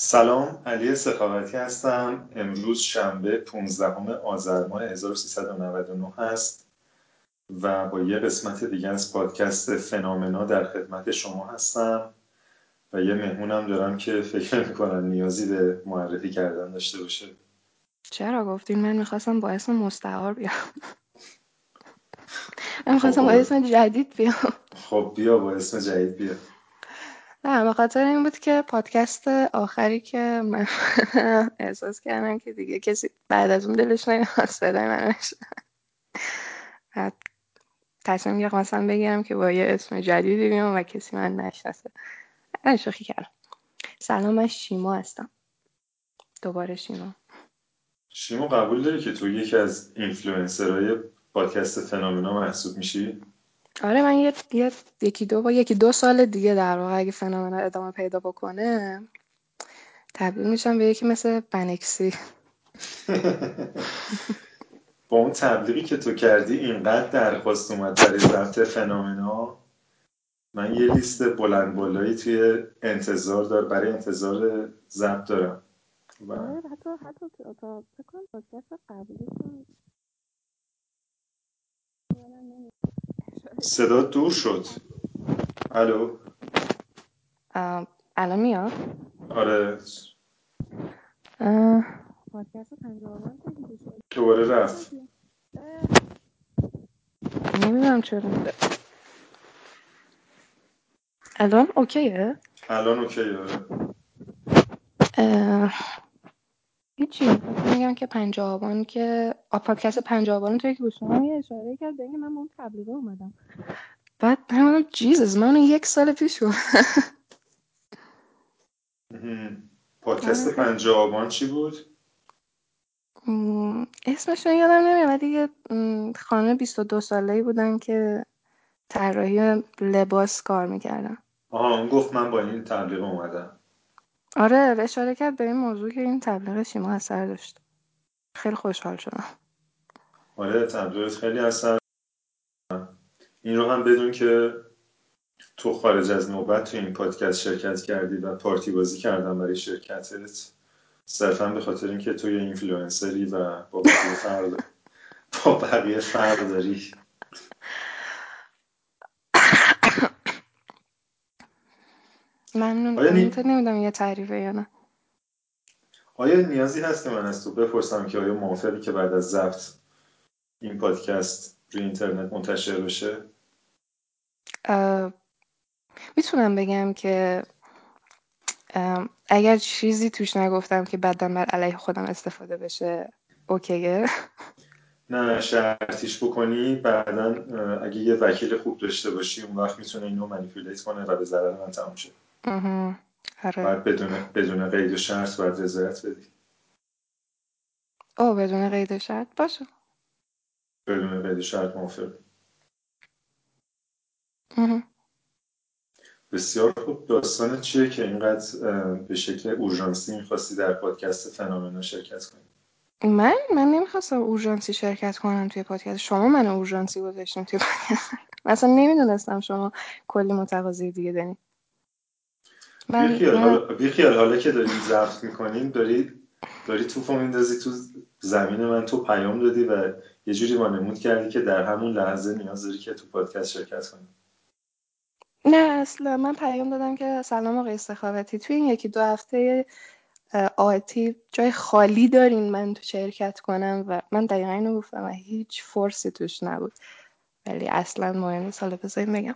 سلام علی سخاوتی هستم. امروز شنبه 15 آذر ماه 1399 هست و با یه قسمت دیگه از پادکست فنامنا در خدمت شما هستم و یه مهمونم دارم که فکر می‌کنم نیازی به معرفی کردن داشته باشه. چرا گفتین؟ من می‌خواستم با اسم مستعار بیام. من می‌خواستم خب، با اسم جدید بیام. خب بیا با اسم جدید بیا. نه به خاطر این بود که پادکست آخری که من احساس کردم که دیگه کسی بعد از اون دلش نمی‌خواد صدای من تصمیم گرفتم مثلا بگیرم که با یه اسم جدیدی بیام و کسی من نشناسه. من شوخی کردم. سلام من شیما هستم. دوباره شیما. شیما قبول داری که تو یکی از اینفلوئنسرهای پادکست فنامنا محسوب میشی؟ آره من یه, یه یکی دو با یکی دو سال دیگه در واقع اگه فنومنا ادامه پیدا بکنه تبدیل میشم به یکی مثل بنکسی. با اون تبلیغی که تو کردی اینقدر درخواست اومد برای ضبط فنامنا من یه لیست بلند بالایی توی انتظار دار برای انتظار ضبط دارم. و آره حتی حتی تا فکر کنم پادکست قبلی صدا دور شد. الو؟ الان میاد؟ آره. دوباره رفت. نمی‌دونم چرا. الان اوکیه؟ الان اوکی آره هیچی. می‌خواستم میگم که پنجاهوان که آ، پادکست پنجاهوان توی که گوش یه اشاره کرد به اینکه من اون تبلیغ اومدم. بعد من جیزس من یک سال پیش بود. پادکست آره، پنجاه آبان چی بود؟ م، اسمش رو یادم نمیاد ولی یه م، خانم 22 ساله ای بودن که طراحی لباس کار می‌کردن. آها اون گفت من با این تبلیغ اومدم. آره اشاره کرد به این موضوع که این تبلیغ شیما اثر داشت. خیلی خوشحال شدم. آره تبلیغت خیلی اثر این رو هم بدون که تو خارج از نوبت تو این پادکست شرکت کردی و پارتی بازی کردم برای شرکتت صرفا به خاطر اینکه تو یه اینفلوئنسری و با بقیه فرق با بقیه فرق داری. ممنون. آیا نی- نمی‌دونم یه تعریفه یا نه. آیا نیازی هست که من از تو بپرسم که آیا موافقی که بعد از ضبط این پادکست روی اینترنت منتشر بشه؟ اه، می‌تونم بگم که اگر چیزی توش نگفتم که بعدا بر علیه خودم استفاده بشه اوکیه. نه شرطیش بکنی بعدا اگه یه وکیل خوب داشته باشی اون وقت می‌تونه اینو منیپولیت کنه و به ضرر من تموم شه. اها، آره. باید بدون بدون قید و شرط باید رضایت بدی. او بدون قید شرط؟ باشه. بدون قید و شرط موافق اها. بسیار خوب. داستان چیه که اینقدر اه، به شکل اورژانسی می‌خواستی در پادکست فنامنا شرکت کنی؟ من؟ من نمی‌خواستم اورژانسی شرکت کنم توی پادکست. شما من اورژانسی گذاشتیم توی پادکست. من اصلا نمی‌دونستم شما کلی متقاضی دیگه دارین. بیخیال. من حالا بیخیال حالا که داریم ضبط می‌کنیم داری داری توپو میندازی تو زمین من تو پیام دادی و یه جوری وانمود کردی که در همون لحظه نیاز داری که تو پادکست شرکت کنی. نه اصلا من پیام دادم که سلام آقای استخابتی. توی این یکی دو هفته آتی جای خالی دارین من تو شرکت کنم و من دقیقا اینو گفتم و هیچ فرسی توش نبود. ولی اصلا مهم نیست. حالا بذاریم بگم.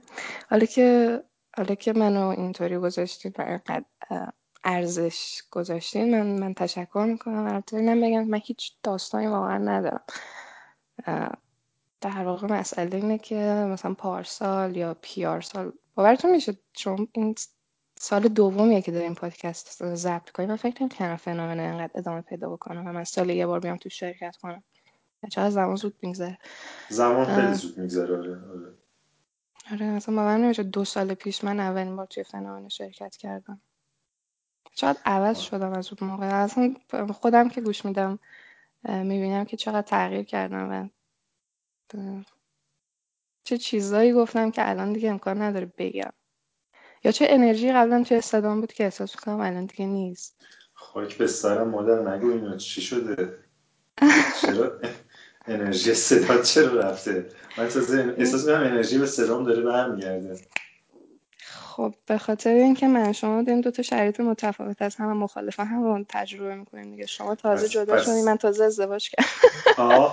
حالا که حالا که منو اینطوری گذاشتین و اینقدر ارزش گذاشتین من من تشکر می‌کنم. البته اینم بگم من هیچ داستانی واقعا ندارم. در واقع مسئله اینه که مثلا پارسال یا پیارسال باورتون میشه شما این سال دومیه که داریم پادکست ضبط کنیم من فکر نمی‌کردم فنومن اینقدر ادامه پیدا بکنم و من سال یه بار بیام تو شرکت کنم. چقدر زمان زود میگذره. زمان خیلی. زود میگذره آره. آره آره مثلا باور نمیشه دو سال پیش من اولین بار توی فنومن شرکت کردم. چقدر عوض شدم از اون موقع. اصلا خودم که گوش میدم می‌بینم که چقدر تغییر کردم و چه چیزایی گفتم که الان دیگه امکان نداره بگم. یا چه انرژی قبلا توی صدام بود که احساس کنم الان دیگه نیست. خاک به سرم مادر نگو اینو چی شده؟ چرا؟ انرژی صدا چرا رفته؟ من احساس می‌کنم انرژی به صدام داره برمیگرده. خب به خاطر اینکه من شما داریم دو تا شرایط متفاوت از هم مخالفه هم رو تجربه می‌کنیم دیگه. شما تازه جدا شدی من تازه ازدواج کردم.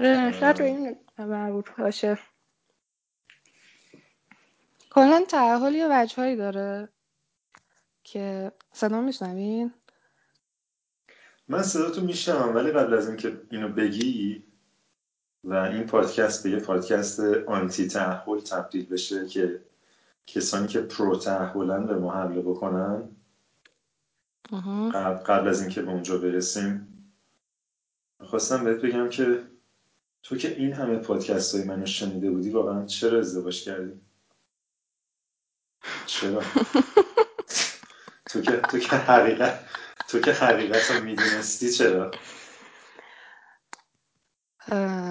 آره شاید به این مربوط باشه. کلا تعهل یه وجههایی داره. که صدا میشنوین؟ من صداتو میشنم ولی قبل از اینکه اینو بگی و این پادکست به یه پادکست آنتی تعهل تبدیل بشه که کسانی که پرو تعهلن به ما حمله بکنن. قبل, قبل از اینکه به اونجا برسیم خواستم بهت بگم که تو که این همه پادکست های منو شنیده بودی واقعا چرا ازدواج کردی؟ چرا؟ تو که تو که حقیقت تو که حقیقت رو می‌دونستی چرا؟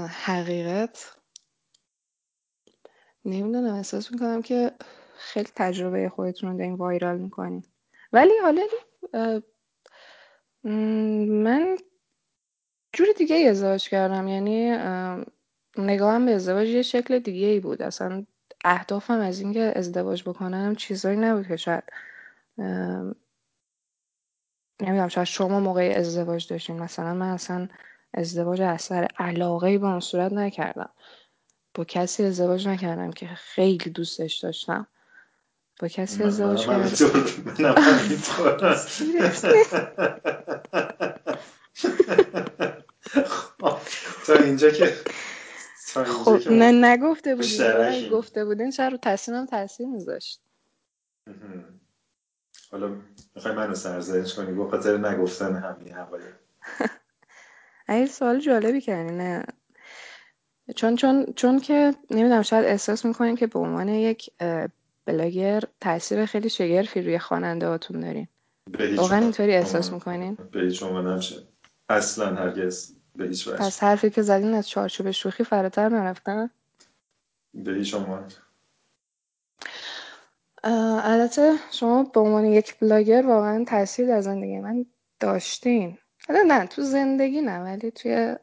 حقیقت؟ نمی‌دونم احساس می‌کنم که خیلی تجربه خودتون رو دارین وایرال می‌کنین. ولی حالا من جور دیگه ازدواج کردم. یعنی اه، نگاهم به ازدواج یه شکل دیگه ای بود. اصلا اهدافم از اینکه ازدواج بکنم چیزایی نبود که شاید. نمی‌دونم شاید شما موقع ازدواج داشتین. مثلا من اصلا ازدواج از سر علاقه ای به اون صورت نکردم. با کسی ازدواج نکردم که خیلی دوستش داشتم. با کسی ازدواج کردم. تا اینجا که خب نه نگفته بودین. گفته بودین شاید رو تصمیمم تاثیر میذاشت. حالا می‌خوای منو سرزنش کنی؟ به خاطر نگفتن همین حقایق این سوال جالبی کردی نه. چون چون چون که نمی‌دونم شاید احساس می‌کنین که به عنوان یک بلاگر تاثیر خیلی شگرفی روی خواننده هاتون دارین واقعا. اینطوری احساس می‌کنین؟ به هیچ اصلا هرگز به هیچ وجه. پس حرفی که زدین از چارچوب شوخی فراتر نرفتن به هیچ عنوان البته شما به عنوان یک بلاگر واقعا تاثیر در زندگی من داشتین. حالا نه تو زندگی نه ولی توی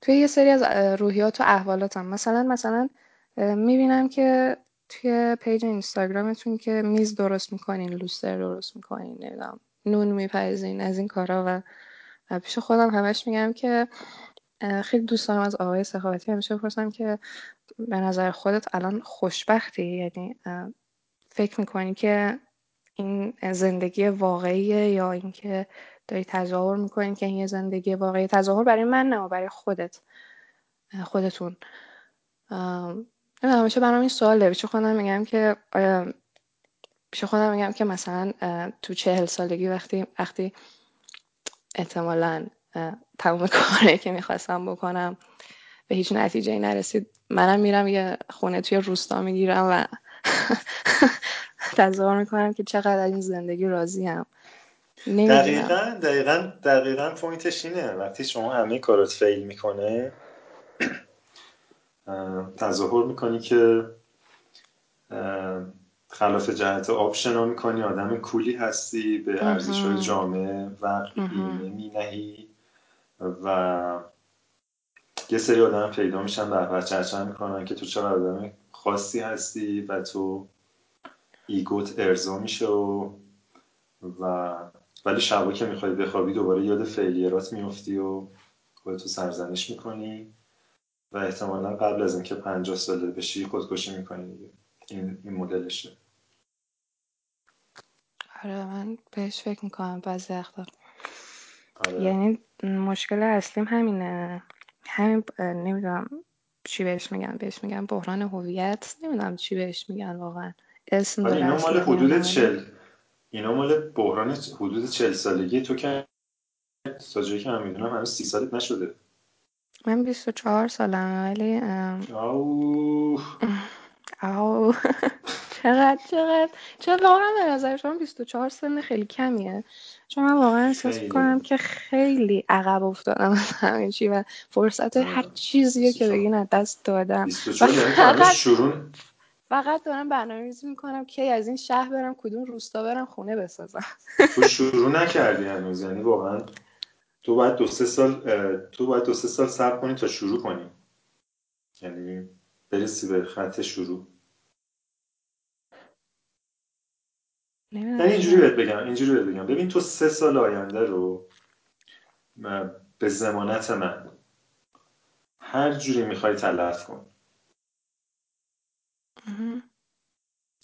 توی یه سری از روحیات و احوالاتم. مثلا مثلا می‌بینم که توی پیج اینستاگرامتون که میز درست می‌کنین لوستر درست می‌کنین نمی‌دونم نون میپزین از این کارا و پیش خودم همش میگم که خیلی دوست دارم از آقای سخاوتی. همیشه بپرسم که به نظر خودت الان خوشبختی؟ یعنی فکر می‌کنی که این زندگی واقعیه یا اینکه داری تظاهر می‌کنی که این یه زندگی واقعی؟ تظاهر برای من نه برای خودت خودتون. همیشه برام این سواله. پیش خودم میگم که پیش خودم میگم که مثلا تو چهل سالگی وقتی وقتی احتمالا تمام کاری که می‌خواستم بکنم. به هیچ نتیجه نرسید. منم میرم یه خونه توی روستا می‌گیرم و تظاهر می‌کنم که چقدر از این زندگی راضیم. نمی‌دونم. دقیقا دقیقا دقیقا پوینتش اینه. وقتی شما همه کارات فیل می‌کنه اه، تظاهر می‌کنی که خلاف جهت آب شنا می‌کنی. آدم کولی هستی به ارزش های. جامعه وقت مهم. و یه سری آدم پیدا میشن در چرچن می‌کنن که تو چقدر آدم خاصی هستی و تو ایگوت ارضا میشه و و ولی شبا که می‌خوای بخوابی دوباره یاد فیلیرات میفتی و خودتو سرزنش می‌کنی و احتمالا قبل از اینکه پنجاه ساله بشی خودکشی می‌کنی دیگه. این این مدلشه. آره من بهش فکر می‌کنم بعضی وقتا. آره. یعنی مشکل اصلیم همینه. همین نمی‌دونم چی بهش میگن. بهش میگن بحران هویت. نمی‌دونم چی بهش میگن واقعا. اسم داره اینا مال اصلا حدود چل اینا مال بحران حدود چل سالگی. تو که تا جایی که من می‌دونم هنوز سی سالت نشده. من 24 سالمه ولی ام، آو او چقدر چقدر؟ چرا واقعا به نظر شما 24 سن خیلی کمیه. چون من واقعا احساس خیلی. کنم که خیلی عقب افتادم از همه چی و فرصت هر چیزی که 24. بگین از دست دادم. 24 تا هنوز فقط شروع. فقط دارم برنامه ریزی می‌کنم کی از این شهر برم کدوم روستا برم خونه بسازم. تو شروع نکردی هنوز. یعنی واقعا تو باید دو سه سال تو باید دو سه سال صبر کنی تا شروع کنی. یعنی برسی به خط شروع. یعنی اینجوری. بهت بگم اینجوری بهت بگم. ببین تو سه سال آینده رو به زمانت من هر جوری می‌خوای تلف کن.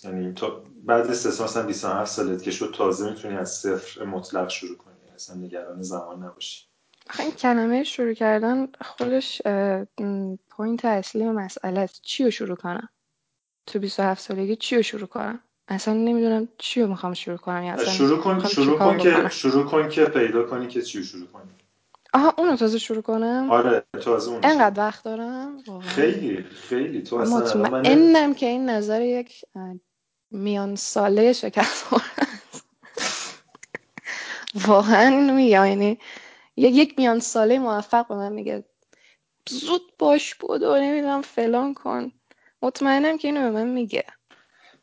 یعنی تا بعد سه سال مثلا 27 سالت که شد تازه می‌تونی از صفر مطلق شروع کنی. اصلا نگران زمان نباشی. آخه این کلمه شروع کردن خودش پوینت اصلی و مسئله است. چی رو شروع کنم؟ تو 27 سالگی چی رو شروع کنم؟ اصلا نمی‌دونم چی رو می‌خوام شروع کنم. یا اصلا شروع کن شروع کن که شروع کن که پیدا کنی که چی رو شروع کنی. آها اونو تازه شروع کنم؟ آره تازه اون انقدر وقت دارم؟ واقعا. خیلی خیلی. تو اصلا الان من مطمئنم که این نظر یک میان ساله شکست. خورده است. واقعا اینو میگم یعنی یک یک میان ساله موفق به من میگه زود باش بدو نمی‌دونم فلان کن. مطمئنم که اینو به من میگه.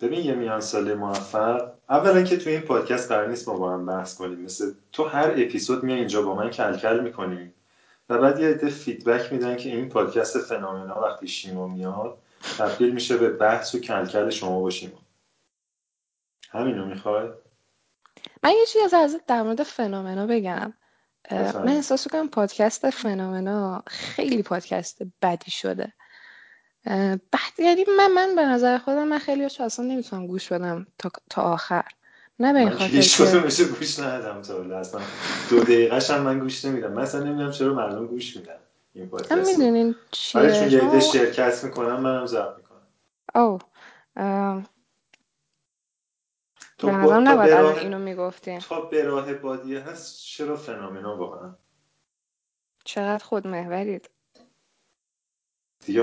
ببین یه میان ساله موفق اولا که تو این پادکست قرار نیست ما با هم بحث کنیم. مثل تو هر اپیزود میای اینجا با من کلکل می‌کنی. و بعد یه عده فیدبک میدن که این پادکست فنومنا وقتی شیما میاد تبدیل میشه به بحث و کلکل شما با شیما. همینو می‌خوای؟ من یه چیزی از در مورد فنومنا بگم. من احساس می‌کنم پادکست فنومنا خیلی پادکست بدی شده. بعد یعنی من من به نظر خودم من خیلی اصلا نمی‌تونم گوش بدم تا, تا آخر. نه به این خاطر هیچ که گوش ندادم تا اصلا دو دقیقه‌ش هم من گوش نمیدم. من اصلا نمی‌دونم چرا مردم گوش میدن این پادکست می‌دونین آره چیه چون یه عده شما شرکت می‌کنم منم ضبط می‌کنم. او تو به. نظرم نباید به الان راه اینو می‌گفتین. تا به راه بادیه هست چرا فنومنا واقعا؟ چقدر خود محورید دیگه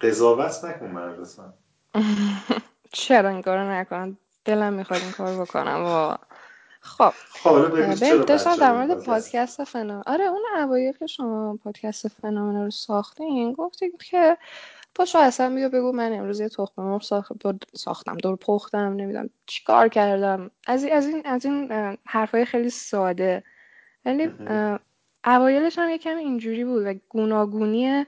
قضاوت نکن من لطفا چرا این کارو نکنم؟ دلم می‌خواد این کارو بکنم واقعا. خب. خب داشتم در مورد پادکست فنومن آره اون اوایل که شما پادکست فنومن رو ساختین گفتین که پاشو اصلا بیا بگو من امروز یه تخم مرغ ساختم دور پختم نمی‌دونم چیکار کردم. از این از این از این حرفای خیلی ساده. ولی اوایلش هم یه کمی اینجوری بود و گوناگونی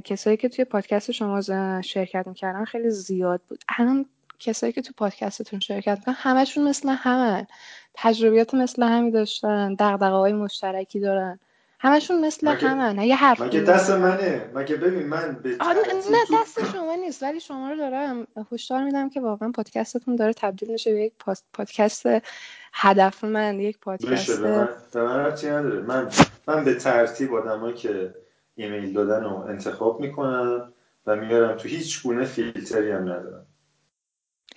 کسایی که توی پادکست شما شرکت می‌کردن خیلی زیاد بود. الان کسایی که تو پادکستتون شرکت می‌کنن همشون مثل همن. تجربیات مثل همی داشتن دغدغه‌های مشترکی دارن. همشون مثل مگه همن یه حرف مگه دست منه؟ مگه ببین من به آه، نه دست شما نیست ولی شما رو دارم هشدار میدم که واقعا پادکستتون داره تبدیل میشه به یک پادکست یک پادکست به من ربطی نداره. من من به ترتیب آدمایی که ایمیل دادن رو انتخاب می‌کنم و میارم تو هیچ گونه فیلتری هم ندارم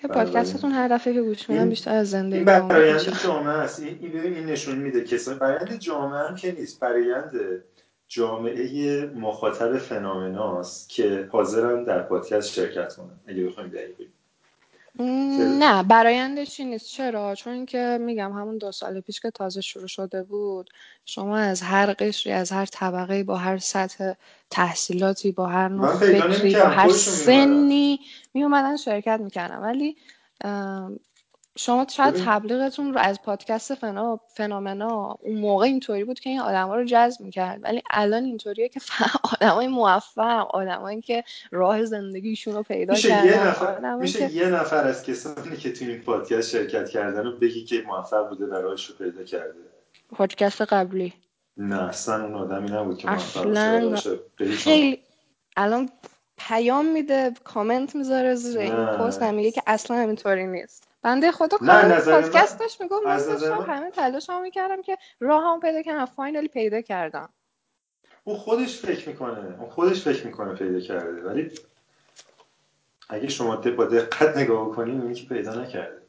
پادکستتون هر دفعه که گوش میدم این بیشتر از این زندگی ناامید برایند جامعه است. این این این نشون میده کسایی برایند جامعه هم که نیست. برایند جامعه مخاطب فنامناست که حاضرن در پادکست شرکت کنن. اگه بخوایم دقیق بگیم. نه برایندش این نیست. چرا؟ چون که میگم همون دو سال پیش که تازه شروع شده بود شما از هر قشری از هر طبقه با هر سطح تحصیلاتی با هر نوع فکری با هر سنی میومدن شرکت می‌کردن. ولی شما شاید تبلیغتون رو از پادکست فنا فنامنا اون موقع اینطوری بود که این آدما رو جذب می‌کرد. ولی الان اینطوریه که آدمای موفق آدمایی که راه زندگیشون رو پیدا میشه یه کردن نفر آدمایی میشه که یه نفر از کسانی که تو این پادکست شرکت کردن رو بگی که موفق بوده و راهش رو پیدا کرده. پادکست قبلی. نه اصلا اون آدمی نبود که موفق اصلا. خیلی الان پیام میده کامنت می‌ذاره زیر این پست میگه که اصلا همینطوری نیست. بنده خدا من پادکستش میگم من از نظر من همه تلاشمو می‌کردم که راهمو پیدا کنم فاینالی پیدا کردم. اون خودش فکر می‌کنه اون خودش فکر می‌کنه پیدا کرده ولی اگه شما د- با دقت نگاه کنی می‌بینی که پیدا نکرده.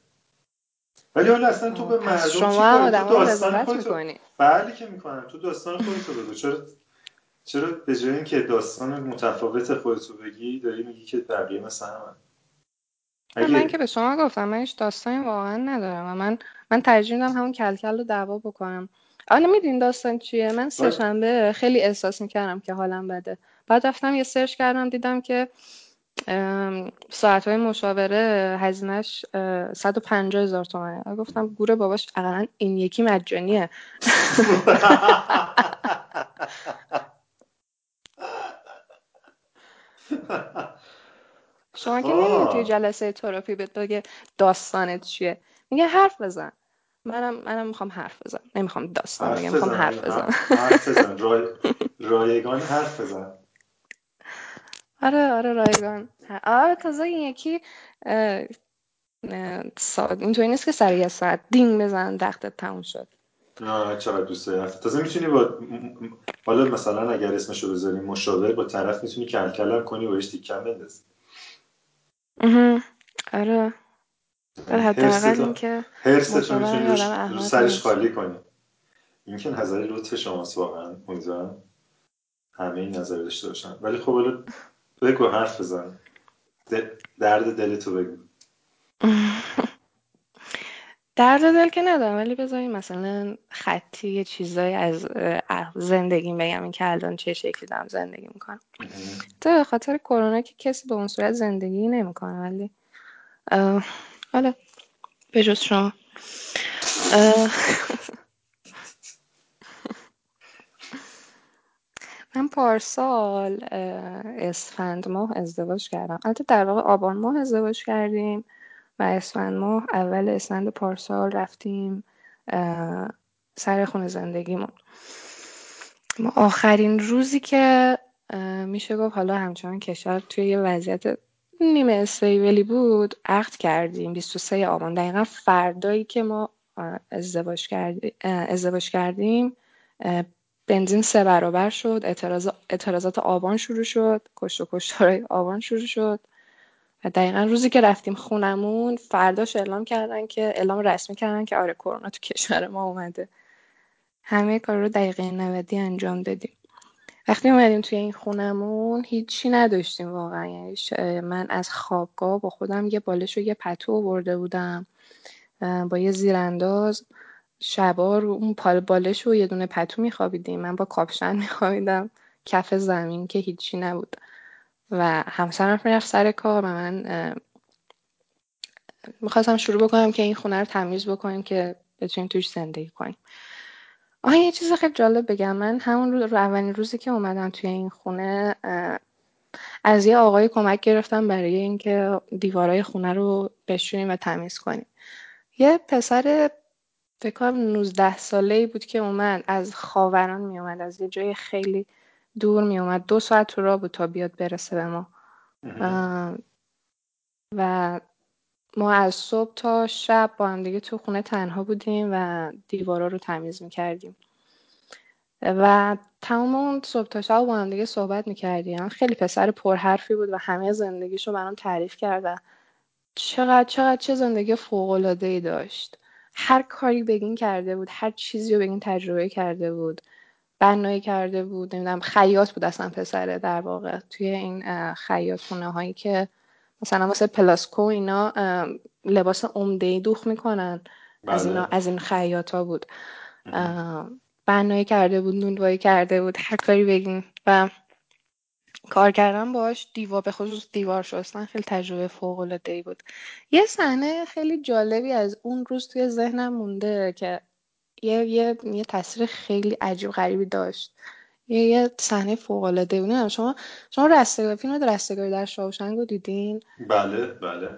ولی حالا اصلا تو به مردم شما هم کار تو داستان خودتو بله که می‌کنم. تو داستان خودتو بگو. چرا چرا به جای اینکه داستان متفاوت خودتو بگی داری میگی که بقیه مثل همن من که به شما گفتم من هیچ داستانی واقعا ندارم و من من ترجیح میدم همون کلکل رو دعوا بکنم. آره میدین داستان چیه؟ من سه شنبه خیلی احساس می‌کردم که حالم بده. بعد رفتم یه سرچ کردم دیدم که ساعت های مشاوره هزینهش 150 هزار تومنه. گفتم گوره باباش اقلا این یکی مجانیه. شما که نمی‌دونی توی جلسه تراپی بهت بگه داستانت چیه؟ میگه حرف بزن. منم منم می‌خوام حرف بزن نمی‌خوام داستان بگم می‌خوام حرف بزن حرف بزن. رایگان حرف بزن. آره آره رایگان. آره تازه این یکی اینطوری نیست که سر یه ساعت دینگ بزن دختت تموم شد. نه چقدر دوست داری تازه می‌تونی با حالا مثلا اگر اسمش رو بذاریم مشاور با طرف می‌تونی کلکلم کنی و بهش تیکم بندازی. آره. حداقل اینکه می‌تونی روش رو سرش خالی کنی. این که نظر لطف شماست واقعا امیدوارم همه این نظر داشته باشن. ولی خب حالا بگو حرف بزن. درد دلتو بگو. درد دل که ندارم ولی بذاریم مثلا خطی یه چیزایی از زندگی بگم این که الان چه شکلی دارم زندگی می‌کنم. تو به خاطر کرونا که کسی به اون صورت زندگی نمی‌کنه ولی حالا به جز شما. من پارسال اسفند ماه ازدواج کردم. البته در واقع آبان ماه ازدواج کردیم. و اسفند ماه اول اسفند پارسال رفتیم سر خونه زندگیمون. ما آخرین روزی که میشه گفت حالا همچنان کشور توی یه وضعیت نیمه استیبلی بود عقد کردیم. 23 آبان دقیقا فردایی که ما ازدواج, کردیم ازدواج کردیم بنزین سه برابر شد. اعتراض، اعتراضات آبان شروع شد. کشت و کشتارهای آبان شروع شد. و دقیقا روزی که رفتیم خونمون فرداش اعلام کردن که اعلام رسمی کردن که آره کرونا تو کشور ما اومده. همه کار رو دقیقه 90 انجام دادیم. وقتی اومدیم توی این خونمون هیچی نداشتیم واقعا. یعنی من از خوابگاه با خودم یه بالش و یه پتو برده بودم. با یه زیرانداز شبا رو اون پال بالش و یه دونه پتو میخوابیدیم. من با کاپشن میخوابیدم. کف زمین که هیچی نبود. و همسرم می‌رفت سر کار و من می‌خواستم شروع بکنم که این خونه رو تمیز بکنیم که بتونیم توش زندگی کنیم. آها یه چیز خیلی جالب بگم. من همون رو, رو اولین روزی که اومدم توی این خونه از یه آقای کمک گرفتم برای اینکه دیوارای خونه رو بشونیم و تمیز کنیم. یه پسر فکر کنم 19 ساله ای بود که اومد از خاوران می اومد از یه جای خیلی دور می اومد دو ساعت تو راه بود تا بیاد برسه به ما. و ما از صبح تا شب با هم دیگه تو خونه تنها بودیم و دیوارا رو تمیز می‌کردیم. و تمام اون صبح تا شب با هم دیگه صحبت می‌کردیم. خیلی پسر پرحرفی بود و همه زندگیشو برام تعریف کرد و چقدر چقدر چه زندگی فوق العاده ای داشت. هر کاری بگین کرده بود هر چیزی رو بگین تجربه کرده بود. بنایی کرده بود نمی‌دونم خیاط بود اصلا پسره در واقع توی این خیاط خونه هایی که مثلا واسه پلاسکو اینا لباس عمده ای دوخ می‌کنن بله. از اینا از این خیاط ها بود بنایی کرده بود نونوایی کرده بود هر کاری بگین. و کار کردن باش دیوار به خصوص دیوار شستن خیلی تجربه فوق العاده ای بود. یه صحنه خیلی جالبی از اون روز توی ذهنم مونده که یه یه یه تاثیر خیلی عجیب غریبی داشت. یه یه صحنه فوق العاده بود شما شما رستگاری فیلم رستگاری در شاوشنگ رو دیدین؟ بله بله.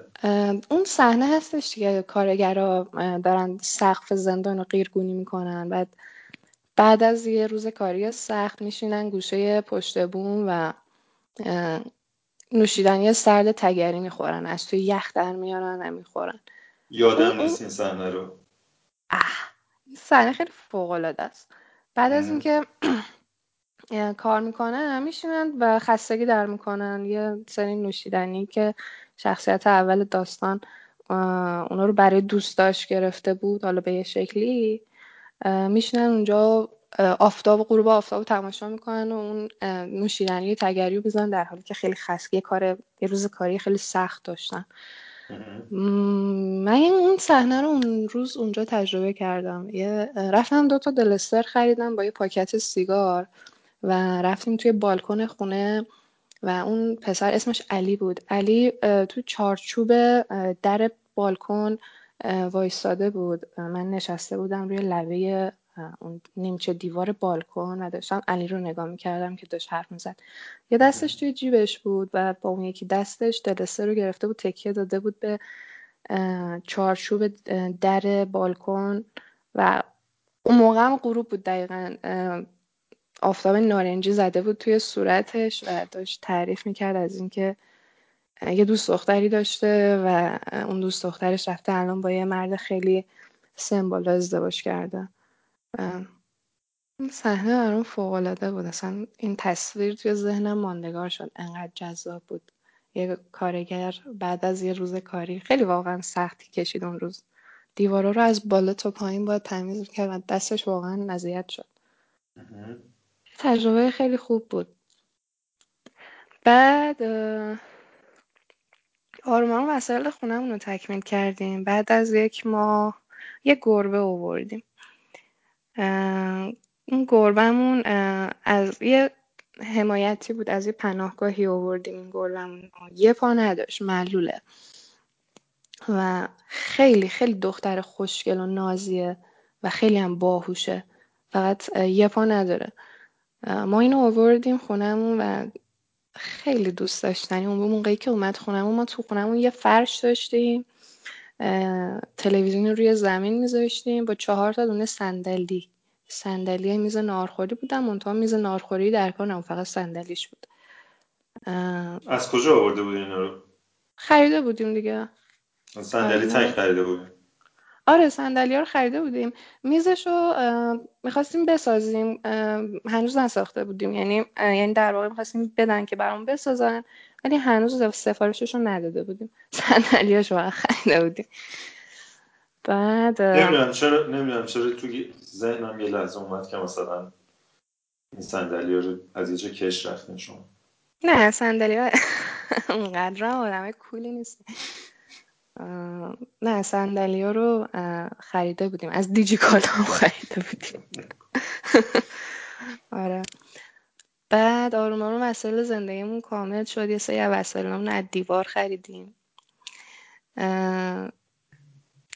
اون صحنه هستش که کارگرا دارن سقف زندان رو قیرگونی می‌کنن. بعد بعد از یه روز کاری سخت میشینن گوشه پشت بوم و نوشیدنی سرد تگری می‌خورن. از توی یخ در میارن و می‌خورن. یادم نیست این صحنه رو. اه. صحنه خیلی فوق العاده است. بعد از اینکه کار می‌کنن میشینن و خستگی در می‌کنن. یه سری نوشیدنی که شخصیت اول داستان اونا رو برای دوست داشت گرفته بود حالا به یه شکلی میشینن اونجا آفتاب غروب آفتاب تماشا می‌کنن و اون نوشیدنی تگری رو بزنن در حالی که خیلی خستگی کار یه روز کاری خیلی سخت داشتن. من اون صحنه رو اون روز اونجا تجربه کردم. یه رفتم دو تا دلستر خریدم با یه پاکت سیگار و رفتیم توی بالکن خونه و اون پسر اسمش علی بود. علی تو چارچوب در بالکن وایستاده بود. من نشسته بودم روی لبه اون نیمچه دیوار بالکن و داشتم علی رو نگاه می‌کردم که داشت حرف می‌زد. یه دستش توی جیبش بود و با اون یکی دستش دلسه رو گرفته بود تکیه داده بود به چارچوب در بالکن و اون موقع هم غروب بود دقیقا آفتاب نارنجی زده بود توی صورتش و داشت تعریف می‌کرد از اینکه یه دوست دختری داشته و اون دوست دخترش رفته الان با یه مرد خیلی سمبالا ازدواج کرده. این صحنه برام فوق العاده بود. اصلا این تصویر توی ذهنم ماندگار شد. انقدر جذاب بود. یه کارگر بعد از یه روز کاری خیلی واقعا سختی کشید اون روز. دیوارا رو از بالا تا پایین باید تمیز کرد و دستش واقعا اذیت شد. تجربه خیلی خوب بود. بعد آروم وسایل خونمون رو تکمیل کردیم. بعد از یک ماه یه گربه آوردیم. اون گربهمون از یه حمایتی بود از یه پناهگاهی آوردیم این گربهمون. یه پا نداشت معلوله. و خیلی خیلی دختر خوشگل و نازیه و خیلی هم باهوشه. فقط یه پا نداره. ما اینو آوردیم خونمون و خیلی دوست داشتنی. اون موقعی که اومد خونمون ما تو خونمون یه فرش داشتیم. تلویزیون روی زمین میذاشتیم. با چهار تا دونه صندلی. صندلی میز نارخوری بودم. منتها میز نارخوری در کار فقط صندلیش بود. از کجا آورده بودی اینا رو؟ خریده بودیم دیگه. صندلی تک خریده بودیم آره صندلی ها رو خریده بودیم. میزش رو می‌خواستیم بسازیم. هنوز نساخته بودیم. یعنی یعنی در واقع می‌خواستیم بدن که برام بسازن. ولی هنوز سفارشش رو نداده بودیم. صندلی رو خریده بودیم. بعد نمی‌دونم چرا نمی‌دونم چرا تو ذهنم یه لحظه اومد که مثلا این صندلی رو از یه جا کش رفتین شما. نه صندلی ها اونقدر هم آدم کولی نیست. نه صندلی ها رو خریده بودیم. از دیجی کالا هم خریده بودیم. آره. بعد آروم آروم وسایل زندگیمون کامل شد. یه سری وسایلمون از دیوار خریدیم.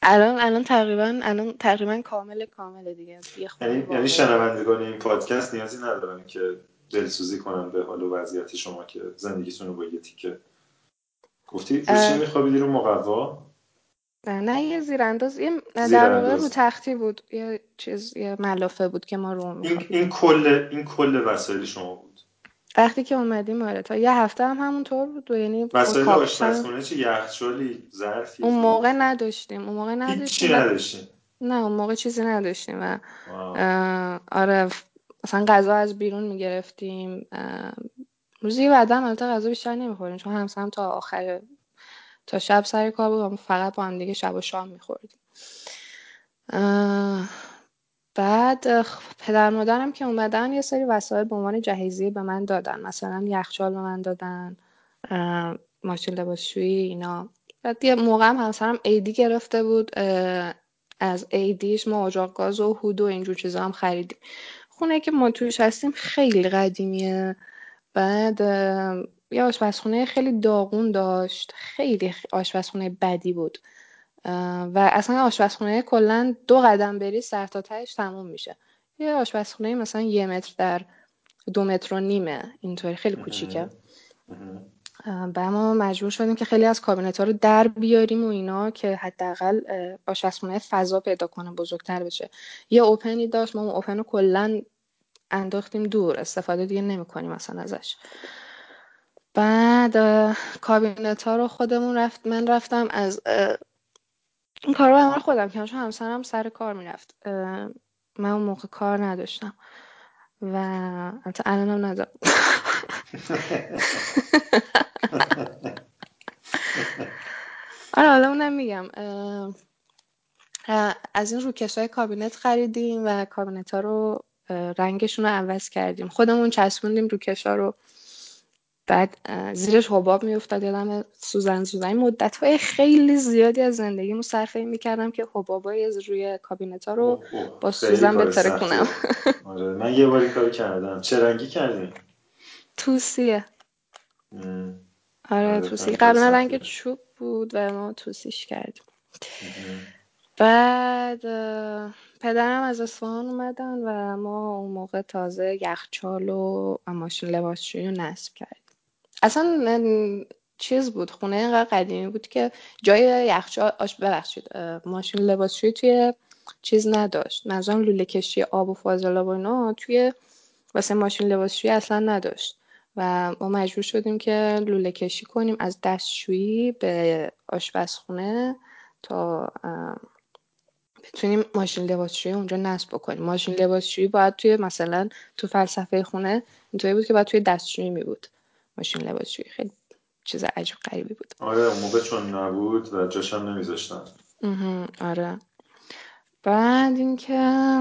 الان الان تقریبا الان تقریبا کامل کامل دیگه. یعنی یعنی شنوندگان این پادکست نیازی ندارن که دلسوزی کنن به حال و وضعیت شما که زندگیتون رو با یه تیکه. گفتی رو چی میخوابیدی رو مقوا؟ نه یه زیرانداز یه در واقع رو تختی بود یه چیز یه ملافه بود که ما رو این این کل این کل وسایل شما بود. وقتی که اومدیم آره تا یه هفته هم همونطور بود و یعنی وسایل آشپزخونه چه یخچالی ظرفی. اون موقع نداشتیم اون موقع نداشتیم. چی نداشتیم. نه اون موقع چیزی نداشتیم و آره مثلا غذا از بیرون می‌گرفتیم روزی بعد هم البته غذا بیشتر نمی‌خوریم چون همسرم تا آخر تا شب سر کار بود فقط با هم دیگه شب و شام میخوردیم. بعد پدر مادرم که اومدن یه سری وسایل به عنوان جهیزیه به من دادن. مثلا یخچال به من دادن ماشین لباسشویی اینا. بعد یه موقع هم همسرم ایدی گرفته بود از ایدیش ما اجاق گاز و هود و اینجور چیزا هم خریدیم. خونه که ما توش هستیم خیلی قدیمیه. بعد یه آشپزخونه خیلی داغون داشت. خیلی آشپزخونه بدی بود. و اصلا آشپزخونه کلا دو قدم بری سر تا تهش تموم میشه. یه آشپزخونه مثلا یه متر در دو متر و نیمه. اینطوری. خیلی کوچیکه. و ما مجبور شدیم که خیلی از کابینت ها رو در بیاریم و اینا که حداقل آشپزخونه فضا پیدا کنه بزرگتر بشه. یه اوپنی داشت. ما اون اوپن رو کلا انداختیم دور. استفاده دیگه نمی‌کنیم مثلا ازش. بعد کابینت ها رو خودمون رفت من رفتم از این کار رو همه خودم کردم چون همسرم سر کار می‌رفت. من اون موقع کار نداشتم. و البته الان هم ندارم آره حالا اونم میگم. از این روکش های کابینت خریدیم و کابینت ها رو رنگشون رو عوض کردیم. خودمون چسبوندیم روکش ها رو. بعد زیرش حباب میافتاد یادم سوزن سوزن مدت های خیلی زیادی از زندگیمو صرف این می‌کردم که حبابای از روی کابینت ها رو با سوزن بتره کنم. آره من یه باری کار کردم. چه رنگی کردیم توسیه آره توسی. قبلا رنگ چوب بود و ما توسیش کردیم. بعد پدرم از اصفهان اومدن و ما اون موقع تازه یخچال و ماشین لباسشویی رو نصب کردیم. اصلا چیز بود خونه اینقدر قدیمی بود که جای یخچال آش ببخشید ماشین لباسشویی توی چیز نداشت. منظورم لوله کشی آب و فاضلاب و اینا توی واسه ماشین لباسشویی اصلا نداشت. و ما مجبور شدیم که لوله کشی کنیم از دستشویی به آشپزخونه تا بتونیم ماشین لباسشویی اونجا نصب بکنیم. ماشین لباسشویی باید توی مثلا تو فلسفه خونه اینطوری بود که باید توی دستشویی می بود ماشین لباسشویی. خیلی چیز عجیب غریبی بود. آره اون موقع چون نبود و جاش هم نمیذاشتن آره. بعد اینکه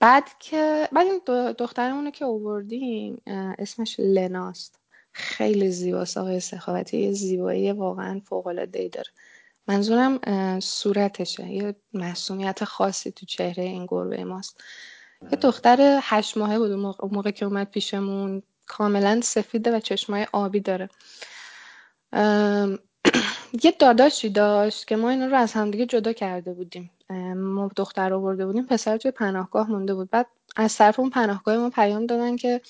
بعد که بعد این دخترمونو که اووردیم اسمش لناست. خیلی زیباست. آقای سخاوتی یه زیبایی واقعا فوق العاده ای داره. منظورم صورتشه. یه محسومیت خاصی تو چهره این گربه ماست. یه دختر هشت ماهه بود اون موقع, که اومد پیشمون. کاملا سفیده و چشمای آبی داره. یه داداشی داشت که ما این رو از همدیگه جدا کرده بودیم. ما دختر آورده بودیم پسر توی پناهگاه مونده بود. بعد از طرف اون پناهگاه ما پیام دادن که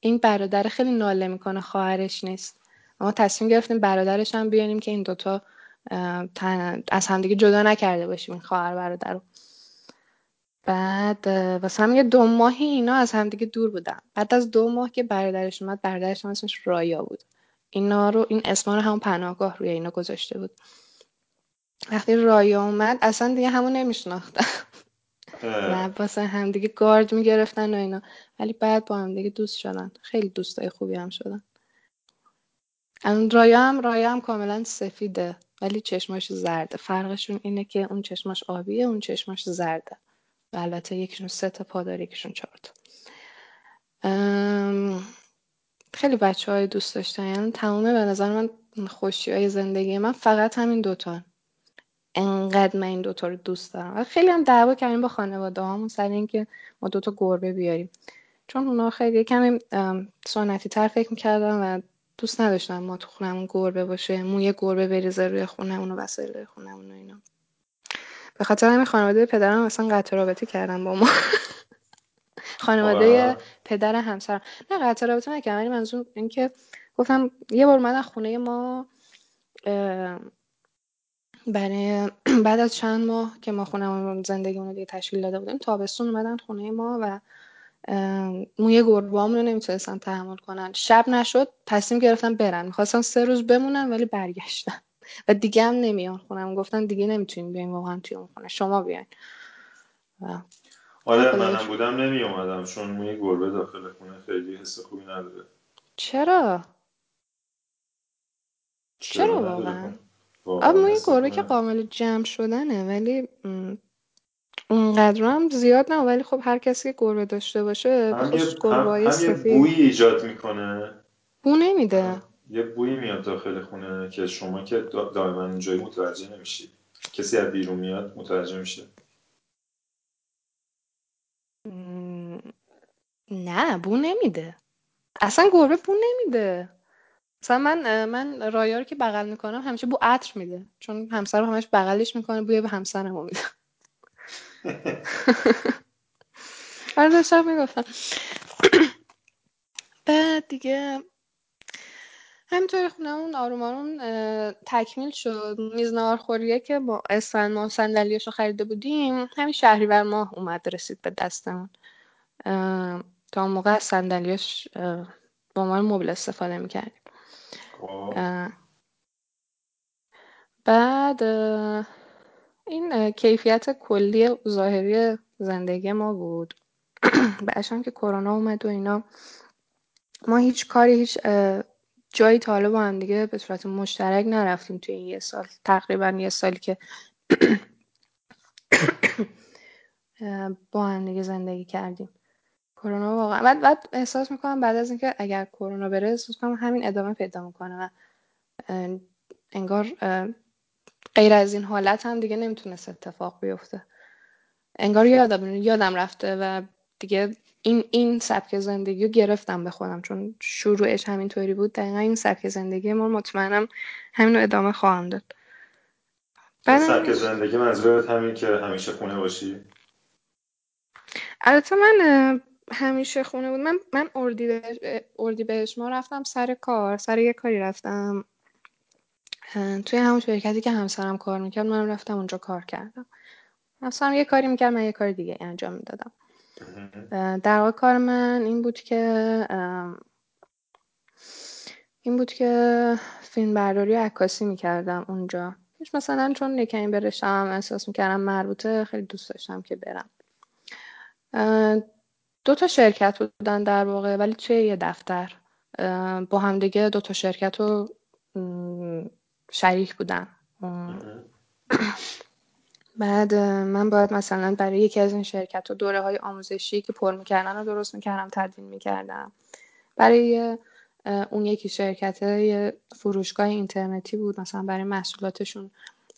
این برادر خیلی ناله می‌کنه خواهرش نیست. ما تصمیم گرفتیم برادرش هم بیاریم که این دوتا از همدیگه جدا نکرده باشیم این خواهر برادر رو. بعد واسه هم یه دو ماهی اینا از همدیگه دور بودن بعد از دو ماه که برادرش اومد برادرش هم اسمش رایا بود. اینا رو این اسما رو همون پناهگاه روی اینا گذاشته بود. وقتی رایا اومد اصلا دیگه همون نمیشناختن و واسه هم دیگه گارد می‌گرفتن و اینا. ولی بعد با هم دیگه دوست شدن. خیلی دوستای خوبی هم شدن. رایا هم رایا هم کاملا سفیده. ولی چشماش زرده. فرقشون اینه که اون چشماش آبیه اون چشماش زرده. البته یکیشون سه تا پا داره یکیشون چهار تا. خیلی بچه های دوست داشتن. یعنی تمامه به نظر من خوشی های زندگی من. فقط همین دوتا. انقدر من این دوتا رو دوست دارم. و خیلی هم دعوا کردیم با خانواده هامون سر اینکه ما دوتا گربه بیاریم. چون اونا خیلی کمی سنتی تر فکر می‌کردن و دوست نداشتم ما تو خونمون گربه باشه موی گربه بریزه روی خونمون و وسایل خونمون و اینا. به خاطر همین خانواده پدرم اصلا قطع رابطه کردن با ما. خانواده پدر همسر نه قطع رابطه نکردم ولی منظور اینکه گفتم یه بار اومدن خونه ما برای بعد از چند ماه که ما خونمون زندگیمون رو دیگه تشکیل داده بودیم تابستون اومدن خونه ما و موی گربه‌هامون رو نمی‌تونستن تحمل کنن. شب نشد تصمیم گرفتن برن. می‌خواستن سه روز بمونن ولی برگشتن. و دیگه هم نمیان خونم. گفتن دیگه نمی‌تونیم بیایم واقعا توی اون خونه. شما بیاین. آره منم بودم نمی اومدم چون موی گربه داخل خونه. خیلی حس خوبی نداره. چرا؟ چرا واقعا؟ آب موی گربه که قابل جمع شدنه ولی اونقدر هم زیاد نه. ولی خب هر کسی که گربه داشته باشه هم هم, هم یه بویی ایجاد می‌کنه. بو نمیده. یه بویی میاد داخل خونه که شما که دائما اونجایی متوجه نمیشی. کسی از بیرون میاد متوجه میشه. نه بو نمیده. اصلا گربه بو نمیده. مثلا من من رایا رو که بغل می‌کنم همیشه بو عطر میده. چون همسرم همش بغلش می‌کنه بوی به همسرم میده. آره داشتم می‌گفتم. بعد دیگه همینطوری خونمون آروم آروم تکمیل شد. میز نهارخوریه که با اسفند ما صندلیاشو خریده بودیم همین شهریور ماه اومد رسید به دستمون. تا اون موقع از صندلیاش با عنوان مبل استفاده می‌کردیم. خب. بعد این کیفیت کلی ظاهری زندگی ما بود. بعدش که کرونا اومد و اینا ما هیچ کاری هیچ جایی تا حالا با هم دیگه به صورت مشترک نرفتیم توی این یه سال. تقریبا یه سالی که با هم دیگه زندگی کردیم. کرونا واقعا بعد بعد احساس می‌کنم بعد از اینکه اگر کرونا بره احساس می‌کنم همین ادامه پیدا می‌کنه و انگار غیر از این حالت هم دیگه نمی‌تونست اتفاق بیفته. انگار یادم یادم رفته و دیگه این این سبک زندگی رو گرفتم به خودم چون شروعش همینطوری بود. دقیقا این سبک زندگی ما مطمئنم همین رو ادامه خواهم داد. سبک زندگی منظورت همین که همیشه خونه باشی؟ البته من همیشه خونه بود. من من اردی اردی بهش ما رفتم سر کار سر یه کاری رفتم توی همون شرکتی که همسرم کار می‌کرد من رفتم اونجا کار کردم. همسرم یه کاری می‌کرد من یه کار دیگه انجام می‌دادم. در واقع کار من این بود که این بود که فیلم برداری و عکاسی می‌کردم اونجا. مثلا چون نکنی برشم احساس می‌کردم مربوطه خیلی دوست داشتم که برم. دو تا شرکت بودن در واقع ولی توی یه دفتر. با همدیگه دو تا شرکت رو شریک بودن. بعد من باید مثلا برای یکی از این شرکت و دوره های آموزشی که پر می‌کردن رو درست می‌کردم تدوین می‌کردم. برای اون یکی شرکت فروشگاه اینترنتی بود مثلا برای محصولاتشون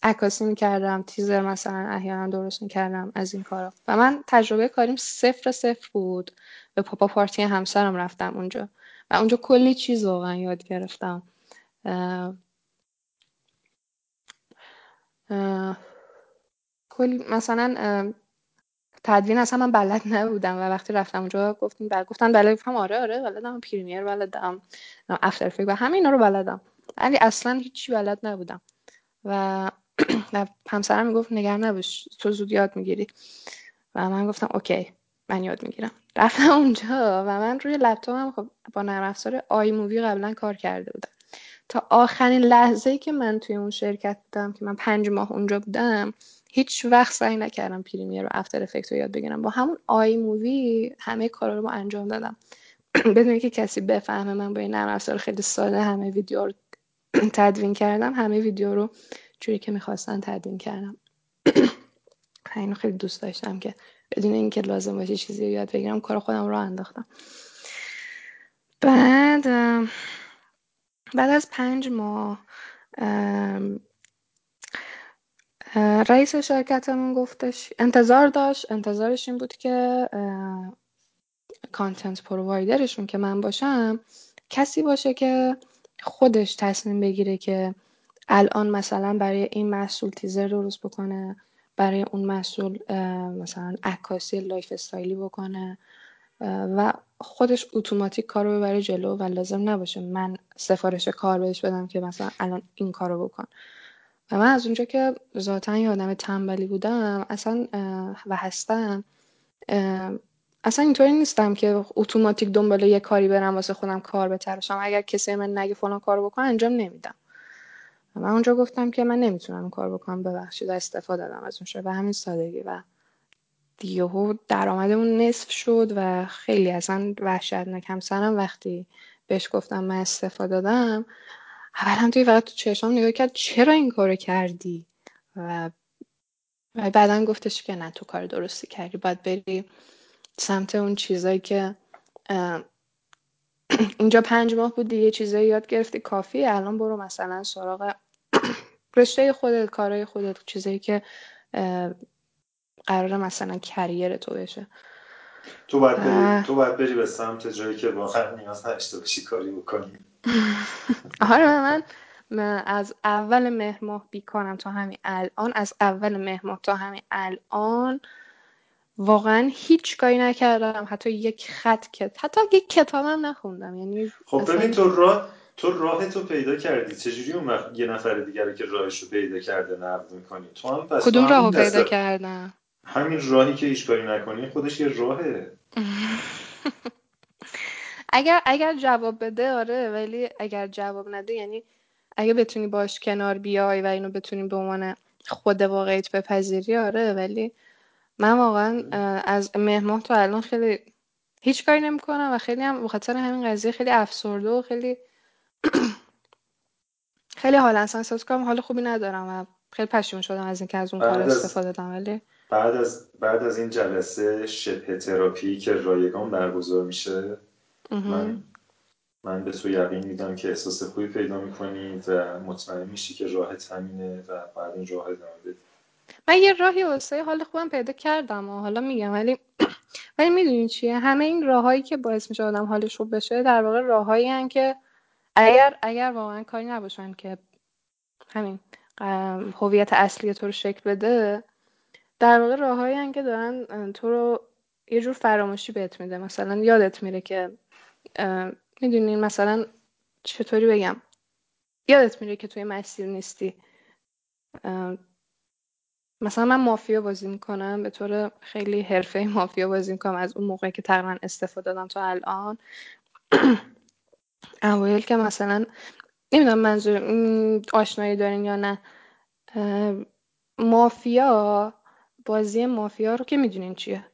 عکاسی می‌کردم تیزر مثلا احیانا درست می‌کردم از این کارا. و من تجربه کاریم صفر صفر بود. به پاپا پارتی همسرم رفتم اونجا. و اونجا کلی چیز واقعا یاد گرفتم. کلی مثلا تدوین اصلا من بلد نبودم و وقتی رفتم اونجا گفتیم بله گفتن بله گفتم آره آره بلدم. پریمیر بلدم. افتر افکت و همه اینا رو بلدم. ولی اصلا هیچی بلد نبودم. و همسرم می‌گفت نگر نباش تو زود یاد می‌گیری. و من گفتم OK من یاد می‌گیرم. رفتم اونجا و من روی لپتاپم خب با نرم افزار iMovie قبلا کار کرده بودم. تا آخرین لحظه ای که من توی اون شرکت بودم که من پنج ماه اونجا بودم هیچ وقت سعی نکردم Premiere و After Effect رو یاد بگیرم. با همون iMovie همه کارا رو انجام دادم. بدون اینکه کسی بفهمه من با این نرم افزار خیلی ساده همه ویدیو رو تدوین کردم همه ویدیو رو جوری که می‌خواستن تدوین کردم. اینو خیلی دوست داشتم که بدون اینکه لازم باشه چیزی رو یاد بگیرم کار خودم رو انداختم. بعد بعد از پنج ماه رئیس شرکتمون گفتش انتظار داشت. انتظارش این بود که کانتنت پرووایدرشون که من باشم کسی باشه که خودش تصمیم بگیره که الان مثلا برای این محصول تیزر درست بکنه برای اون محصول مثلا عکاسی lifestyle ی بکنه و خودش اتوماتیک کار رو ببره جلو و لازم نباشه من سفارش کار بهش بدم که مثلا الان این کارو بکن. و من از اونجا که ذاتا یه آدم تنبلی بودم اصلا و هستم اصلا اینطوری نیستم که اتوماتیک دنبال یه کاری برم واسه خودم کار بتراشم. اگر کسی من نگه فلان کار بکن انجام نمیدم. من اونجا گفتم که من نمی‌تونم این کار بکنم ببخشید استفاده دادم از اون و همین سادگی. و یهو درآمدمون نصف شد و خیلی اصلا وحشتناک همسرم وقتی بهش گفتم من استفاده دادم اولم توی فقط تو چشام نگاه کرد چرا این کارو کردی؟ و و بعدا گفتش که نه تو کار درستی کردی. باید بری سمت اون چیزایی که اینجا پنج ماه بود دیگه چیزایی یاد گرفتی کافی. الان برو مثلا سراغ رشته خودت کارهای خودت چیزایی که قرار مثلا کریر تو بشه. تو باید بری تو باید بری به سمت جایی که واقعا نیاز نداشته باشی کاری بکنی؟ آره من از اول مهر ماه بیکارم تا همین الان از اول مهر ماه تا همین الان واقعا هیچ کاری نکردم. حتی یک خط کت حتی یک کتابم نخوندم. یعنی خب ببین تو راه تو راه تو پیدا کردی. چجوری اون وقت یه نفر دیگر که راهش رو پیدا کرده نقد می‌کنی؟ تو هم پس کدوم راه پیدا کردم؟ همین راهی که هیچ کاری نکنی خودش یه راهه. اگر اگر جواب بده آره ولی اگر جواب نده یعنی اگه بتونی باش کنار بیای و اینو بتونی به عنوان خود واقعیت بپذیری آره ولی من واقعا از مهماه تا الان خیلی هیچ کاری نمی‌کنم و خیلی هم بخاطر همین قضیه خیلی افسرده و خیلی خیلی حال اصلا احساس کنم. حال خوبی ندارم و خیلی پشیمون شدم از اینکه از اون کار استفاده دادم ولی بعد از بعد از این جلسه شبه تراپی که رایگان برگزار میشه من من به تو یقین میدم که احساس خوبی پیدا می‌کنی و مطمئن میشی که راه همینه و بعد این راه ادامه بدی. من یه راهی واسه حال خوبم پیدا کردم و حالا میگم ولی ولی می‌دونی چیه؟ همه این راههایی که باعث میشه آدم حالش خوب بشه در واقع راههایی که اگر اگر واقعا کاری نباشن که همین هویت اصلی تو رو شکل بده در واقع راههایی که دارن تو رو یه جور فراموشی بهت میده. مثلا یادت میره که می‌دونین مثلا چطوری بگم؟ یادت میره که توی مسیر نیستی. مثلا من مافیا بازی می‌کنم به طور خیلی حرفه مافیا بازی می‌کنم. از اون موقع که تقریبا استفاده دادم تا الان. اوایل که مثلا نمی‌دونم منظور آشنایی دارین یا نه. مافیا بازی مافیا رو که می‌دونین چیه؟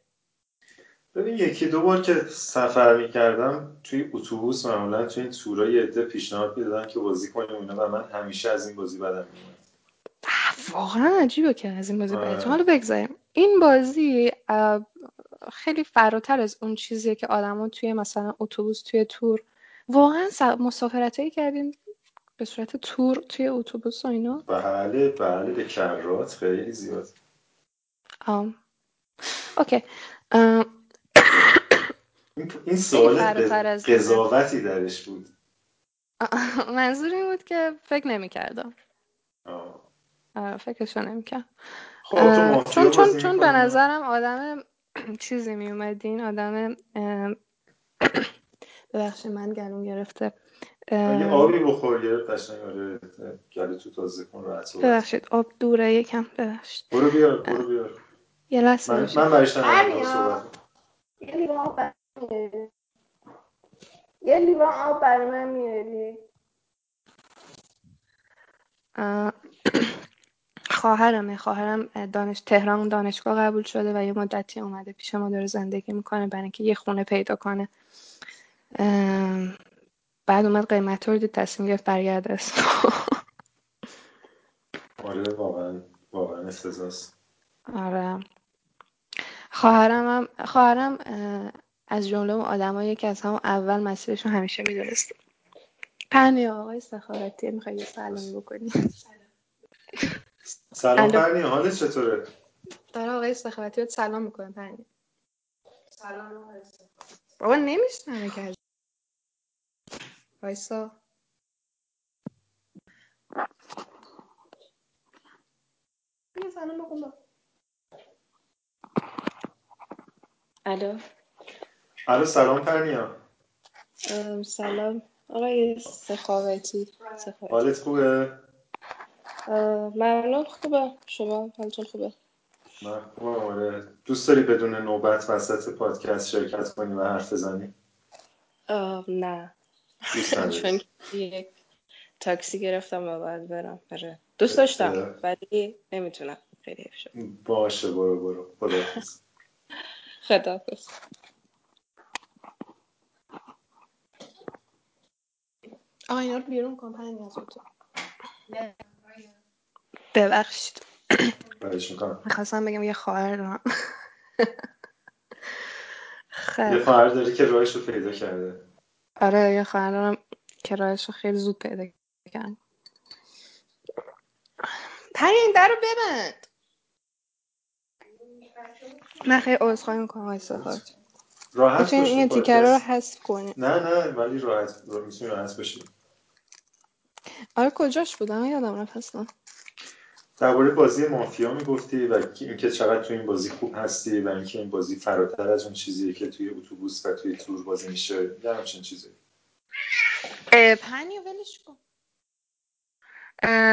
ببین یکی دو بار که سفر می‌کردم توی اتوبوس معمولا توی این تورای عده پیشنهاد می‌دادن که بازی کنیم اونا و من همیشه از این بازی بدم میومد واقعا عجیبه که از این بازی بدم حالا بگذاریم. این بازی خیلی فراتر از اون چیزیه که آدما توی مثلا اتوبوس توی تور واقعا مسافرت هایی کردین به صورت تور توی اتوبوس و اینا. بله بله به کرات خیلی زیاد. آم. اوکی. این سوال قضاوتی درش بود. منظور این بود که فکر نمی کردم فکرشو نمی خب چون چون چون به نظرم آدم چیزی می اومدین آدم ببخشید من گلوم گرفته. اگه آبی بخور گرفت قشنگ آره گلو تو تازه کن راحت ببخشید آب دوره یکم ببخشید. برو بیار برو بیار. یه لحظه من من صحبت یه لیوان یه لیوان آب برای من میاری؟ خواهرمه. خواهرم دانش تهران دانشگاه قبول شده و یه مدتی اومده پیش ما داره زندگی می‌کنه برای اینکه یه خونه پیدا کنه. بعد اومد قیمت رو دید تصمیم گرفت برگرده. اسم آره واقعا واقعا آره. خواهرم هم خواهرم از جمله اون آدمایی که از همون اول مسیرشون همیشه می‌دونست. پنی آقای سخاوتی می‌خوای سلامی بکنی؟ سلام پرنی حالت چطوره؟ داره آقای استخباراتی بهت سلام می‌کنه پرنی. سلام آقای بابا نمیشنمه که وایسا. سلام بکن الو. الو سلام پرنیا. سلام. آقای سخاوتی. حالت خوبه؟ ممنون. خوبه. شما حالتون خوبه؟ من خوبم آره. دوست داری بدون نوبت وسط پادکست شرکت کنی و حرف بزنی؟ نه. چون یک تاکسی گرفتم و باید برم. آره. دوست داشتم ولی نمی‌تونم. خیلی شد. باشه برو برو. خداحافظ. خداحافظ. آقا اینا رو بیرون کن پنج از تو ببخشید. می‌کنم. می‌خواستم بگم یه خواهر دارم. یه خواهر داری که راهش رو پیدا کرده. آره یه خواهر دارم که راهش رو خیلی زود پیدا کرد. پری این در رو ببند. من خیلی عذرخواهی می‌کنم آقای سفارت راحت می‌تونین این تیکر رو حذف کنی نه نه ولی راحت می‌تونی راحت بشی آره کجاش بودم؟ یادم رفت اصلا. درباره بازی مافیا می‌گفتی و اینکه چقدر تو این بازی خوب هستی و اینکه این بازی فراتر از اون چیزیه که توی اتوبوس و توی تور بازی میشه. یه همچین چیزی. پنی ولش کن.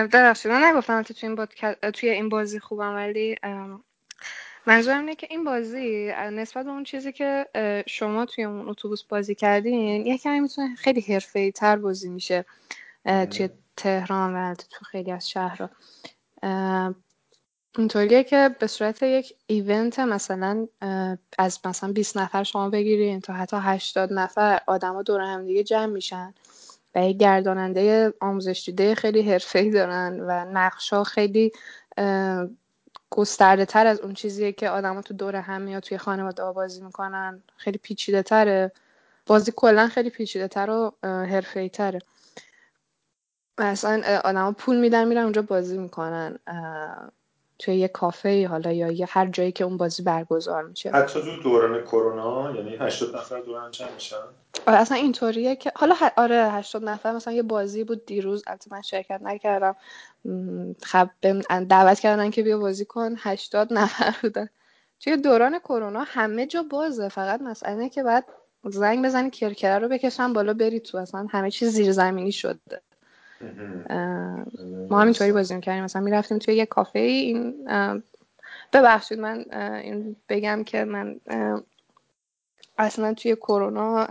درسته من نگفتم که توی این, توی این بازی خوبم ولی منظورم اینه که این بازی نسبت به اون چیزی که شما توی اون اتوبوس بازی کردین یه کمی می‌تونه خیلی حرفه‌ای تر بازی میشه. توی تهران و تو خیلی از شهرها اینطوریه که به صورت یک ایونت مثلا از مثلا 20 نفر شما بگیرین تا حتی 80 نفر آدما دور هم دیگه جمع میشن و یک گرداننده آموزش دیده خیلی حرفه‌ای دارن و نقشا خیلی گسترده تر از اون چیزیه که آدما تو دور هم یا توی خانواده بازی می‌کنن. خیلی پیچیده تره بازی کلا خیلی پیچیده تر و حرفه‌ای تره مثلا آدما پول میدن میرن اونجا بازی می‌کنن. توی یه کافه حالا یا یه هر جایی که اون بازی برگزار میشه. حتی تو دوران کرونا یعنی 80 نفر دوران چند میشن؟ آره اصلا اینطوریه که حالا ه... آره 80 نفر مثلا یه بازی بود دیروز البته من شرکت نکردم. خب دعوت کردن که بیا بازی کن 80 نفر بودن. توی دوران کرونا همه جا بازه فقط مسئله که بعد زنگ بزنی کرکره رو بکشن بالا بری تو. اصلا همه چیز زیر زمینی شده. ما همینطوری بازی می‌کردیم. مثلا می‌رفتیم توی یه کافه این ببخشید من این بگم که من اصلا توی کرونا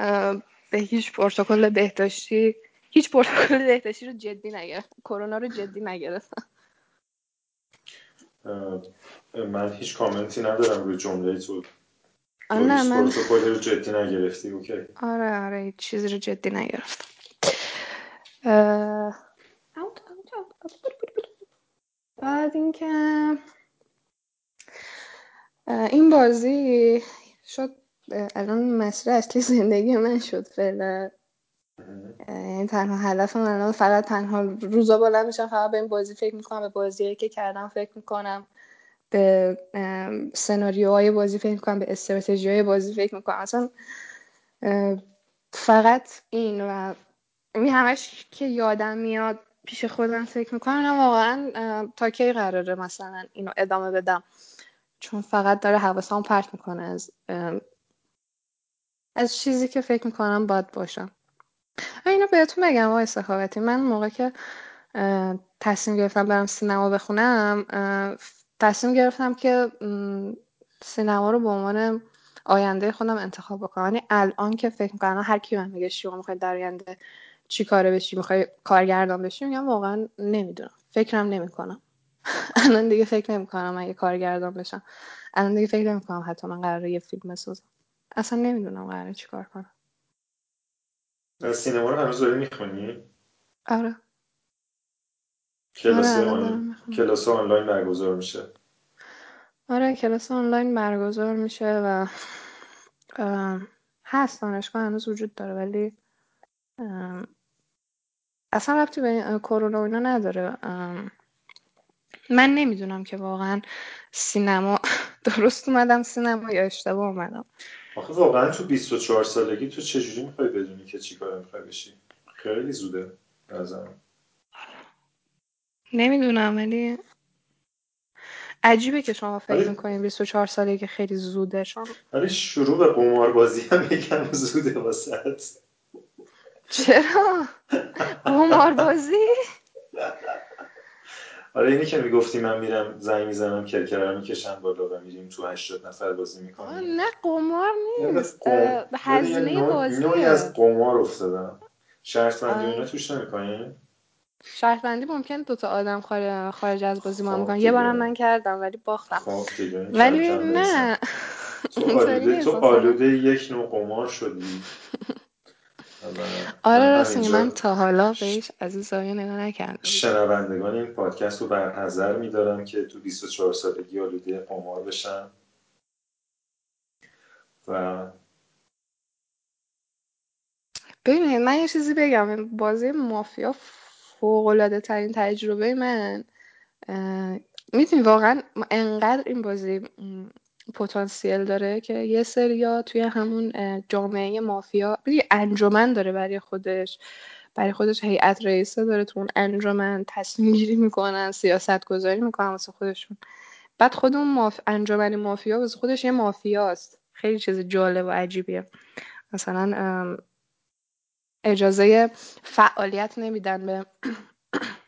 به هیچ پروتکل بهداشتی هیچ پروتکل بهداشتی رو جدی نگرفت کرونا رو جدی نگرفتم. من هیچ کامنتی ندارم روی جمله تو. نه من پروتکل رو جدی نگرفتی اوکی. آره آره هیچ چیزی رو جدی نگرفتم. بعد اینکه این بازی شد الان مسئله اصلی زندگی من شد فعلا. یعنی تنها هدفم الان فقط تنها روزا بالا میشم فقط به این بازی فکر می‌کنم به بازی که کردم فکر می‌کنم به سناریوهای بازی فکر می‌کنم به استراتژی های بازی فکر می‌کنم. اصلا فقط این و این همش که یادم میاد پیش خودم فکر می‌کنم واقعا تا کی قراره مثلا اینو ادامه بدم؟ چون فقط داره حواسم پرت می‌کنه از از چیزی که فکر می‌کنم باید باشم. اینو بهتون بگم آقای سخاوتی. من موقع که تصمیم گرفتم برم سینما بخونم تصمیم گرفتم که سینما رو به عنوان آینده خودم انتخاب بکنم. یعنی الان که فکر می‌کنم هر کی من میگه شما می‌خوای در آینده چی کاره بشی می‌خوای کارگردان بشی؟ میگم واقعا نمی‌دونم. فکرم نمی‌کنم. الان دیگه فکر نمی‌کنم اگه کارگردان بشم. الان دیگه فکر نمی‌کنم حتی من قراره یه فیلم بسازم. اصلا نمی‌دونم قراره چی کار کنم. سینما رو هنوز داری می‌خونی؟ آره. کلاس, آره آن... کلاس آنلاین برگزار میشه. آره کلاس آنلاین برگزار میشه و هست دانشگاه هنوز وجود داره ولی اصلا رفتی به کرونا و اینا نداره. من نمی‌دونم که واقعا سینما درست اومدم سینما یا اشتباه اومدم. آخه واقعا تو 24 سالگی تو چجوری می‌خوای بدونی که چی کار می‌خوای بشی؟ خیلی زوده نظرم. نمی‌دونم ولی عجیبه که شما فکر می‌کنین 24 سالگی خیلی زوده. شما ولی شروع به قمار بازی هم یکم زوده واسه چرا؟ قمار بازی؟ آره اینی که می‌گفتی من میرم زنگ می‌زنم کرکره می‌کشم بالا و میریم تو 80 نفر بازی می‌کنیم. نه قمار نیست. هزینه نوع... بازیه نوعی از قمار افتادم. شرط بندی اینا توش نمی‌کنیم شرط بندی ممکن دو تا آدم خارج از بازی ما می‌کنن. یه بارم من کردم ولی باختم. خب ولی نه. تو آلوده تو آلوده یک نوع قمار شدی. آره راست من تا حالا بهش از این زاویه نگاه نکردم. شنوندگان این پادکست رو بر نظر میدارم که تو 24 سالگی آلوده قمار بشن. و ببینید من یه چیزی بگم. بازی مافیا فوق العاده ترین تجربه من می‌تونی واقعا انقدر این بازی پتانسیل داره که یه سریا توی همون جامعه مافیا یه انجمن داره برای خودش. برای خودش هیئت رئیسه داره تو اون انجمن تصمیم گیری می‌کنن سیاست گذاری می‌کنن واسه خودشون. بعد خود اون ماف... انجمن مافیا واسه خودش یه مافیاست. خیلی چیز جالب و عجیبیه. مثلا اجازه فعالیت نمیدن به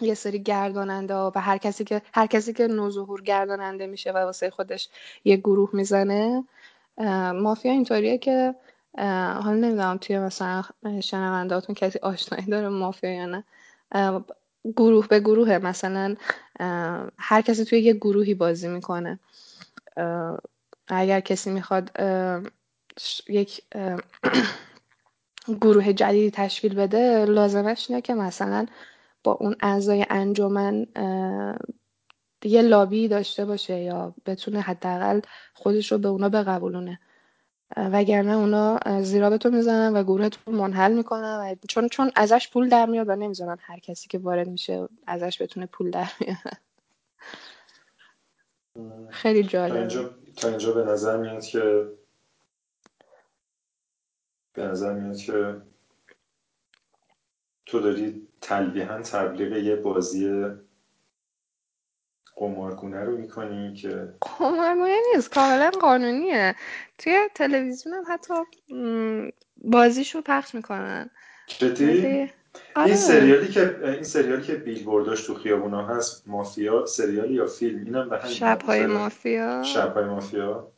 یه سری گرداننده و هر کسی که هر کسی که نوظهور گرداننده میشه و واسه خودش یه گروه می‌زنه مافیا اینطوریه که حالا نمی‌دونم توی مثلا شنوندهاتون کسی آشنایی داره مافیا یا نه. گروه به گروه مثلا هر کسی توی یه گروهی بازی می‌کنه. اگر کسی می‌خواد یک گروه جدیدی تشکیل بده لازمش اینه که مثلا با اون اعضای انجمن یه لابی داشته باشه یا بتونه حداقل خودش رو به اونا بقبولونه. وگرنه اونا زیرا به تو می‌زنن و گروهتون منحل می‌کنن و چون چون ازش پول در میاد و نمی‌ذارن هر کسی که وارد میشه ازش بتونه پول در میاد خیلی جالبه تا اینجا, تا اینجا به نظر میاد که به نظر میاد که تو داری تلویحا تبلیغ یه بازی قمارگونه رو می‌کنی که قمارگونه نیست کاملا قانونیه. توی تلویزیون هم حتی بازیشو پخش می‌کنن. جدی؟ آره. این سریالی که این سریالی که بیلبورداش تو خیابونا هست مافیا سریالی یا فیلم؟ اینم به همین شبهای مافیا. شبهای مافیا؟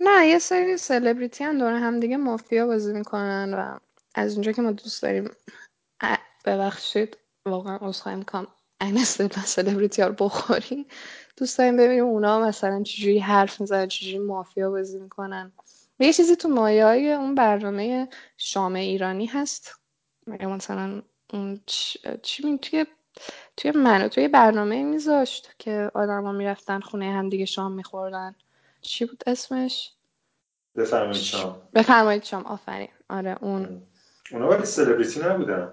نه یه سری سلبریتی هم دور هم دیگه مافیا بازی می‌کنن و از اونجا که ما دوست داریم ببخشید. واقعا عذرخواهی می‌کنم. این اصطلاح سلبریتی ها رو بخوریم دوست داریم ببینیم اونا مثلا چجوری حرف می‌زنن چجوری مافیا بازی می‌کنن. یه چیزی تو مایه های اون برنامه شام ایرانی هست. مثلا اون چی می توی توی منو توی برنامه میذاشت که آدما می‌رفتن خونه هم دیگه شام میخوردن. چی بود اسمش؟ بفرمایید شام. بفرمایید شام. آفرین. آره اون. اونا ولی سلبریتی نبودن.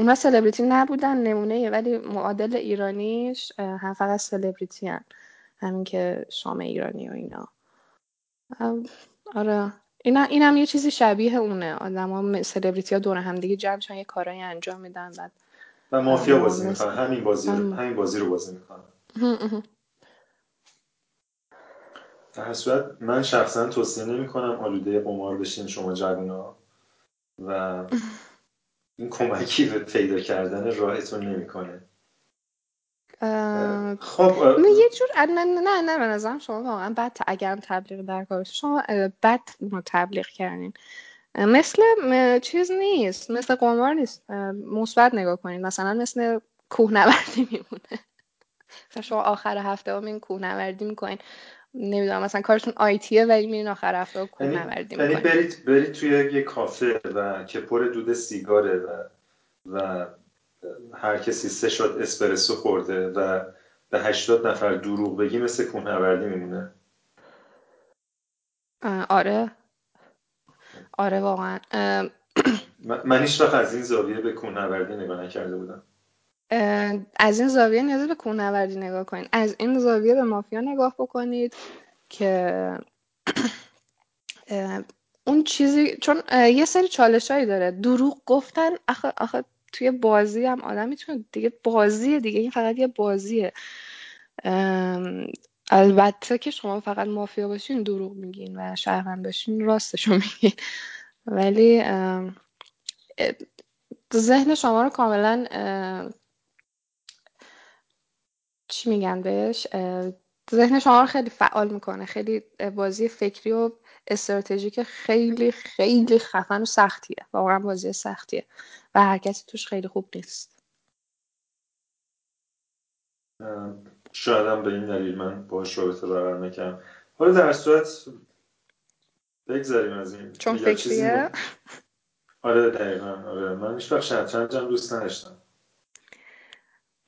اونا سلبریتی نبودن نمونه ولی معادل ایرانیش هم فقط سلبریتی هن. همین که شام ایرانی و اینا. آره. اینا اینم یه چیزی شبیه اونه. آدما سلبریتی ها دور هم دیگه جمع یه کارایی انجام میدن بعد و مافیا بازی می‌کنن. همین بازی رو همین بازی رو بازی می‌کنن. در صورت من شخصا توصیه نمی کنم آلوده قمار بشین شما جوونا. و این کمکی به پیدا کردن راهتون نمی‌کنه. خب یه جور نه نه نه به نظرم شما واقعا بد اگرم تبلیغ در کار شما بد تبلیغ کردین. مثل چیز نیست مثل قمار نیست. مثبت نگاه کنید مثلا مثل کوهنوردی میمونه. مثلا شما آخر هفته هم این کوهنوردی می‌کنین. نمی‌دونم مثلا کارتون آیتیه ولی میرین آخر هفته کوهنوردی می‌کنین یعنی برید برید توی یه کافه و که پر دود سیگاره و و هر کسی سه شات اسپرسو خورده و به هشتاد نفر دروغ بگی مثل کوهنوردی میمونه آره. آره واقعا. من هیچ از این زاویه به کوهنوردی نگاه نکرده بودم. از این زاویه نیازه به کوهنوردی نگاه کنید از این زاویه به مافیا نگاه بکنید که اون چیزی چون یه سری چالش هایی داره. دروغ گفتن آخه, آخه توی بازی هم آدم می‌تونه دیگه بازیه دیگه. این فقط یه بازیه. البته که شما فقط مافیا باشین دروغ میگین و شهروند باشین راستشو میگین. ولی ذهن شما رو کاملا چی میگن بهش؟ ذهن شما رو خیلی فعال می‌کنه. خیلی بازی فکری و استراتژیک خیلی خیلی خفن و سختیه. واقعا بازی سختیه و هر کسی توش خیلی خوب نیست. شاید به این دلیل من باش رابطه برقرار نکردم. حالا در صورت بگذاریم از این. چون فکریه. آره دقیقا. آره. من هیچ وقت شطرنج هم دوست نداشتم.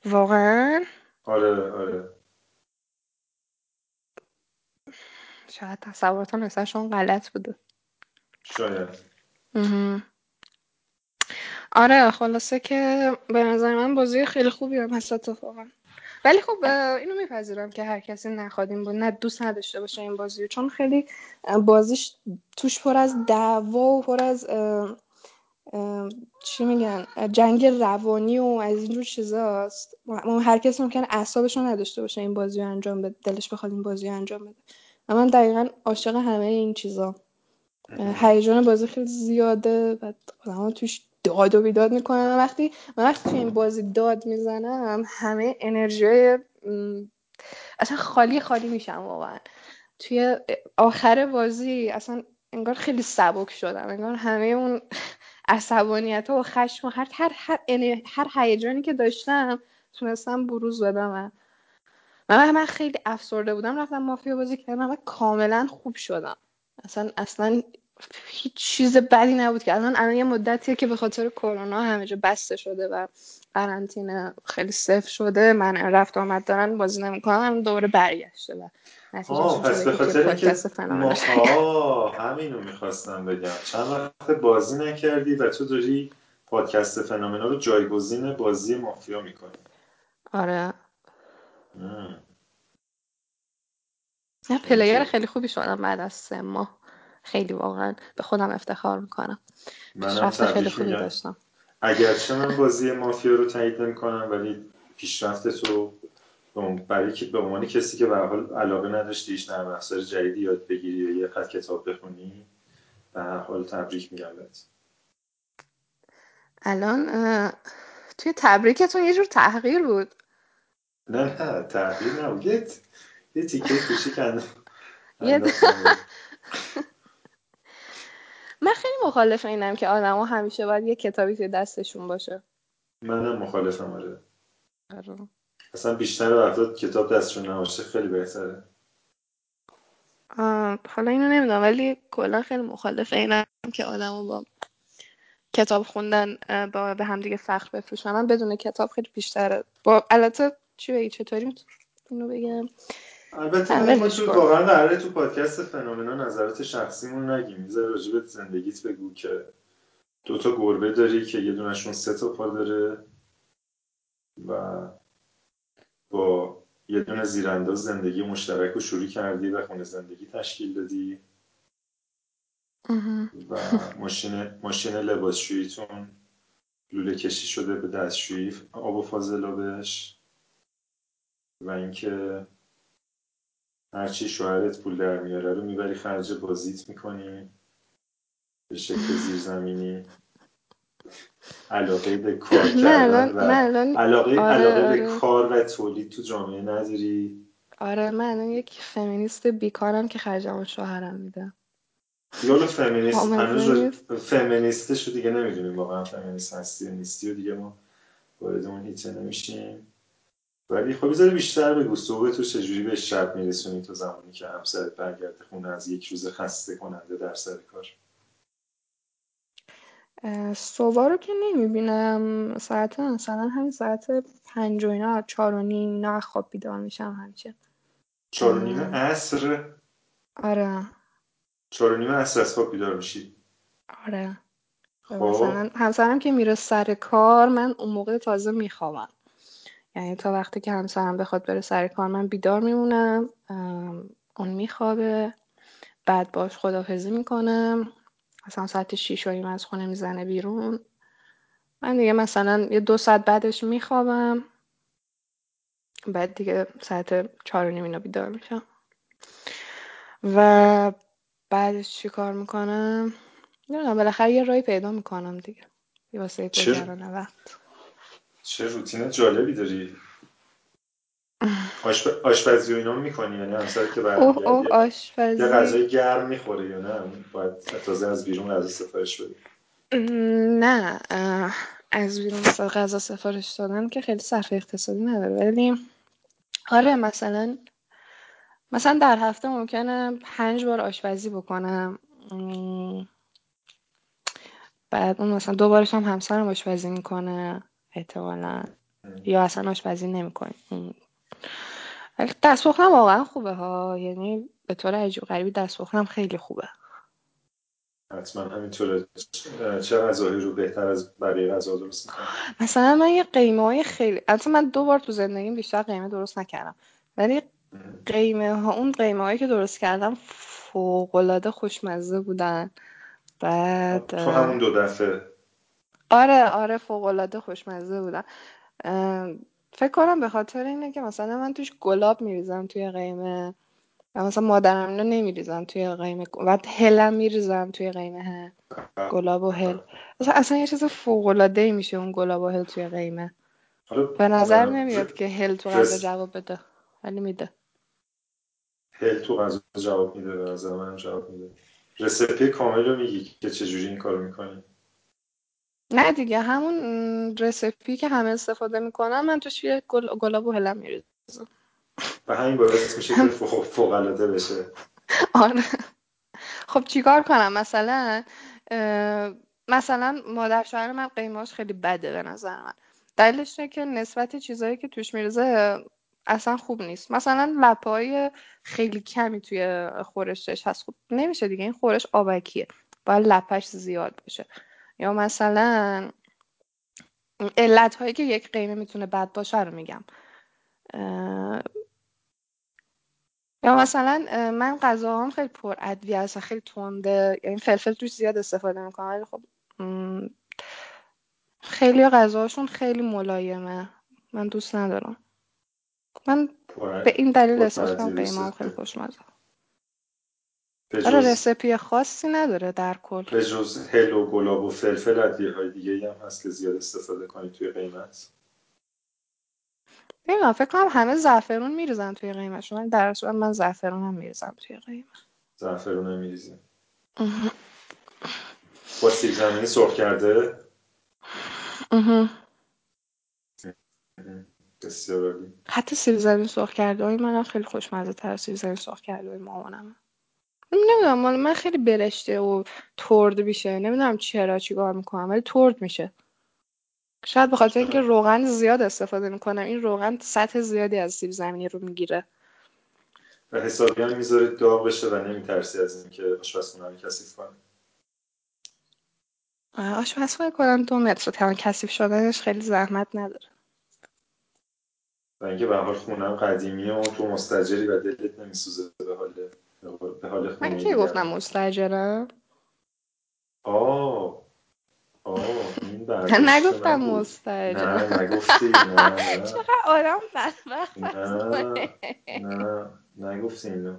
واقعا؟ آره آره. شاید تصوراتم نسبتشون غلط بوده. شاید. آره خلاصه که به نظر من بازی خیلی خوبی هم هست اتفاقا. ولی خب اینو میپذیرم که هر کسی نخواد این بود نه دوست نداشته باشه این بازی چون خیلی بازیش توش پر از دعوا و پر از چی میگن؟ جنگ روانی و از اینجور چیزاست هر کسی ممکن اعصابش رو نداشته باشه این بازی رو انجام بده دلش بخواد این بازی رو انجام بده. و من دقیقا عاشق همه این چیزا. هیجان بازی خیلی زیاده و آدم توش داد و بیداد می‌کنن. وقتی من وقتی توی این بازی داد می‌زنم همه انرژی اصلا خالی خالی میشم واقعا. توی آخر بازی اصلا انگار خیلی سبک شدم. انگار همه اون عصبانیت و خشم و هر هر هر هر هیجانی که داشتم تونستم بروز بدم من من خیلی افسرده بودم رفتم مافیا بازی کردم و کاملا خوب شدم. اصلا اصلا هیچ چیز بدی نبود که الان الان یه مدتیه که به خاطر کرونا همه جا بسته شده و قرنطینه خیلی صفر شده. من رفت آمد دارن بازی نمی‌کنن دوباره برگشته و آه پس به خاطر اینکه ما آه همینو می‌خواستم بگم. چند وقت بازی نکردی و تو داری پادکست فنومنا رو جایگزین بازی مافیا می‌کنی. آره. نه پلیر خیلی خوبی شدم بعد از سه ماه. خیلی واقعا به خودم افتخار می‌کنم. منم خیلی خوبی داشتم. اگرچه من بازی مافیا رو تایید نمی‌کنم ولی پیشرفت تو برای که به عنوان کسی که به حال علاقه نداشتی نرم افزار جدیدی یاد بگیری یا یه خط کتاب بخونی به هر حال تبریک میگم الان توی تبریکتون یه جور تحقیر بود. نه نه تحقیر نبود. یه تیکه کوچیک من خیلی مخالف اینم که آدما همیشه باید یه کتابی توی دستشون باشه. منم مخالفم آره, آره. اصلا بیشتر افراد کتاب دستشون نباشه خیلی بهتره. حالا اینو نمی‌دونم ولی کلا خیلی مخالف اینم که آدمو با کتاب خوندن با به هم دیگه فخر بفروشن من بدون کتاب خیلی بیشتره با البته چی بگی چطوری اینو بگم؟ البته ما تو واقعا قراره تو پادکست فنومنا نظرات شخصیمون نگیم. می‌ذاره راجبت زندگیت بگو که دوتا گربه داری که یه دونشون سه تا پا داره و با یه دونه زیرانداز زندگی مشترک رو شروع کردی و خونه زندگی تشکیل دادی. و ماشین ماشین لباسشوییتون لوله کشی شده به دستشویی آب و فاضلابش و اینکه هرچی شوهرت پول در میاره رو می‌بری خرج بازیت می‌کنی. به شکل زیرزمینی. علاقه به کار کردن و علاقه, آره علاقه آره. به کار و تولید تو جامعه نداری آره من الان یک فمینیست بیکارم که خرجم شوهرم میدم یالا فمینیست هنوز فمینیستش رو دیگه نمی‌دونیم. واقعا فمینیست هستی نیستی و دیگه ما وارد اون هیچه نمیشیم. ولی خب بذاری بیشتر بگو. صبح تو چجوری به شب میرسونی تو زمانی که همسرت برگرده خونه از یک روز خسته کننده در سر کار؟ صبح رو که نمی‌بینم. ساعت مثلا همین ساعت پنج و اینا چار و نیم اینا خواب بیدار میشم همیشه. چار و نیم عصر؟ آره. چار و نیم عصر از خواب بیدار میشی؟ آره. خب. مثلا همسرم که میره سر کار من اون موقع تازه میخوابم. یعنی تا وقتی که همسرم بخواد بره سر کار من بیدار میمونم اون میخوابه. بعد باش خدافزی می‌کنم. مثلا ساعت شیش و از خونه می‌زنه بیرون. من دیگه مثلا یه دو ساعت بعدش میخوابم. بعد دیگه ساعت چهار و نیم اینا بیدار میشم. و بعدش چی کار می‌کنم؟ نمی‌دونم بالاخره یه رای پیدا می‌کنم دیگه. یه واسه گذران وقت. چه روتین جالبی داری. آشپ... آشپزی و اینا می‌کنی؟ یعنی همسر که برمیگردی؟ آشپزی. یه غذای گرم می‌خوره یا نه؟ باید تازه از بیرون غذا سفارش بدی. نه از بیرون غذا سفارش دادن که خیلی صرف اقتصادی نداره. ولی آره مثلا مثلا در هفته ممکنه پنج بار آشپزی بکنم. بعد اون مثلا دوبارش هم همسرم آشپزی می‌کنه احتمالا. یا اصلا آشپزی نمی‌کنه ولی دست واقعا خوبه ها. یعنی به طور عجیب غریبی دست خیلی خوبه. حتما همینطوره. چه غذاهایی رو بهتر از بقیه غذا درست می‌کنم مثلا من یه قیمه های خیلی اصلا من دو بار تو زندگیم بیشتر قیمه درست نکردم. ولی قیمه ها اون قیمه هایی که درست کردم فوق العاده خوشمزه بودن. بعد تو همون دو دفعه. آره آره فوق العاده خوشمزه بودن. فکر کنم به خاطر اینه که مثلا من توش گلاب میریزم توی قیمه و مثلا مادرم اینو نمیریزم توی قیمه و هلم میریزم توی قیمه گلاب و هل. اصلا, اصلا یه چیز فوق العاده ای میشه اون گلاب و هل توی قیمه. به نظر نمیاد که هل تو غذا جواب بده ولی میده. هل تو غذا جواب میده به نظر من جواب میده. رسیپی کامل رو میگی که چجوری این کارو می‌کنی؟ نه دیگه همون رسیپی که همه استفاده می‌کنن من توش یه گلاب و هلم میریزم. و همین باعث میشه که فوق العاده بشه. آره. خب چیکار کنم؟ مثلا مثلا مادر شوهر من قیماش خیلی بده به نظر من. دلیلش اینه که نسبت چیزایی که توش میرزه اصلا خوب نیست. مثلا لپای خیلی کمی توی خورشش هست. خوب نمیشه دیگه این خورش آبکیه. باید لپش زیاد باشه. یا مثلا علت هایی که یک قیمه می‌تونه بد باشه رو میگم. یا مثلا من غذاهام خیلی پر ادویه هست خیلی تنده یعنی فلفل توش زیاد استفاده می‌کنم ولی خب خیلی غذاشون خیلی ملایمه. من دوست ندارم. من به این دلیل احساس کنم قیمه خیلی خوشمزه. آره رسپی خاصی نداره در کل. به جز هل و گلاب و فلفل ادویه های دیگه هم هست که زیاد استفاده کنید توی قیمت. نمی‌دونم فکر کنم همه زعفرون میریزن توی قیمت. من در صورت من زعفرون هم میریزم توی قیمت. زعفرون هم میریزیم. با سیب زمینی سرخ کرده؟ بسیار حتی سیب زمینی سرخ کرده های من خیلی خوشمزه تر سیب زمینی سرخ کرده های مامانم. نمی‌دونم مال من خیلی برشته و ترد میشه. نمی‌دونم چرا چیکار می‌کنم ولی ترد میشه. شاید به خاطر اینکه روغن زیاد استفاده می‌کنم. این روغن سطح زیادی از سیب زمینی رو می‌گیره. و حسابی هم می‌ذارید داغ بشه و نمیترسی از اینکه آشپزخونه رو کثیف کنی آشپزخونه کلا دو متر. تمام کثیف شدنش خیلی زحمت نداره. و اینکه به حال خونم قدیمیه و تو مستجری و دلت نمیسوزه به حال. من کی گفتم مستجرم؟ آه. آه این نگفتم مستجر نه نگفتی نه چقدر آدم بدبخت نه نه نگفتی اینو.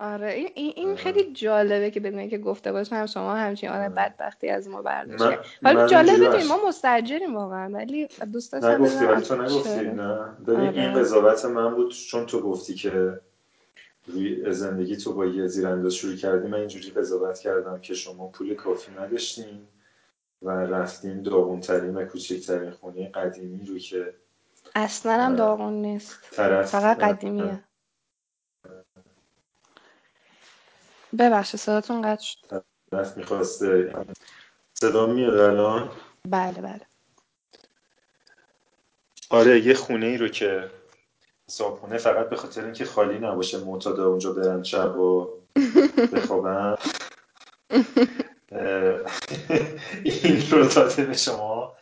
آره این, این خیلی جالبه که بدونه که گفته باشم شما همچین آدم بدبختی از ما برداشت حالا جالبه بدونیم ما مستجریم واقعا ولی دوست داشتم نگفتی ولی تو نگفتی نه. ببین آره. این قضاوت من بود چون تو گفتی که روی زندگی تو با یه زیرانداز شروع کردی من اینجوری قضاوت کردم که شما پول کافی نداشتین و رفتیم داغونترین و کوچکترین خونه قدیمی رو که اصلا هم داغون نیست. فقط قدیمیه. ببخشید صداتون قطع شد. طرف می‌خواسته. صدا میاد الان؟ بله بله. آره یه خونه ای رو که صابخونه فقط به خاطر اینکه خالی نباشه معتادا اونجا برن شب و بخوابن. این رو داده به شما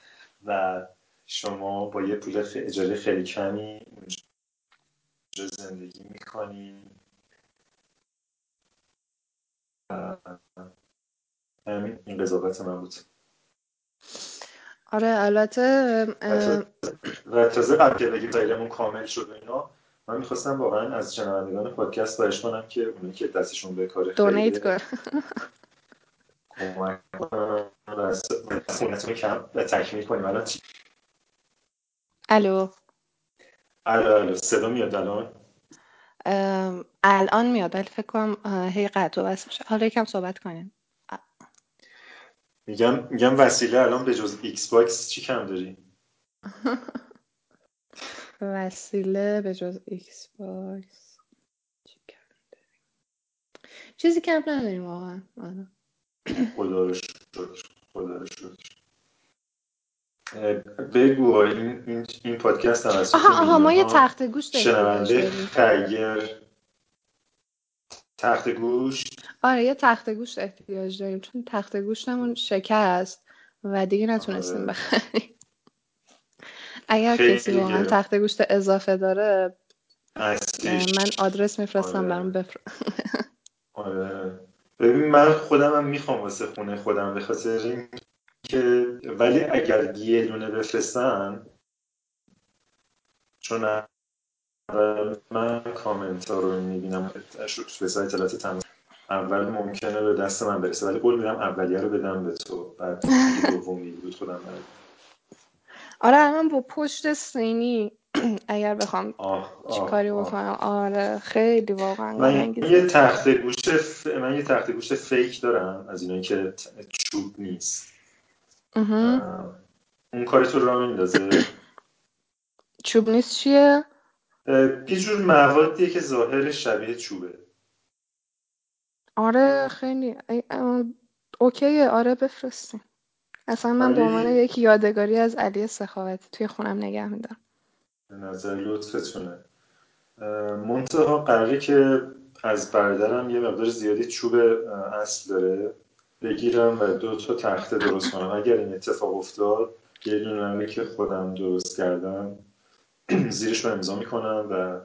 و شما با یه پول اجاره خیلی کمی اونجا زندگی می‌کنی. همین این قضاوت من بود. آره البته و تازه قبل که بگیم کامل شد و اینا من می‌خواستم واقعا از شنوندگان پادکست خواهش کنم که اونایی که دستشون به کار دونیت کن. کمک کنم کم تکمیل کنیم. الان چی؟ الو. الو الو. صدا میاد الان؟ الان میاد ولی فکر کنم هی قطع و بس میشه. حالا یکم صحبت کنیم. میگم میگم وسیله الان به جز ایکس باکس چی کم داری؟ وسیله به جز ایکس باکس چیزی کم نداریم واقعا آره. خدا رو خدا رو بگو این, این, این پادکست هم از آها آها ما یه تخت گوش شنونده خیر تخت گوش؟ آره یه تخت گوش احتیاج داریم چون تخت گوشتمون شکست و دیگه نتونستیم آره. بخریم. اگر کسی واقعا تخت گوشت اضافه داره من آدرس میفرستم آره. برام بفر آره. ببین من خودم هم می‌خوام واسه خونه خودم به خاطر که ولی اگر یه دونه بفرستن چون من کامنت ها رو می‌بینم به سایت اطلاعات تمام اول ممکنه به دست من برسه ولی قول میدم اولیه رو بدم به تو بعد دومی بود خودم برد. آره من با پشت سینی اگر بخوام چیکاری بکنم؟ آره خیلی واقعا من یه تخت گوشت ف... من یه تخت گوشت فیک دارم از اینایی که چوب نیست. اون کار تو را میندازه. چوب نیست چیه؟ یه جور موادیه که ظاهر شبیه چوبه. آره خیلی. اوکیه. آره بفرستیم اصلا من به عنوان ولی یک یادگاری از علی سخاوتی توی خونم نگه میدم به نظر لطفتونه. اه، منتها قراره که از برادرم یه مقدار زیادی چوب اه، اصل داره بگیرم و دو تا تخته درست کنم. اگر این اتفاق افتاد یه دونه که خودم درست کردم زیرش رو امضا می‌کنم و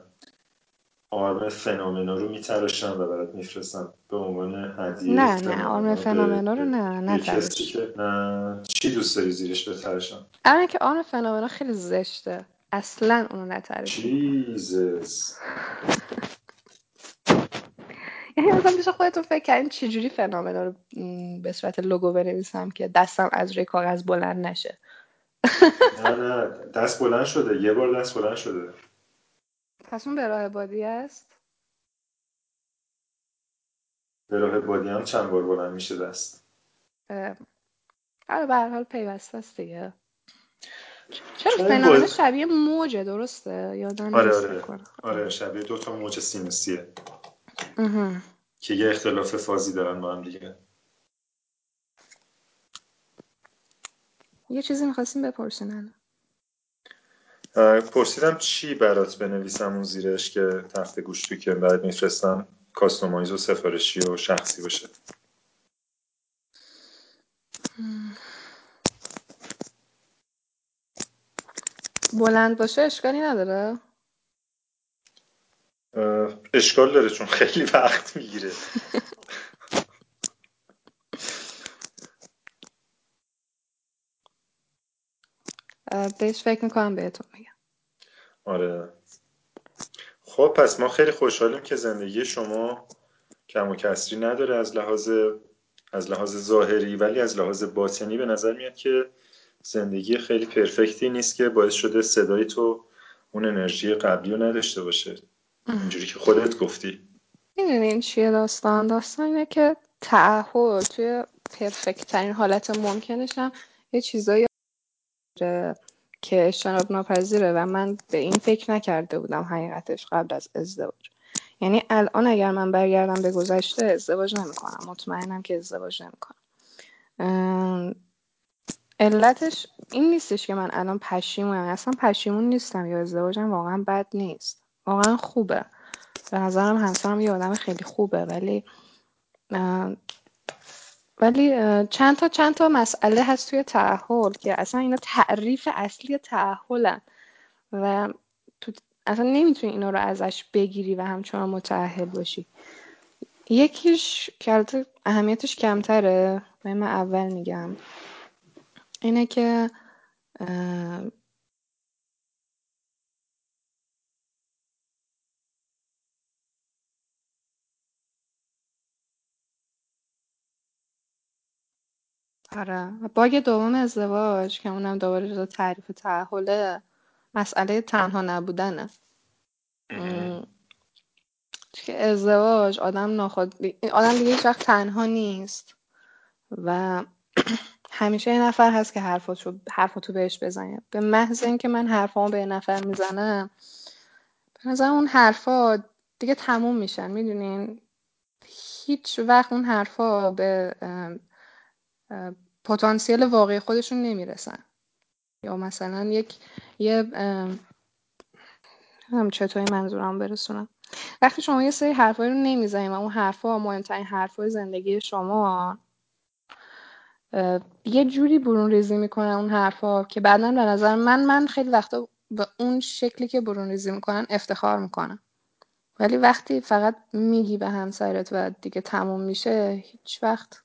آرم فنومنا رو میتراشم و برات میفرستم به عنوان هدیه نه نه آرم فنومنا فنومنا رو نه که نه چی دوست داری زیرش بتراشم اولا که آرم فنومنا خیلی زشته. اصلا اونو نتراشی جیزس یعنی مثلا پیش خودتون فکر کردین چجوری فنومنا رو به صورت لوگو بنویسم که دستم از روی کاغذ بلند نشه؟ نه نه دست بلند شده. یه بار دست بلند شده. پس اون به راه بادی است؟ به راه بادی هم چند بار بلند میشه دست؟ آره به هر حال پیوسته است دیگه. چرا چون این فنومنا با... شبیه موجه درسته؟ یادم آره آره. کنم آره شبیه دو تا موج سینوسیه. که یه اختلاف فازی دارن با هم دیگه. یه چیزی می‌خواستیم بپرسین پرسیدم چی برات بنویسم اون زیرش که تخت گوش توی که برات میفرستم؟ کاستومایز و سفارشی و شخصی باشه. بلند باشه اشکالی نداره؟ اشکال داره چون خیلی وقت می‌گیره. بهش فکر می‌کنم بهتون میگم. آره. خب پس ما خیلی خوشحالیم که زندگی شما کم و کسری نداره از لحاظ از لحاظ ظاهری ولی از لحاظ باطنی به نظر میاد که زندگی خیلی پرفکتی نیست که باعث شده صدای تو اون انرژی قبلی رو نداشته باشه. اینجوری که خودت گفتی. می‌دونین چیه داستان؟ داستان اینه که تعهد توی پرفکت ترین حالت ممکنش هم یه چیزایی که اجتناب ناپذیره و من به این فکر نکرده بودم حقیقتش قبل از ازدواج. یعنی الان اگر من برگردم به گذشته ازدواج نمی‌کنم. مطمئنم که ازدواج نمی‌کنم. علتش این نیستش که من الان پشیمونم. اصلا پشیمون نیستم یا ازدواجم واقعا بد نیست. واقعا خوبه. به نظرم همسرم یه آدم خیلی خوبه ولی ولی چند تا چند تا مسئله هست توی تعهل که اصلا اینا تعریف اصلی تعهلن و تو اصلا نمی‌تونی اینا رو ازش بگیری و همچنان متعهل باشی. یکیش که اهمیتش کمتره من اول میگم اینه که آره. باگ دوم ازدواج که اونم دوباره جزو تعریف تعهله مسئله تنها نبودنه. م، که ازدواج آدم ناخود آدم دیگه هیچ وقت تنها نیست. و همیشه یه نفر هست که حرفاتو حرفاتو بهش بزنه. به محض اینکه من حرفامو به یه نفر می‌زنم به نظر اون حرفا دیگه تموم میشن. می‌دونین؟ هیچ وقت اون حرفا به ام، ام، پتانسیل واقعی خودشون نمی‌رسن. یا مثلا یک یه نمی‌دونم چطوری منظورم برسونم. وقتی شما یه سری حرفایی رو نمی‌زنید و اون حرفا مهمترین حرفای زندگی شما یه جوری برون ریزی می‌کنن اون حرفا که بعدا به نظر من من خیلی وقتا به اون شکلی که برون ریزی می‌کنن افتخار می‌کنم. ولی وقتی فقط میگی به همسرت و دیگه تموم میشه هیچ وقت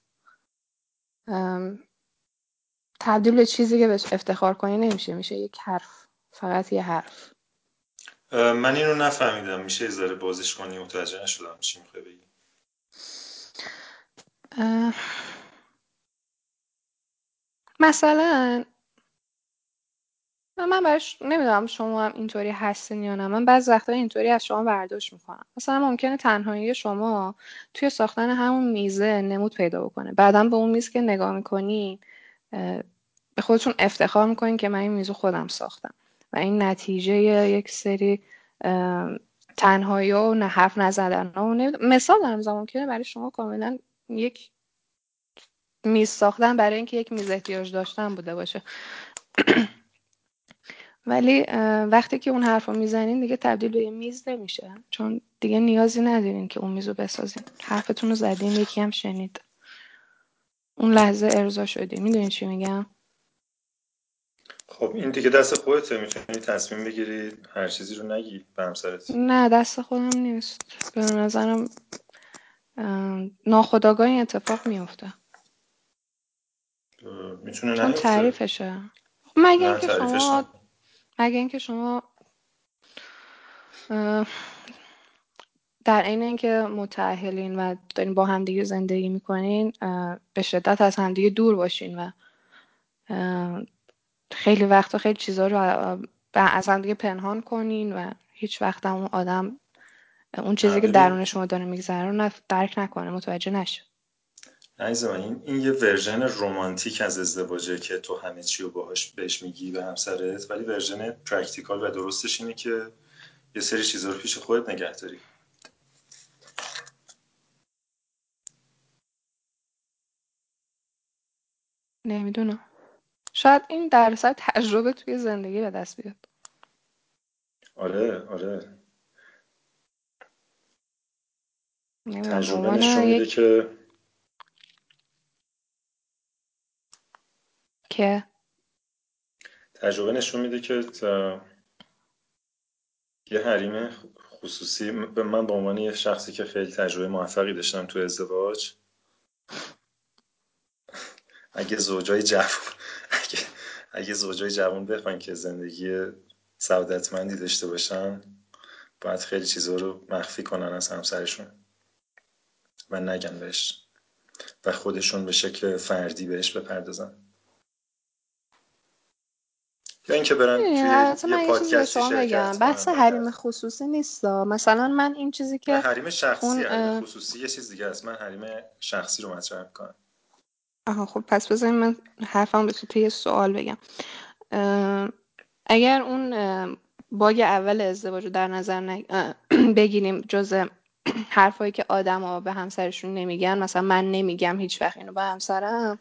تبدیل به چیزی که بهش افتخار کنی نمیشه میشه یک حرف فقط یه حرف. من اینو نفهمیدم. میشه یه ذره بازش کنی؟ متوجه نشدم چی می‌خوای بگی. مثلا من براش نمی‌دونم شما هم اینطوری هستین یا نه. من بعض وقتا اینطوری از شما برداشت می‌کنم. مثلا ممکنه تنهایی شما توی ساختن همون میزه نمود پیدا بکنه. بعدا به اون میز که نگاه می‌کنی به خودتون افتخار می‌کنین که من این میزو خودم ساختم. و این نتیجه یک سری تنهایی و نه حرف نزدن و مثال دارم زمان که برای شما کاملا یک میز ساختن برای اینکه یک میز احتیاج داشتن بوده باشه. ولی وقتی که اون حرف رو می‌زنین دیگه تبدیل به یه میز نمیشه. چون دیگه نیازی ندارین که اون میز رو بسازین. حرفتون رو زدین یکی هم شنید. اون لحظه ارضا شدی. می‌دونین چی میگم؟ خب این دیگه دست خودته. می‌تونی تصمیم بگیری هر چیزی رو نگی به همسرت. نه دست خودم نیست. به نظرم ناخداگاه این اتفاق میفته می‌تونه چون تعریفشه. مگه اینکه شما مگه اینکه شما در عین اینکه متأهلین و دارین با همدیگه زندگی می‌کنین به شدت از همدیگه دور باشین و خیلی وقتا خیلی چیزا رو از همدیگه پنهان کنین و هیچ وقت اون آدم اون چیزی که درون شما داره میگذره رو درک نکنه متوجه نشه عزیز این این یه version رمانتیک از ازدواجه که تو همه چی رو باهاش بهش میگی به همسرت ولی version practical و درستش اینه که یه سری چیزا رو پیش خودت نگه داری. نمی‌دونم. شاید این درصد تجربه توی زندگی به دست بیاد. آره آره. تجربه نشون میده که که تجربه نشون میده که یه حریم خصوصی من به عنوان یه شخصی که خیلی تجربه موفقی داشتم تو ازدواج اگه زوجای جوان اگه, اگه زوجای جوان بخواین که زندگی سعادتمندی داشته باشن باید خیلی چیزا رو مخفی کنن از همسرشون و نگن بهش و خودشون به شکل فردی بهش بپردازن. یا اینکه برن توی یه پادکستی شرکت. بحث حریم خصوصی نیست. مثلا من این چیزی که حریم شخصی اون... حریم خصوصی یه چیز دیگه است. من حریم شخصی رو مطرح کنم آها خب پس بذاریم من حرفم به تو یه سوال بگم. اگر اون باگ اول ازدواج رو در نظر بگیریم جز حرفایی که آدما به همسرشون نمیگن مثلا من نمیگم هیچ وقت اینو به همسرم.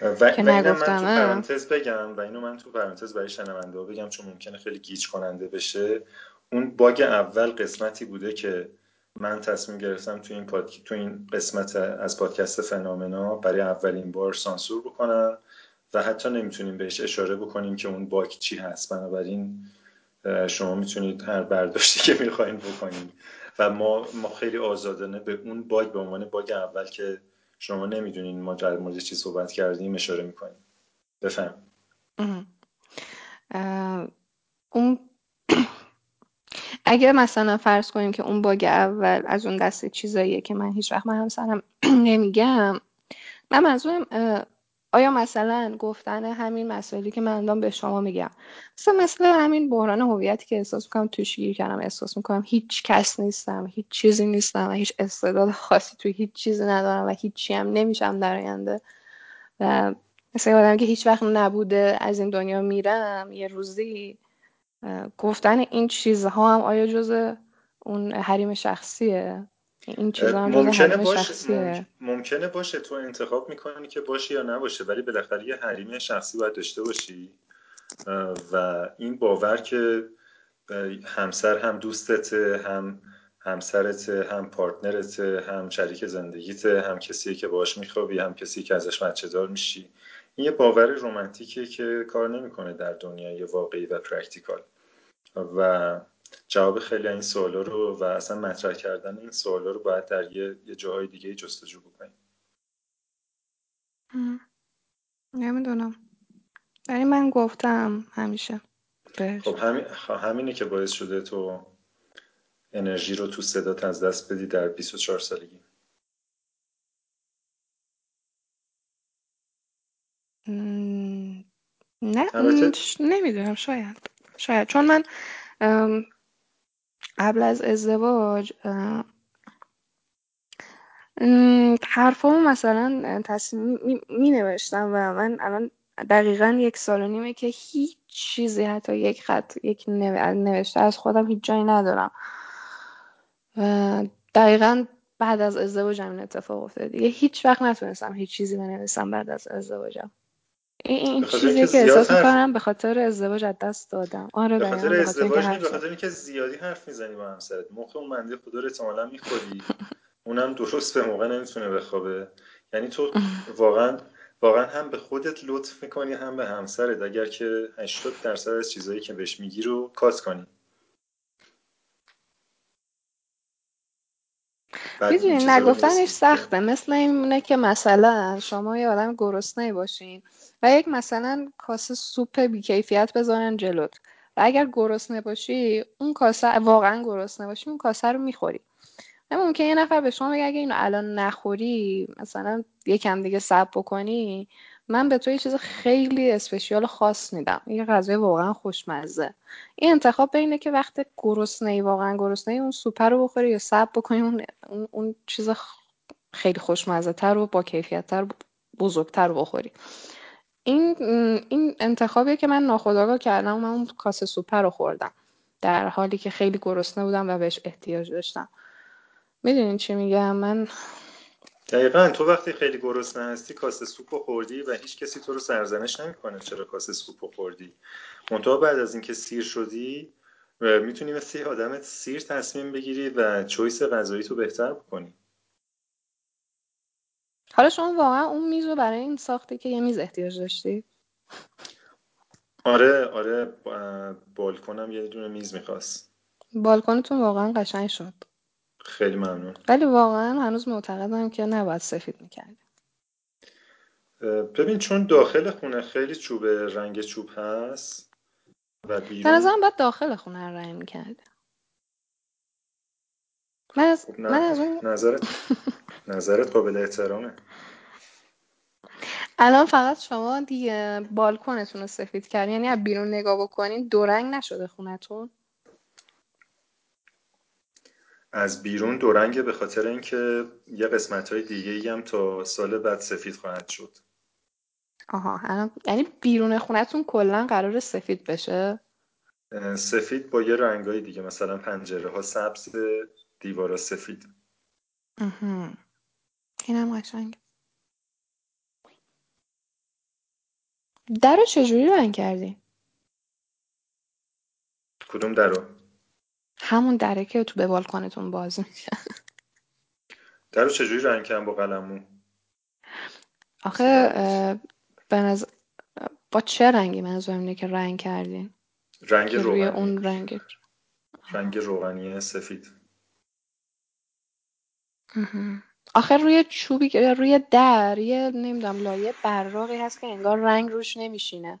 و, که و اینو من تو پرانتز بگم و اینو من تو پرانتز برای شنونده بگم چون ممکنه خیلی گیج کننده بشه. اون باگ اول قسمتی بوده که من تصمیم گرفتم تو این, پاد... تو این قسمت از پادکست فنامنا برای اولین بار سانسور بکنم و حتی نمی‌تونیم بهش اشاره بکنیم که اون باگ چی هست. بنابراین شما می‌تونید هر برداشتی که می‌خواین بکنید. و ما ما خیلی آزادانه به اون باگ به عنوان باگ اول که شما نمی‌دونین ما در مورد چی صحبت کردیم اشاره می‌کنیم. بفهم. اون اگر مثلا فرض کنیم که اون باگ اول از اون دسته چیزاییه که من هیچ وقت من همسرم نمیگم من منظورم آیا مثلا گفتن همین مسائلی که من الان به شما میگم مثلا مثل همین بحران هویتی که احساس می‌کنم توش گیر کردم احساس می‌کنم هیچ کس نیستم هیچ چیزی نیستم و هیچ استعداد خاصی توی هیچ چیزی ندارم و هیچی هم نمیشم در آینده. و مثل آدم که هیچ وقت نبوده از این دنیا میرم یه روزی گفتن این چیزها هم آیا جز اون حریم شخصیه؟ این چیزا هم ممکنه باشه ممکنه باشه تو انتخاب می‌کنی که باشه یا نباشه ولی بالاخره یه حریم شخصی باید داشته باشی. و این باور که همسر هم دوستته هم همسرت هم پارتنرت هم شریک زندگیت هم کسی که باش میخوابی هم کسی که ازش بچه دار میشی. این یه باور رومنتیکه که کار نمی‌کنه در دنیای واقعی و practical. و جواب خیلی این سوالا رو و اصلا مطرح کردن این سوالا رو باید در یه, یه جاهای دیگه جستجو بکنیم. نمی‌دونم. ولی من گفتم همیشه. بهش. خب همین همینه که باعث شده تو انرژی رو تو صدات از دست بدی در 24 سالگی. نه نمی‌دونم شاید. شاید. چون من قبل از ازدواج حرفامو مثلا تصمیم می نوشتم و من الان دقیقا یک سال و نیمه که هیچ چیزی حتی یک خط یک نوشته از خودم هیچ جایی ندارم. و دقیقا بعد از ازدواجم این اتفاق افتاد. دیگه هیچ وقت نتونستم هیچ چیزی بنویسم بعد از ازدواجم. این, چیزی که احساس می‌کنم به خاطر ازدواج از دست دادم. آره به خاطر ازدواج به خاطر اینکه زیادی حرف می‌زنی با همسرت. مخ اون منده خدا رو احتمالا می‌خوری. اونم درست به موقع نمی‌تونه بخوابه. یعنی تو واقعا واقعا هم به خودت لطف می‌کنی هم به همسرت. اگر که 80 درصد از چیزایی که بهش میگی رو کات کنی. می‌دونی نگفتنش سخته. مثل اینه که مثلا شما یه آدم گرسنه باشین و یک مثلا کاسه سوپ بیکیفیت بذارن جلوت. و اگر گرسنه باشی اون کاسه واقعا گرسنه باشی اون کاسه رو می‌خوری. ممکن یه نفر به شما بگه اگه اینو الان نخوری مثلا یکم دیگه سب بکنی من به تو یه چیز خیلی اسپشیال خاص میدم. یه غذای واقعا خوشمزه. این انتخاب بینه که وقت گرسنه ای واقعا گرسنه اون سوپر رو بخوری یا سب بکنی اون, اون, چیز خیلی خوشمزه تر و با کیفیت تر بزرگتر رو بخوری. این این انتخابیه که من ناخودآگاه کردم و من اون کاسه سوپر رو خوردم. در حالی که خیلی گرسنه بودم و بهش احتیاج داشتم. می‌دونین چی میگم؟ من دقیقا تو وقتی خیلی گرسنه هستی کاسه سوپ خوردی و هیچ کسی تو رو سرزنش نمی‌کنه چرا کاسه سوپ خوردی. منتها بعد از اینکه سیر شدی می‌تونی مثل یه آدم سیر تصمیم بگیری و چویس غذایی تو بهتر بکنی. حالا شما واقعا اون میز رو برای این ساختی که یه میز احتیاج داشتی؟ آره آره بالکنم یه دونه میز می‌خواست. بالکنتون واقعا قشنگ شد. خیلی ممنون. ولی واقعا هنوز معتقدم که نباید سفید می‌کردی ببین چون داخل خونه خیلی چوب رنگ چوب هست و بیرون نظرم باید داخل خونه رنگ می‌کرد من از, خب، نه. من از اون نظرت نظرت قابل احترامه. الان فقط شما دیگه بالکنتون رو سفید کردین یعنی از بیرون نگاه بکنین دو رنگ نشده خونتون. از بیرون دو رنگه به خاطر اینکه یه قسمت های دیگه ای هم تا سال بعد سفید خواهد شد. آها الان یعنی بیرون خونتون کلا قرار سفید بشه؟ سفید با یه رنگای دیگه مثلا پنجره ها سبز دیوارا سفید. اینم قشنگ در رو چجوری رنگ کردی؟ کدوم در رو؟ همون دره که تو به بالکانتون باز میشه. در چجوری رنگ کردم با قلمو؟ آخه به با چه رنگی منظورم اینه که رنگ کردین؟ رنگ روغنی روی اون رنگ رنگ روغنی سفید. آخه روی چوبی که روی در یه نمی‌دونم لایه براقی هست که انگار رنگ روش نمیشینه.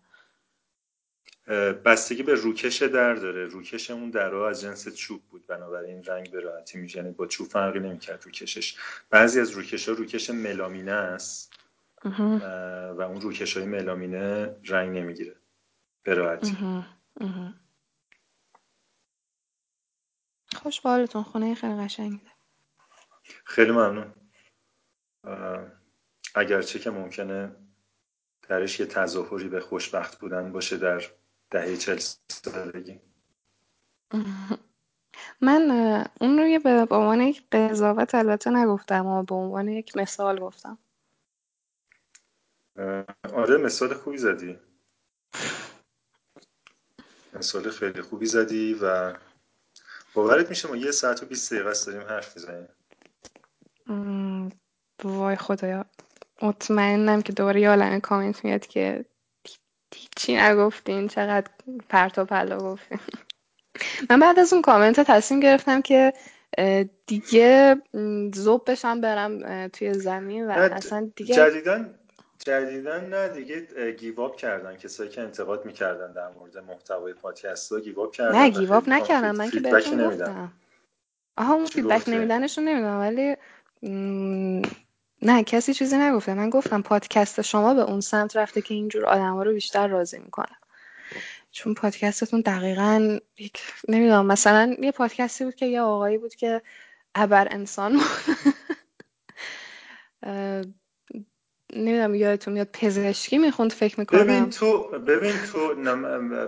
بستگی به روکش در داره. روکش اون درها از جنس چوب بود. بنابراین رنگ به راحتی میشه یعنی با چوب فرقی نمی‌کرد روکشش. بعضی از روکش ها روکش ملامینه است. و اون روکش های ملامینه رنگ نمی‌گیره. به راحتی. خوش بالتون خونه خیلی قشنگه. خیلی ممنون. اگرچه که ممکنه درش یه تظاهری به خوشبخت بودن باشه در دهه چل سالگی. من اون رو به عنوان یک قضاوت البته نگفتم و به عنوان یک مثال گفتم. آره مثال خوبی زدی. مثال خیلی خوبی زدی و باورت میشه ما یه ساعت و بیست دقیقه داریم حرف می‌زنیم. وای خدایا. مطمئنم که دوباره یه عالمه کامنت میاد که چی نگفتین. چقدر پرتا پلا گفتین. من بعد از اون کامنت تصمیم گرفتم که دیگه زوب بشم برم توی زمین و اصلا دیگه جدیدن جدیدن نه دیگه گیواب کردن. کسایی که انتقاد می‌کردن در مورد محتوای پادکست ها گیواب کردن نه گیواب نکردم. من که بهتون گفتم. آها اون فیدبک نمیدنش رو نمی‌دونم ولی نه کسی چیزی نگفته. من گفتم پادکست شما به اون سمت رفته که اینجور آدم ها رو بیشتر راضی می‌کنه چون پادکستتون دقیقا یک نمی‌دونم مثلا یه پادکستی بود که یه آقایی بود که ابر انسان نمی‌دونم یادتون میاد پزشکی می‌خوند فکر می‌کنم. ببین تو ببین تو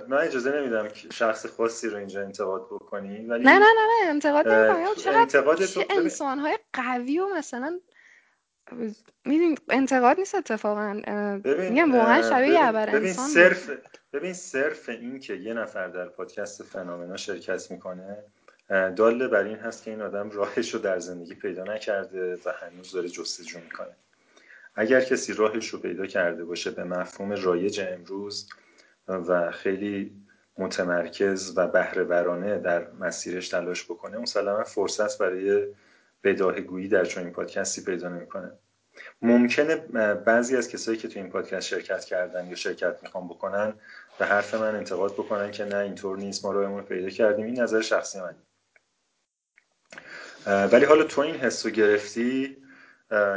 من اجازه نمیدم شخص خاصی رو اینجا انتقاد بکنی ولی نه نه نه نه انتقاد نمی‌کنم. چقدر انتقاد تو انسانهای قوی و مثلا می‌دونی انتقاد نیست اتفاقا. میگم واقعا شبیه یعبر ببین انسان صرف ببین صرف این که یه نفر در پادکست فنامنا شرکت می‌کنه داله بر این هست که این آدم راهش رو در زندگی پیدا نکرده و هنوز داره جستجو می‌کنه. اگر کسی راهش رو پیدا کرده باشه به مفهوم رایج امروز و خیلی متمرکز و بهره در مسیرش تلاش بکنه مسلما فرصت برای بداهگویی در چنین پادکستی پیدا نمی‌کنه. ممکنه بعضی از کسایی که تو این پادکست شرکت کردن یا شرکت می‌خوان بکنن به حرف من انتقاد بکنن که نه اینطور نیست ما رو پیدا کردیم. این نظر شخصی من ولی حالا تو این حس گرفتی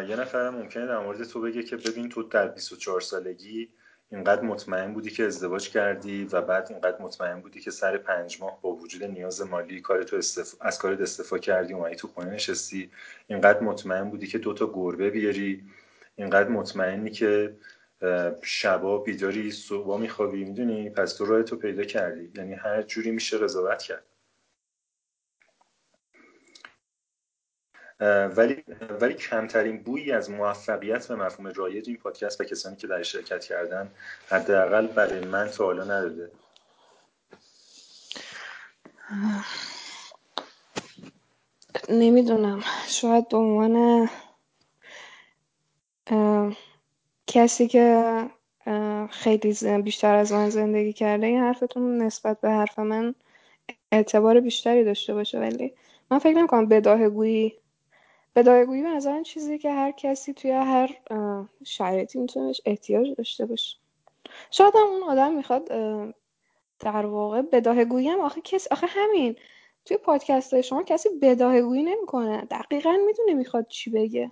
یه نفر ممکنه در مورد تو بگه که ببین تو در 24 سالگی اینقدر مطمئن بودی که ازدواج کردی و بعد اینقدر مطمئن بودی که سر پنج ماه با وجود نیاز مالی کار تو استف... از کارت استفا کردی اومدی تو خونه نشستی؟ اینقدر مطمئن بودی که دوتا گربه بیاری؟ اینقدر مطمئنی که شبا بیداری صبح میخوابی؟ می‌دونی؟ پس تو راه تو پیدا کردی. یعنی هر جوری میشه رضاوت کرد. ولی ولی کمترین بویی از موفقیت به مفهوم رایج این پادکست و کسانی که در شرکت کردن حداقل برای من تا حالا نداده. نمی‌دونم. شاید به عنوان کسی که خیلی بیشتر از من زندگی کرده این حرفتون نسبت به حرف من اعتبار بیشتری داشته باشه ولی من فکر نمی‌کنم بداهگویی بداهه‌گویی به نظرم چیزی که هر کسی توی هر شرایطی می‌تونه احتیاج داشته باشه. شاید هم اون آدم می‌خواد در واقع بداهه‌گویی هم آخه کسی آخه همین توی پادکست شما کسی بداهه‌گویی نمی‌کنه. دقیقا می‌دونه می‌خواد چی بگه.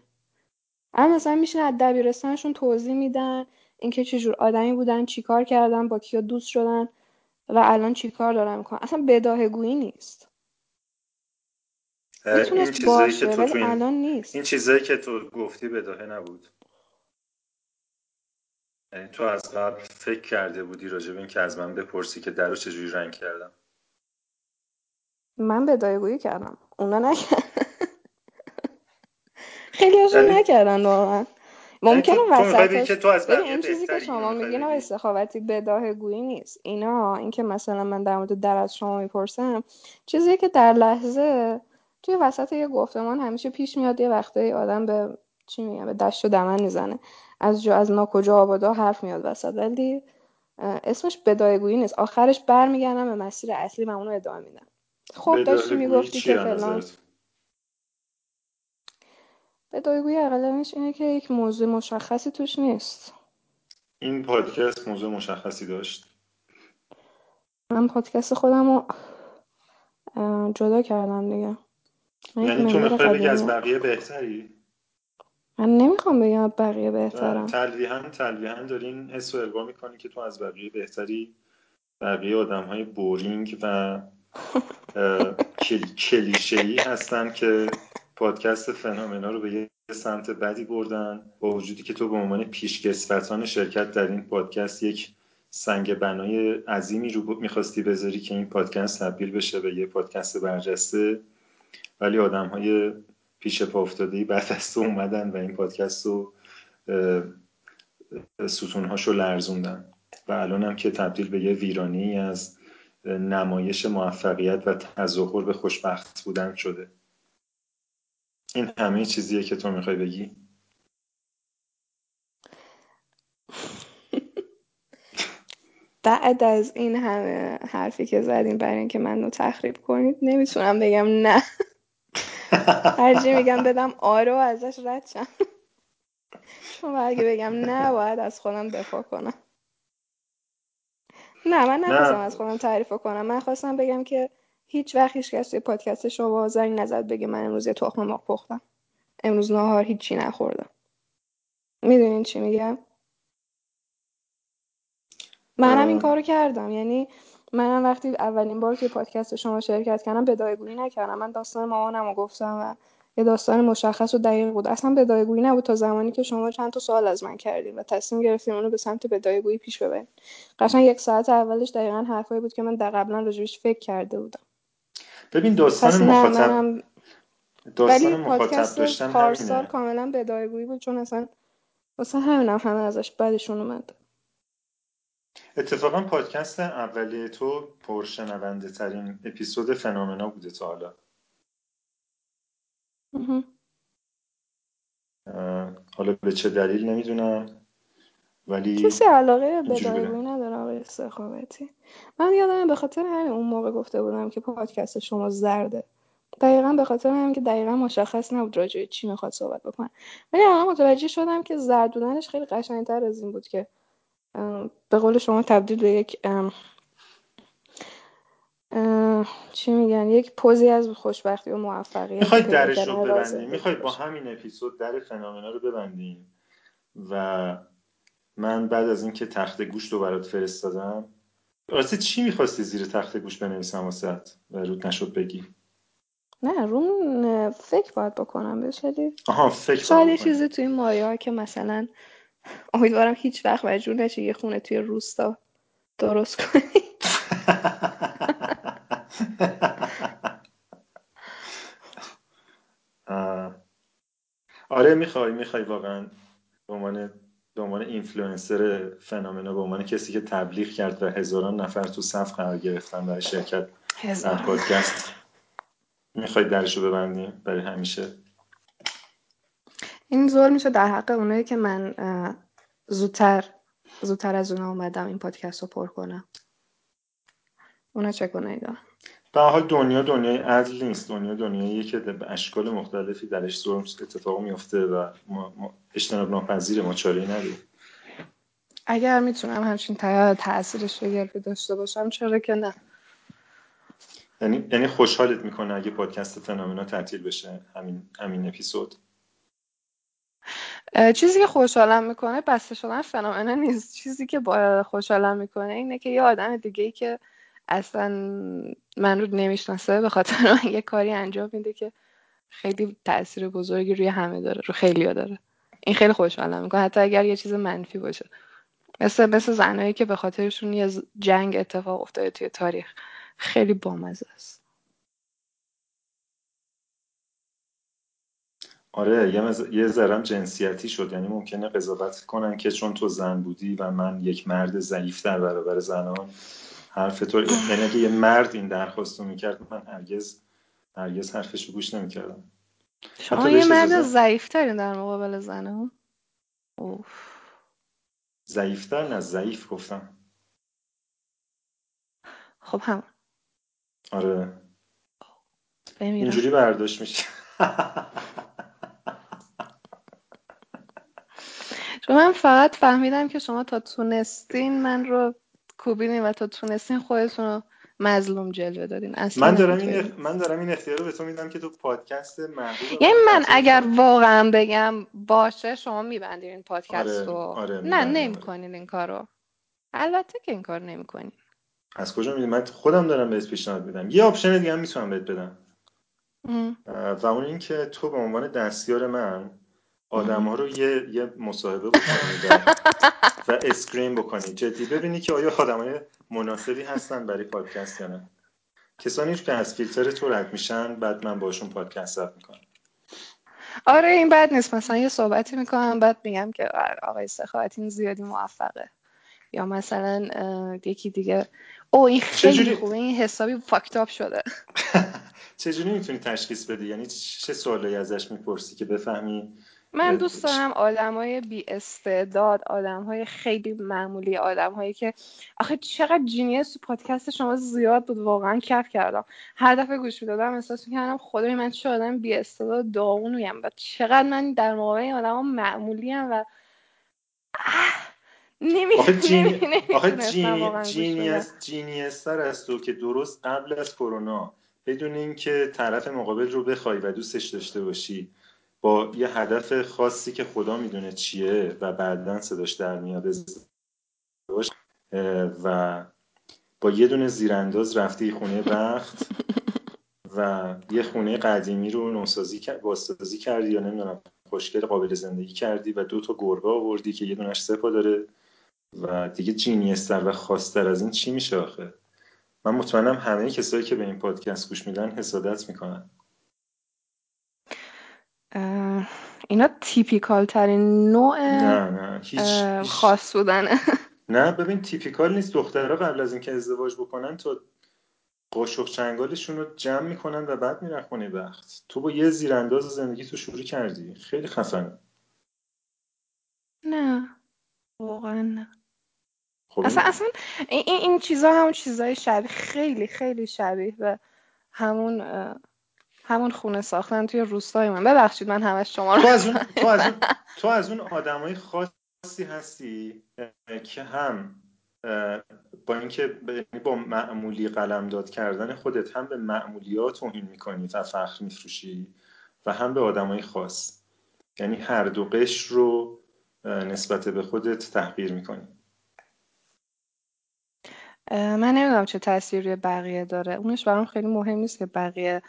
اما مثلا میشین از دبیرستانشون توضیح میدن اینکه چجور آدمی بودن چیکار کردن با کیا دوست شدن و الان چیکار دارن می‌کنن. اصلا بداهه‌گویی نیست. این چیزایی که تو, تو این... الان نیست. این چیزایی که تو گفتی بداهه نبود. یعنی تو از قبل فکر کرده بودی راجع به این که از من بپرسی که در رو چجوری رنگ کردم. من بداهه‌گویی کردم. اونا نکردن. خیلی هاشون یعنی... نکردن واقعا. ممکنه یعنی وسطش تو از ببین این چیزی که شما میگین استخابتی بداه گویی نیست. اینا اینکه مثلا من در مورد در از شما می‌پرسم چیزی که در لحظه توی وسط یه گفتمان همیشه پیش میاد یه وقته آدم به چی میگم به دشت و دمن می‌زنه. از جو از ناکجا آبادا حرف میاد وسط. ولی اسمش بدایگویی نیست. آخرش برمیگردم به مسیر اصلی و اونو ادامه میدم. خب داشتی می‌گفتی که فلان بدایگویی اقلمش اینه که یک موضوع مشخصی توش نیست. این پادکست موضوع مشخصی داشت؟ من پادکست خودم رو جدا کردم دیگه. یعنی تو می‌خوای بگی از بقیه بهتری؟ من نمی‌خوام بگم بقیه بهترم. تلویحا تلویحا داری این حس رو می‌کنی که تو از بقیه بهتری. بقیه آدم های بورینگ و کلیشه ای هستن که پادکست فنومنا رو به یه سمت بدی بردن. با وجودی که تو به عنوان پیشکسوتان شرکت در این پادکست یک سنگ بنای عظیمی رو می‌خواستی بذاری که این پادکست تبدیل بشه به یه پادکست برجسته. ولی آدم های پیش پا افتاده بعد از تو اومدن و این پادکست رو ستونهاش رو لرزوندن. و الان هم که تبدیل به یه ویرانی از نمایش موفقیت و تظاهر به خوشبخت بودن شده. این همه چیزیه که تو می‌خوای بگی؟ بعد از این همه حرفی که زدیم برای اینکه منو تخریب کنید نمی‌تونم بگم نه. هرچی میگم بدم آره و ازش رد شم. چون اگه بگم نه باید از خودم دفاع کنم. نه من نخواستم از خودم تعریف کنم. من خواستم بگم که هیچ وقت هیچ کسی پادکست شما زنگ نزد بگه من امروز یه تخم مرغ پختم. امروز نهار هیچی نخوردم. می‌دونین چی میگم؟ منم این کارو کردم. یعنی منم وقتی اولین بار توی پادکست شما شرکت کردم بدایگویی نکردم. من داستان مامانم رو گفتم و یه داستان مشخص و دقیق بود. اصلا بدایگویی نبود تا زمانی که شما چند تا سوال از من کردیم و تصمیم گرفتیم اونو به سمت بدایگویی پیش ببریم قشنگ یک ساعت اولش دقیقا حرفایی بود که من در قبلا راجبش فکر کرده بودم. ببین داستان مخاطب داستان ولی مخاطب داشتن پارسال کاملا بدایگویی بود چون اصلا واسه همینم همه ازش بعدشون اومد. اتفاقا پادکست اولیه تو پرشنونده ترین اپیزود فنامنا بوده تا حالا. حالا به چه دلیل نمی‌دونم ولی کسی علاقه به دایگویی نداره آقای سخاوتی من یادم به خاطر همین اون موقع گفته بودم که پادکست شما زرده. دقیقا به خاطر همین که دقیقا مشخص نبود راجع چی می‌خواد صحبت بکنه. ولی الان متوجه شدم که زردوننش خیلی قشنگتر از این بود که به قول شما تبدیل به یک چی میگن؟ یک پوزی از خوشبختی و موفقیت می‌خوای درش رو ببندیم؟ می‌خوای با همین اپیزود در فنامنا رو ببندیم و من بعد از اینکه تخت گوش رو برات فرستادم راستی چی می‌خواستی زیر تخت گوش بنویسم واسه و رود نشد بگی. نه رو فکر باید بکنم بهش آها فکر شاید یه چیزی توی این مایه ها که مثلا امیدوارم هیچ وقت مجبور نشه یه خونه توی روستا درست کنی. آره می‌خوای می‌خوای واقعا به عنوان به عنوان اینفلوئنسر فنامنا به عنوان کسی که تبلیغ کرد و هزاران نفر تو صف قرار گرفتن برای شرکت در پادکست می‌خواید درشو ببندیم برای همیشه؟ این زور میشه در حق اونایی که من زودتر زودتر از اونا اومدم این پادکست رو پر کنم. اونا چه کنه دارم به حال دنیا دنیای عدل نیست. دنیا دنیاییه که به اشکال مختلفی درش ظلم اتفاق میفته و ما, اجتناب ناپذیر ما چاره نداریم. اگر می‌تونم همچین تاثیر شگرفی داشته باشم چرا که نه. یعنی یعنی خوشحالت می‌کنه اگه پادکست فنامنا تعطیل بشه؟ همین همین اپیزود. چیزی که خوشحالم می‌کنه بسته شدن فنامنا نیست. چیزی که با خوشحالم می‌کنه اینه که یه آدم دیگه ای که اصلا من رو نمی‌شناسه به خاطر من یه کاری انجام میده که خیلی تاثیر بزرگی روی همه داره رو خیلی داره. این خیلی خوشحالم می‌کنه. حتی اگر یه چیز منفی باشه. مثل مثل زنایی که به خاطرشون یه جنگ اتفاق افتاده توی تاریخ. خیلی بامزه است. آره یه, مز... یه ذرم جنسیتی شد. یعنی ممکنه قضاوت کنن که چون تو زن بودی و من یک مرد ضعیف در برابر زنان حرف تو یعنی اگه یه مرد این درخواست رو می‌کرد من هرگز هرگز حرفش رو گوش نمی‌کردم. شما یه مرد ضعیفترین در مقابل زنه اوف. ضعیفتر نه ضعیف گفتم. خب هم آره. اینجوری برداشت میشه. چون من فقط فهمیدم که شما تا تونستین من رو کوبینین و تا تونستین خودتون رو مظلوم جلوه دادین. اصلا من دارم این من دارم این اختیار رو به تو میدم که تو پادکست محبوب یعنی من اگر واقعا بگم باشه شما میبندین این پادکست آره، رو. آره، نه نمی‌کنین این کارو البته که این کار نمی‌کنین. از کجا می‌دونی؟ من خودم دارم بهت پیشنهاد میدم. یه option دیگه هم می‌تونم بهت بدم. و اون اینکه تو به عنوان دستیار من آدم ها رو یه, یه مصاحبه بکنی و, screen بکنی. جدی. ببینی که آیا آدم های مناسبی هستن برای پادکست یا نه. کسانی که از فیلتر تو رد میشن بعد من باشون پادکست ضبط می‌کنم. آره این بد نیست. مثلا یه صحبتی می‌کنم بعد میگم که آقای سخاوت این زیادی موفقه. یا مثلا یکی دیگه او این خیلی خوبه. این حسابی فاکتاپ شده. چجوری می‌تونی تشخیص بدی؟ یعنی چه سوالی ازش می‌پرسی که بفهمی من دوست دارم آدمای بی استعداد های خیلی معمولی هایی که آخه چقدر جینیس تو پادکست شما زیاد بود واقعا کف کردم. هر دفعه گوش می‌دادم احساس می‌کردم خدای من چه آدم بی استعداد داغونویم و چقدر من در مقابل این ها معمولی هم و نمی... آخه, جین... آخه جین... جینیس جینیس از تو که درست قبل از کرونا. بدون اینکه طرف مقابل رو بخوای و دوستش داشته باشی. با یه هدف خاصی که خدا می‌دونه چیه و بعدا صداش در میاد. و با یه دونه زیرانداز رفتی خونه بخت و یه خونه قدیمی رو نوسازی بازسازی کردی یا نمی‌دونم خوشگل قابل زندگی کردی و دو تا گربه آوردی که یه دونش سه پا داره و دیگه جینیستر و خاصتر از این چی میشه آخه؟ من مطمئنم همه کسایی که به این پادکست گوش میدن حسادت می‌کنن. اینا تیپیکال ترین نوع نه نه هیچ, خاص بودنه. نه ببین تیپیکال نیست. دخترها قبل از اینکه ازدواج بکنن تو قاشق چنگالشون رو جمع می‌کنن و بعد میرن خونه بخت. تو با یه زیرانداز زندگی تو شروع کردی. خیلی خفنه. نه واقعا نه. خب اصلا اصلا این, این چیزا همون چیزای شبیه خیلی خیلی شبیه به همون همون خونه ساختن توی روستای من. ببخشید من همش شما رو تو از اون تو از اون تو از اون آدمای خاصی هستی که هم با اینکه یعنی با معمولی قلمداد کردن خودت هم به معمولیات توهین می‌کنی و فخر میفروشی و هم به آدمای خاص. یعنی هر دو قش رو نسبت به خودت تحقیر می‌کنی. من نمی‌دونم چه تاثیری بقیه داره. اونش برام خیلی مهم نیست که بقیه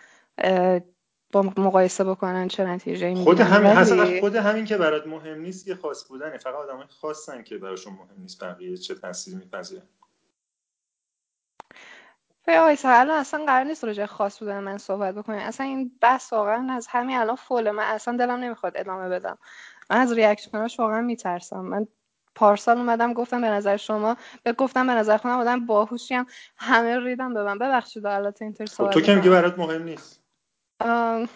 با مقایسه بکنن چه نتیجه می‌گیرن. خود همین خود همین که برات مهم نیست یه خاص بودنه. فقط آدمای خاصن که براشون مهم نیست بقیه چه تاثیر میپذیرن. آقای الان اصلا قرار نیست راجع خاص بودن من صحبت بکنیم. اصلا این بحث واقعا از همین الان فوله. من اصلا دلم نمی‌خواد ادامه بدم. من از ریاکشناش واقعا میترسم. من پارسال اومدم گفتم به نظر شما به گفتم به نظر خودم آدم باهوشی هم همه ریدم به من ببخشید البته اینطوری خب تو که برات مهم نیست.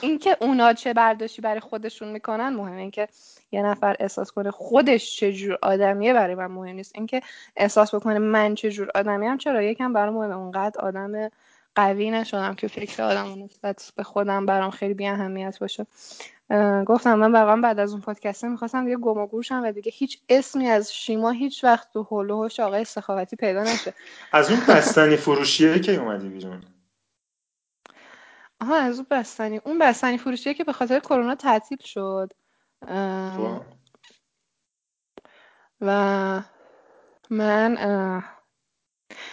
اینکه اونا چه برداشتی برای خودشون می‌کنن مهمه اینکه یه نفر احساس کنه خودش چجور آدمیه برای من مهم نیست. اینکه احساس بکنه من چجور آدمیم چرا؟ یکم برای مهمه. اونقدر آدم قوی نشدم که فکر آدم نسبت به خودم برام خیلی بی اهمیت باشه گفتم من واقعا بعد از اون پادکسته می‌خواستم دیگه گم و و دیگه هیچ اسمی از شیما هیچ وقت تو هول و آقای سخاوتی پیدا نشه. از اون بستنی فروشیه که اومدی بیرون. آها از اون بستنی. اون بستنی فروشیه که به خاطر کرونا تعطیل شد. خب. و من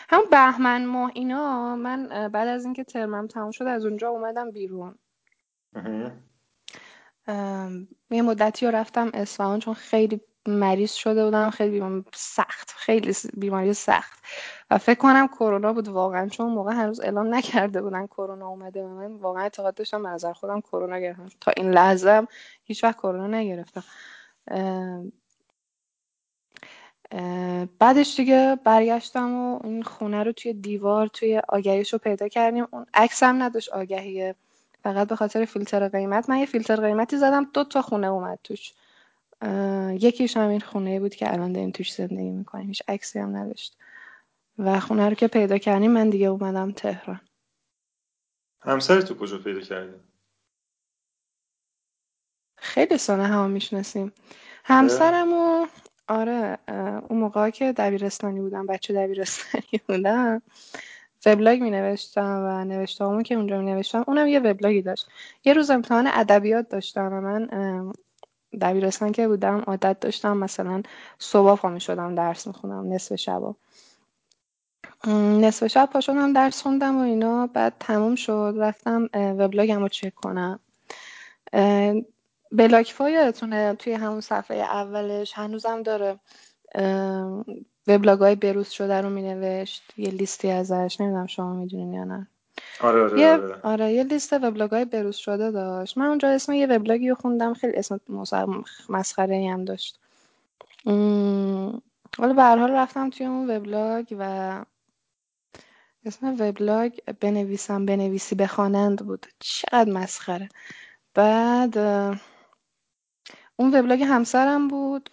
هم بهمن ماه اینا من بعد از اینکه ترمم تموم شد از اونجا اومدم بیرون. یه مدتی رو رفتم اصفهان چون خیلی مریض شده بودم خیلی سخت خیلی بیماری سخت. و فکر کنم کرونا بود واقعا چون موقع هنوز اعلام نکرده بودن کرونا اومده و من. واقعا اعتقاد داشتم به نظر خودم کرونا گرفتم تا این لحظه هیچ وقت کرونا نگرفتم. بعدش دیگه برگشتم و این خونه رو توی دیوار توی آگهیش رو پیدا کردیم. اون عکس هم نداشت آگهیه. فقط به خاطر فیلتر قیمت. من یه فیلتر قیمتی زدم دو تا خونه اومد توش. یکیش هم این خونه بود که الان داریم توش زندگی می‌کنیم. هیچ عکسی هم نداشت. و خونه رو که پیدا کردیم من دیگه اومدم تهران. همسر تو کجا پیدا کردی؟ خیلی سانه هم می‌شناسیم. همسرم و آره اون موقع که دبیرستانی بودم بچه دبیرستانی بودم وبلاگ می نوشتم و نوشتم که اونجا می نوشتم اونم یه وبلاگی داشت. یه روز امتحان ادبیات داشتم و من دبیرستان که بودم عادت داشتم مثلا صبح پا می شدم درس می خونم نصف شبا. نصف شب پا شدم درس خوندم و اینا. بعد تموم شد. رفتم وبلاگم رو چک کنم. بلاکفا یادتونه توی همون صفحه اولش هنوزم داره وبلاگ های بروز شده رو می نوشت یه لیستی ازش. نمی‌دونم شما می‌دونین یا نه. آره آره یه آره. آره یه لیست وبلاگ های بروز شده داشت. من اونجا اسم یه وبلاگی رو خوندم. خیلی اسم مسخره هم داشت. حالا به هر حال رفتم توی اون وبلاگ و اسم وبلاگ بنویسم بنویسی بخوانند بود. چقدر مسخره. بعد اون وبلاگ همسرم بود.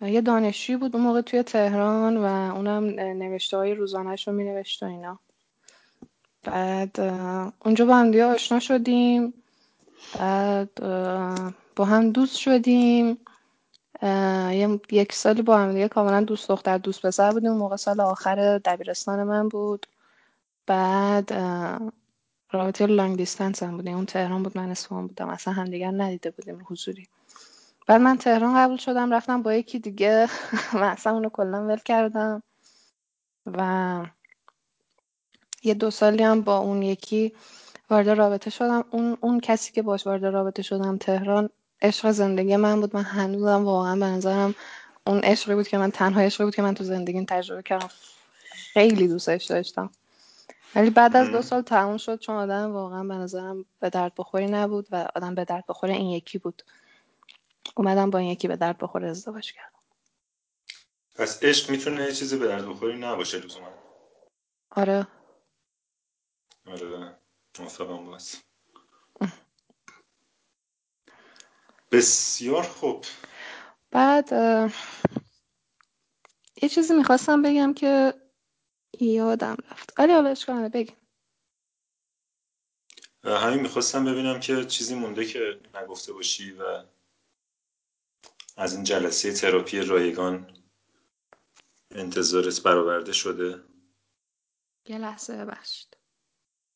یه دانشجوی بود اون موقع توی تهران و اونم نوشته های روزانهش رو می نوشت و اینا. بعد اونجا با هم دیگه آشنا شدیم. بعد با هم دوست شدیم. یک سالی با هم دیگه کاملا دوست دختر دوست پسر بودیم. اون موقع سال آخر دبیرستان من بود. بعد رابطه لانگ دیستنس هم بودیم اون تهران بود من اصفهان بودم. اصلا همدیگر ندیده بودیم حضوری. بعد من تهران قبول شدم رفتم با یکی دیگه. و اصلا اونو کلا ول کردم. و یه دو سالی هم با اون یکی وارد رابطه شدم. اون اون کسی که باش وارد رابطه شدم تهران عشق زندگی من بود. من هنوزم واقعا به نظرم اون عشقی بود که من تنها عشقی بود که من تو زندگیم تجربه کردم. خیلی دوستش داشتم. ولی بعد از دو سال تموم شد چون آدم واقعا به نظرم به درد بخوری نبود و آدم به درد بخوره این یکی بود. اومدم با این یکی به درد بخوره ازدواج کردم. پس عشق می‌تونه چیزی به درد بخوری نباشه لزوما. آره. آره موافقم باز بسیار خوب. بعد یه چیزی می‌خواستم بگم که یادم رفت. آره حالا اشکال بگم همین می‌خواستم ببینم که چیزی مونده که نگفته باشی و از این جلسه تراپی رایگان انتظارت برآورده شده. یه لحظه ببخشید.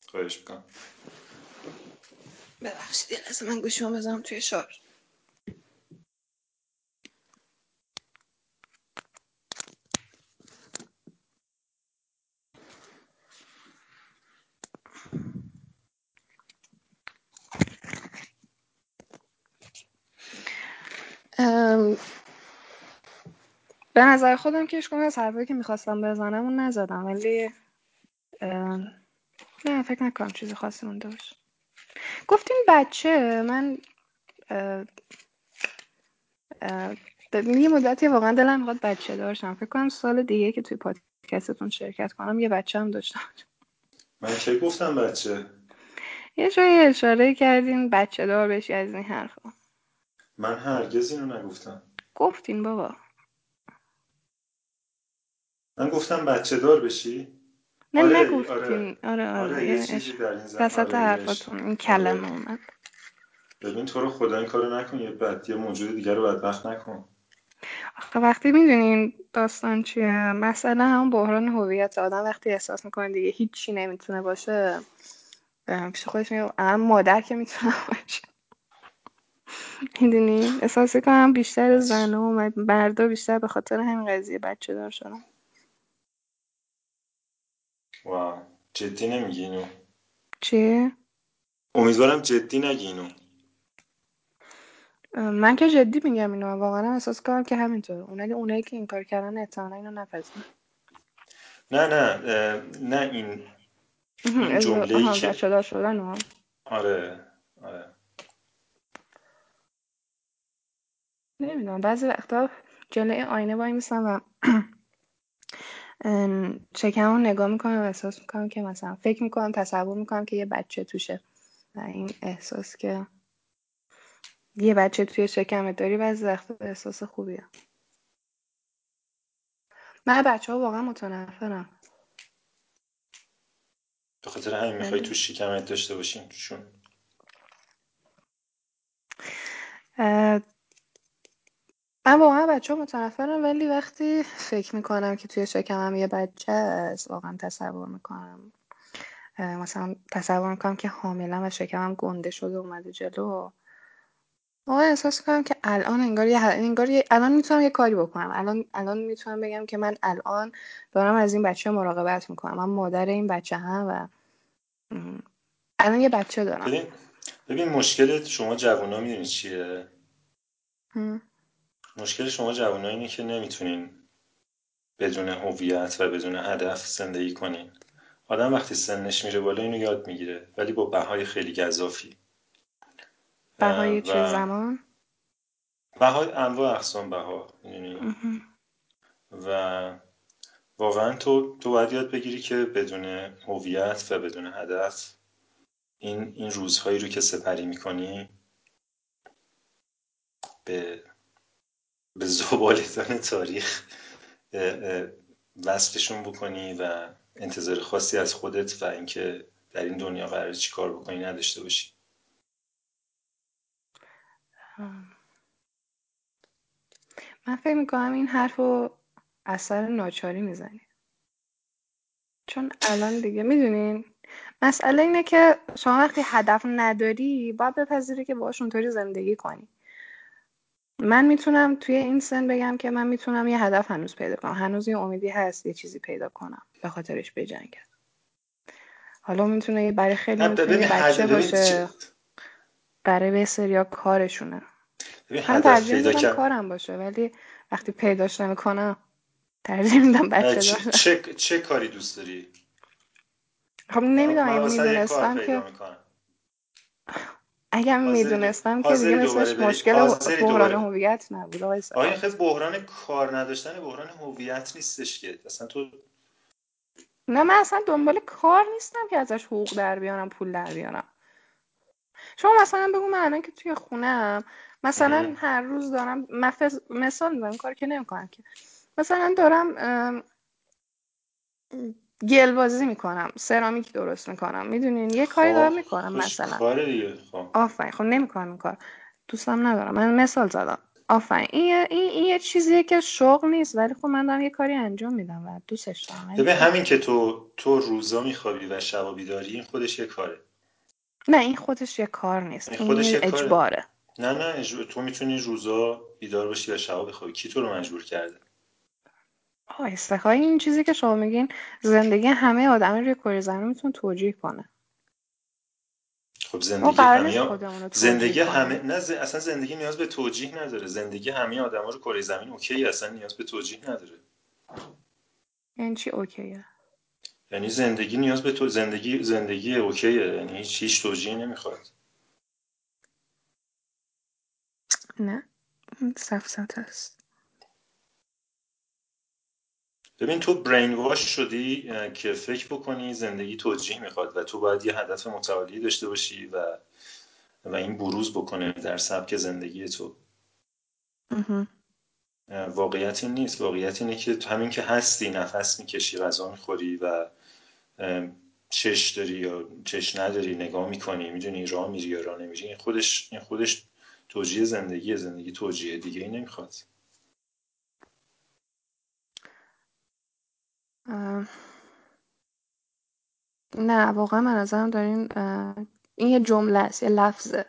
خواهش می‌کنم. ببخشید یه لحظه من گوشیمو بذارم توی شارژ. به نظر خودم که اشکال از حرفایی که می‌خواستم بزنم اون نزدم ولی نه فکر نکنم چیزی خاصی مونده باشه. گفتیم بچه من یه مدتی واقعا دلم می‌خواد بچه داشتم فکر کنم سال دیگه که توی پادکستتون شرکت کنم یه بچه هم داشتم. من کی گفتم بچه؟ یه جایی اشاره کردین بچه دار بشی از این حرفا. من هرگز اینو نگفتم. گفتین بابا. من گفتم بچه دار بشی. نه آره نگفتین. آره آره آره, آره یه چیزی در این زمان وسط آره حرفاتون این کلمه آره. اومد. ببین تو رو خدا این کارو نکن یه بعد یه موجود دیگر رو بدبخت نکن. آخه وقتی می‌دونین داستان چیه مثلا همون بحران هویت آدم وقتی احساس می‌کنه دیگه هیچی نمی‌تونه باشه پیش خودش میگه مادر که می‌تونه باشه. می‌دونی؟ احساس کنم بیشتر زن و مردا بیشتر به خاطر همین قضیه بچه دار شدن. واو جدی نمیگی اینو؟ چیه؟ امیدوارم جدی نگی اینو. من که جدی میگم اینو. واقعا احساس کنم که همینطور. اونایی اونایی که این کار کردن احتمالا اینو نپذیرن. نه نه نه این این جمله ای که بچه دار شدن آره آره. نمی‌دونم. بعضی وقتا جلوی آینه وای میسم و شکم رو نگاه می‌کنم و احساس می‌کنم که مثلا فکر می‌کنم تصور می‌کنم که یه بچه توشه. و این احساس که یه بچه توی شکمت داری بعضی وقتا احساس خوبیه. من بچه ها واقعا متنفرم. به خاطر همین می‌خوای تو شکمت داشته باشین چون من واقعا بچه ها متنفرم ولی وقتی فکر می‌کنم که توی شکمم یه بچه است واقعا تصور می‌کنم مثلا تصور می‌کنم که حاملم و شکمم گنده شده اومده جلو واقعا احساس کنم که الان انگار یه انگار یه... الان می‌تونم یه کاری بکنم. الان الان می‌تونم بگم که من الان دارم از این بچه مراقبت می‌کنم. من مادر این بچه هم و الان یه بچه دارم. ببین ببین مشکل شما جوونا می‌دونی چیه؟ مشکل شما جوونا اینه که نمی‌تونین بدون هویت و بدون هدف زندگی کنین. آدم وقتی سنش میره بالا اینو یاد می‌گیره ولی با بهای خیلی گذافی. بهای چه زمان؟ بهای انواع اقسام بها و واقعا تو تو باید یاد بگیری که بدون هویت و بدون هدف این این روزهایی رو که سپری می‌کنی به به زبالتان تاریخ وصلشون بکنی و انتظار خاصی از خودت و اینکه در این دنیا قرار چی کار بکنی نداشته باشی. من فکر می‌کنم این حرف رو اثر ناچاری می‌زنی. چون الان دیگه می‌دونین مسئله اینه که شما وقتی هدف نداری باید بپذیری که باش اونطوری زندگی کنی. من می‌تونم توی این سن بگم که من می‌تونم یه هدف هنوز پیدا کنم. هنوز یه امیدی هست یه چیزی پیدا کنم به خاطرش بجنگم حالا می‌تونه برای خیلی می‌تونه بچه باشه. برای به سریا کارشونه. من ترجیح میدم کارم باشه ولی وقتی پیداش نمی‌کنم ترجیح میدم بچه داشتم چه, چه کاری دوست داری؟ خب نمی‌دونم اگه می‌دونستم که اگر می‌دونستم که دیگه مثلش مشکل بحران هویت نبود آیا خیلی بحران کار نداشتن بحران هویت نیستش که. اصلا تو نه من اصلا دنبال کار نیستم که ازش حقوق در بیارم پول در بیارم. شما مثلا بگو من که توی خونم مثلا هر روز دارم مثال می‌زنم کار که نمی‌کنم که. مثلا دارم گل بازی می‌کنم سرامیک درست می‌کنم می‌دونین؟ یه کاری دارم می‌کنم مثلا. کار دیگه خب. آفرین خب نمی‌کنم این کار. دوستم ندارم. من مثال زدم. آفرین. این این این یه چیزیه که شغل نیست ولی خب من دارم یه کاری انجام میدم و دوستش دارم. ببین همین که تو تو روزا میخوابی و شبا بیداری این خودش یه کاره. نه این خودش یه کار نیست. این, خودش یه اجباره. نه نه اجبار. تو می‌تونی روزا بیدار باشی و شبا بخوابی. کی تو رو مجبور کرده؟ آه این چیزی که شما میگین زندگی همه آدم روی کره زمین می‌تونه توجیه کنه. خب زندگی همه زندگی همه نه ز... اصلا زندگی نیاز به توجیه نداره. زندگی همه آدما رو کره زمین اوکی اصلا نیاز به توجیه نداره. یعنی چی اوکیه؟ یعنی زندگی نیاز به تو زندگی زندگی اوکیه. یعنی هیچ هیچ توجیه نمی‌خواد. نه. سفسط است. ببین تو برین واش شدی که فکر بکنی زندگی توجیه می‌خواد و تو باید یه هدف متعالی داشته باشی و و این بروز بکنه در سبک زندگی تو. واقعیت این نیست. واقعیت اینه که همین که هستی نفس می‌کشی غذا می‌خوری و چش داری یا چش نداری نگاه می‌کنی می‌دونی راه میری یا راه نمیری. این خودش این خودش توجیه زندگی زندگی توجیه دیگه ای نمی‌خواد. نه واقعا من نظرم دارین این یه جمله است یه لفظه.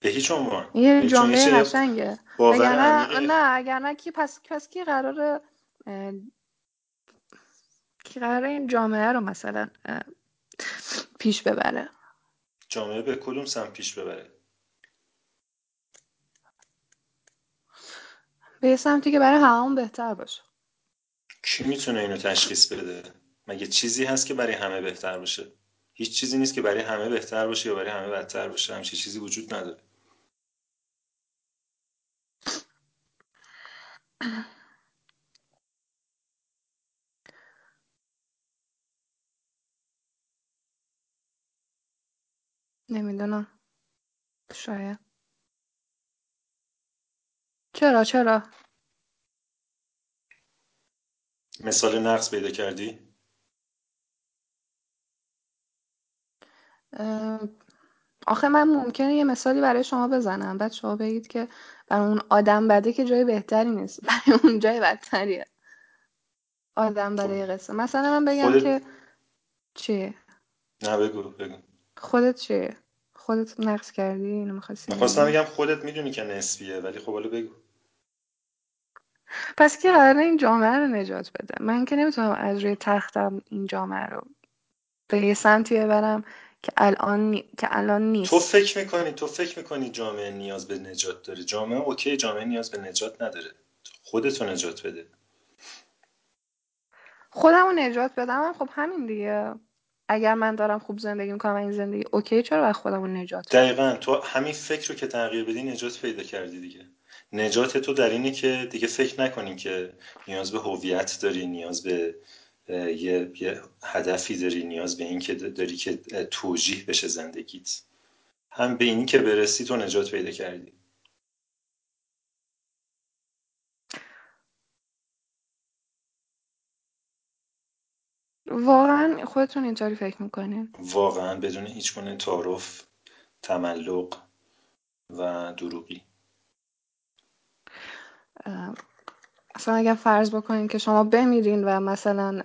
به هیچ عنوان. یه جمله قشنگه. نه نه اگر نه کی پس پس کی قراره کی قراره این جامعه رو مثلا پیش ببره. جامعه به کدوم سمت پیش ببره؟ به سمتی که برای همون بهتر باشه. کی می‌تونه اینو تشخیص بده؟ مگه چیزی هست که برای همه بهتر باشه؟ هیچ چیزی نیست که برای همه بهتر باشه یا برای همه بدتر باشه. همچین چیزی وجود نداره. نمی‌دونم. شاید. چرا چرا؟ مثال نقص پیدا کردی؟ آخه من ممکنه یه مثالی برای شما بزنم. بعد شما بگید که برای اون آدم بده که جای بهتری نیست. برای اون جای بدتریه. آدم برای قصه. مثلا من بگم خودت... که چیه؟ نه بگو بگو. خودت چیه؟ خودت نقص کردی؟ اینو می‌خواستی می‌خواستم بگم خودت می‌دونی که نسبیه ولی خب حالا بگو. پس که قراره این جامعه رو نجات بده. من که نمی‌تونم از روی تختم این جامعه رو به یه سمتی ببرم که الان که الان نیست. تو فکر می‌کنی تو فکر می‌کنی جامعه نیاز به نجات داره؟ جامعه اوکی جامعه نیاز به نجات نداره. خودتو نجات بده. خودمو نجات بدم؟ خب همین دیگه. اگر من دارم خوب زندگی می‌کنم این زندگی اوکی چرا باید خودمو نجات بدم؟ دقیقا تو همین فکر رو که تغییر بدی نجات پیدا کردی دیگه. نجات تو در اینه که دیگه فکر نکنی که نیاز به هویت داری نیاز به یه،, یه هدفی داری نیاز به این که داری که توجیه بشه زندگیت. هم به اینی که برسی تو نجات پیدا کردی. واقعا خودتون اینطوری فکر می‌کنین؟ واقعا بدون هیچ گونه تعارف تملق و دروغی. اصلا اگر فرض بکنین که شما بمیرین و مثلا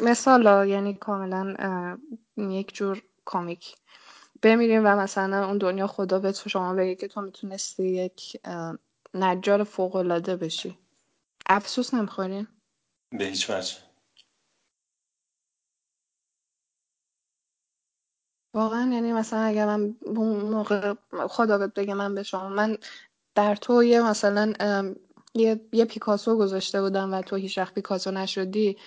مثال یعنی کاملا یک جور کامیک بمیریم و مثلا اون دنیا خدا به تو شما بگه که تو می‌تونستی یک نجار فوق العاده بشی. افسوس نمی‌خورین؟ به هیچ وجه. واقعا یعنی مثلا اگر من اون موقع خدا بگه من به شما من در تو یه مثلا یه, یه پیکاسو گذاشته بودم و تو هیچ وقت پیکاسو نشدی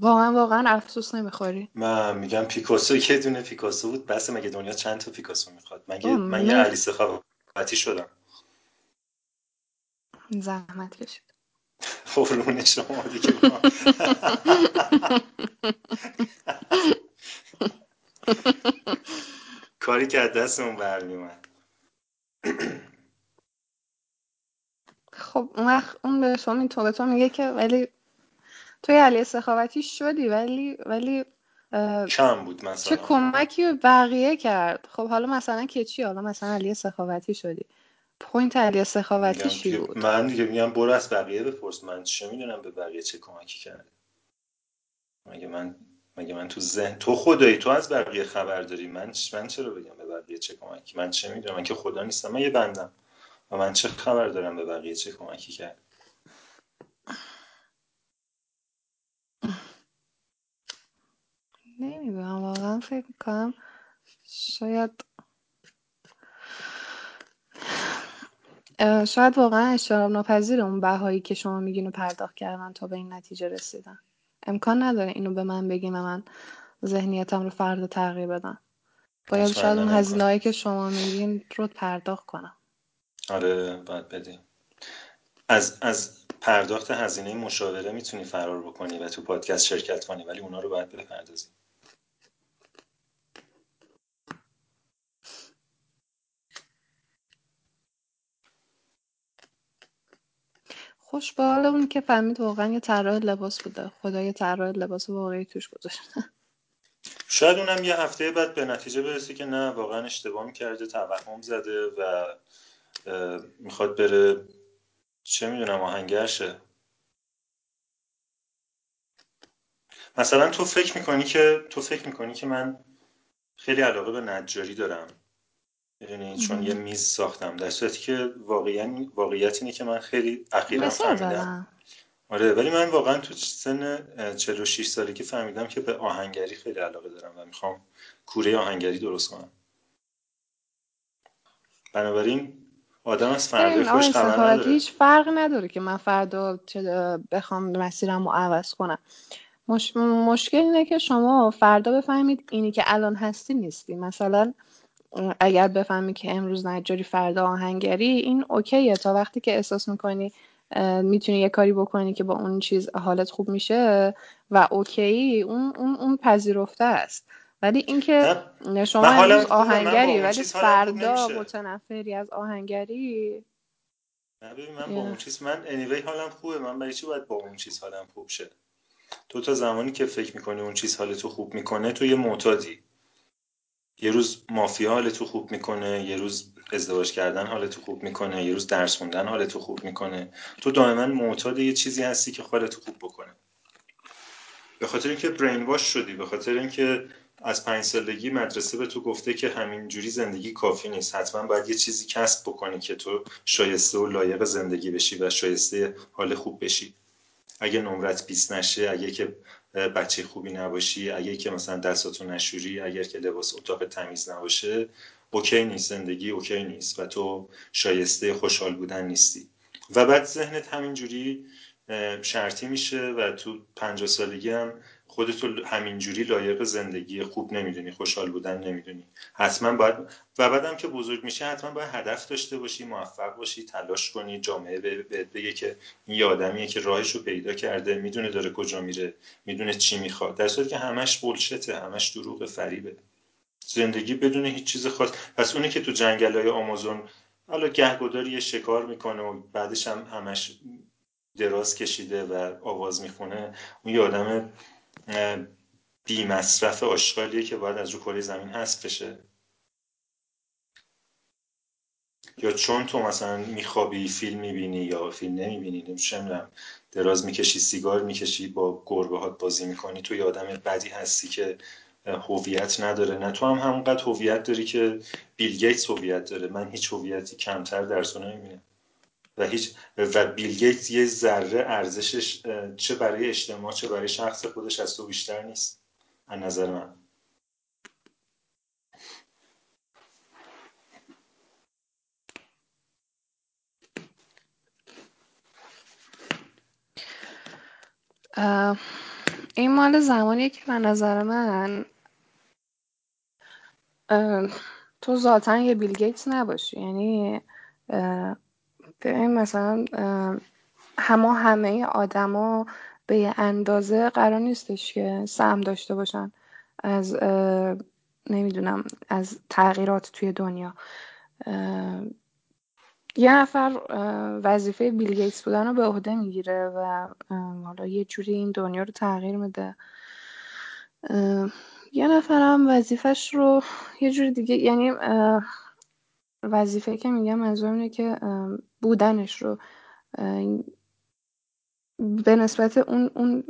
واقعا واقعا افسوس نمی‌خوری. من میگم پیکاسو یه دونه پیکاسو بود. بس مگه دنیا چند تا پیکاسو می‌خواد؟ من یه من یه علی سخاوتی شدم. زحمت کشید. قربون شما دیگه کاری که از دستمون برمیومد خب اون وقت اون به شما این تو تو میگه که ولی توی علی سخاوتی شدی ولی ولی کم بود مثلا. چه کمکی بقیه کرد. خب حالا مثلا که چی؟ حالا مثلا علی سخاوتی شدی. پوینت علی سخاوتی چی بود؟ من دیگه میگم برو از بقیه بپرس. من چه می‌دونم به بقیه چه کمکی کرد مگه من مگه من تو ذهن تو خدایی تو از بقیه خبر داری. من من چرا بگم به بقیه چه کمکی؟ من چه می‌دونم؟ من که خدا نیستم. من یه بندم. و من چه خبر دارم به بقیه؟ چه کمکی کرد؟ نمی‌دونم واقعا فکر می‌کنم شاید شاید واقعا اشتراب ناپذیر اون بهایی که شما میگین و پرداخت کردن تا به این نتیجه رسیدن. امکان نداره اینو به من بگین و من ذهنیتم رو فردا تغییر بدم. باید شاید اون هزینه که شما میگین رو پرداخت کنم. آره باید بدیم. از از پرداخت هزینه مشاوره می‌تونی فرار بکنی و تو پادکست شرکت کنی ولی اونا رو باید بپردازی. خوش به حال اون که فهمید واقعا یه طراح لباس بوده. خدای طراح لباس واقعی توش گذاشت. شاید اونم یه هفته بعد به نتیجه برسه که نه واقعا اشتباه کرده توهم زده و می‌خواد بره چه می‌دونم آهنگر شه مثلا تو فکر می‌کنی که تو فکر می‌کنی که من خیلی علاقه به نجاری دارم. می‌دونی؟ چون یه میز ساختم. در صورتی که واقعا واقعیت اینه که من خیلی اخیرا فهمیدم. آره ولی من واقعا تو سن 46 سالگی فهمیدم که به آهنگری خیلی علاقه دارم و می‌خوام کوره آهنگری درست کنم. بنابراین آدم از فردای خوش خبر نداره. هیچ فرق نداره که من فردا بخوام مسیرم رو عوض کنم. مش... مشکل اینه که شما فردا بفهمید اینی که الان هستی نیستی. مثلا اگر بفهمی که امروز نجاری فردا آهنگری این اوکیه. تا وقتی که احساس می‌کنی می‌تونی یه کاری بکنی که با اون چیز حالت خوب میشه و اوکی اون اون اون پذیرفته است. ولی اینکه شما امروز آهنگری ولی فردا متنفری از آهنگری؟ نه ببین من با اون چیز من انیوی حالم خوبه. من برای چی باید با اون چیز حالم خوب شه؟ تو تا زمانی که فکر می‌کنی اون چیز حالتو خوب می‌کنه تو یه معتادی. یه روز مافیا حالتو خوب می‌کنه یه روز ازدواج کردن حالتو خوب می‌کنه یه روز درس خوندن حالتو خوب می‌کنه. تو دائما معتاد یه چیزی هستی که حالتو خوب بکنه. به خاطر اینکه برین واش شدی به خاطر اینکه از پنج سالگی مدرسه به تو گفته که همین جوری زندگی کافی نیست. حتما باید یه چیزی کسب بکنی که تو شایسته و لایق زندگی بشی و شایسته حال خوب بشی. اگه نمرت 20 نشه اگه که بچه خوبی نباشی اگه که مثلا دستاتو نشوری اگر که لباس اتاق تمیز نباشه اوکی نیست. زندگی اوکی نیست و تو شایسته خوشحال بودن نیستی. و بعد ذهنت همینجوری شرطی میشه و تو پنجاه سالگی هم خودتو همینجوری لایق زندگی خوب نمی‌دونی خوشحال بودن نمی‌دونی. حتما باید و بعدم که بزرگ میشه حتما باید هدف داشته باشی موفق باشی تلاش کنی جامعه بهت بگه که این یه آدمیه که راهش رو پیدا کرده می‌دونه داره کجا میره می‌دونه چی می‌خواد. در صورتی که همش بولشته همش دروغ فریبه. زندگی بدون هیچ چیز خاص. پس اونی که تو جنگل های آمازون حالا گهگداری یه شکار می‌کنه و بعدش هم همش دراز کشیده و آواز می‌خونه اون یه آدم بی مصرف آشغالیه که باید از رو کره زمین هست بشه. یا چون تو مثلا میخوابی فیلم می‌بینی یا فیلم نمی‌بینی نمی‌دونم دراز می‌کشی سیگار می‌کشی با گربه هات بازی می‌کنی تو آدم بدی هستی که هویت نداره. نه تو هم همونقدر هویت داری که بیل گیتس هویت داره. من هیچ هویتی کمتر در تو نمی‌بینم. و هیچ و بیل گیتس یه ذره ارزشش چه برای اجتماع چه برای شخص خودش از تو بیشتر نیست از نظر من. این مال زمانیه که من نظر من تو ذاتا یه بیل گیتس نباشی یعنی ببین مثلا همه همه آدما به یه اندازه قرار نیستش که سهم داشته باشن از نمی‌دونم از تغییرات توی دنیا. یه نفر وظیفه بیل گیتس بودن رو به عهده می‌گیره و حالا یه جوری این دنیا رو تغییر میده. یه نفر هم وظیفش رو یه جوری دیگه یعنی وظیفه که میگم منظور اینه که بودنش رو به نسبت اون اون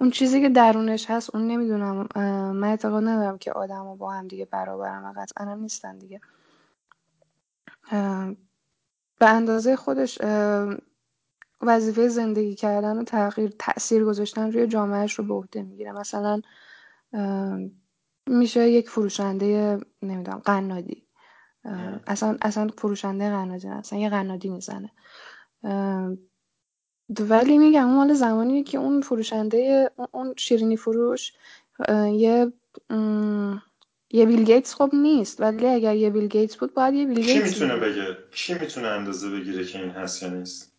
اون چیزی که درونش هست اون نمی‌دونم من اعتقاد ندارم که آدم با هم دیگه برابرن و قطعا نیستن دیگه. به اندازه خودش وظیفه زندگی کردن و تغییر تاثیر گذاشتن روی جامعهش رو به عهده می‌گیره. مثلا میشه یک فروشنده نمی‌دونم قنادی اصلا اصلا فروشنده قنادی اصلا یه قنادی می‌زنه. ولی میگم اون مال زمانی که اون فروشنده اون شیرینی فروش یه یه بیل گیتس خب نیست. ولی اگر یه بیل گیتس بود باید یه بیل گیتس کی می‌تونه بگه؟ کی می‌تونه اندازه بگیره که این هست یا نیست؟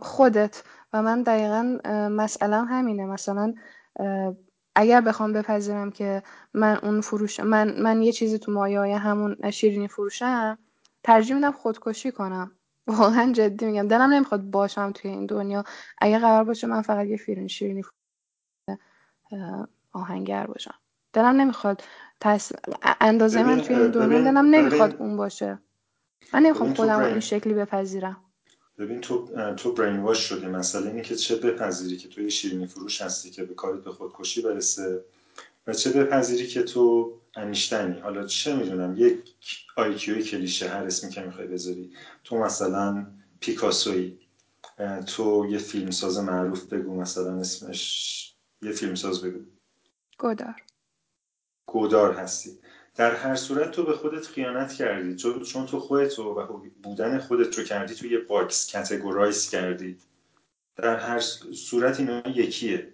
خودت. و من دقیقا مسئله همینه. مثلا اگر بخوام بپذیرم که من اون فروش من من یه چیزی تو مایه همون شیرینی فروشم ترجیح میدم خودکشی کنم. واقعا جدی میگم. دلم نمی‌خواد باشم توی این دنیا. اگه قرار باشه من فقط یه فیلم شیرینی آهنگر باشم. دلم نمی‌خواد تس... اندازه من توی این دنیا دلم نمی‌خواد اون باشه. من نمی‌خوام خودم این شکلی بپذیرم. ببین تو تو برین واش شدی. مسئله اینه که چه بپذیری که تو یه شیرینی فروش هستی که به کارت به خودکشی برسه و چه بپذیری که تو انیشتنی. حالا چه می‌دونم یک آیکیوی کلیشه هر اسمی که می‌خوای بذاری. تو مثلا پیکاسوی تو یه فیلمساز معروف بگو مثلا اسمش یه فیلمساز بگو. گودار. گودار هستی. در هر صورت تو به خودت خیانت کردی. چون تو خودت و بودن خودت رو کردی تو یه box categorize کردی. در هر صورت اینا یکیه.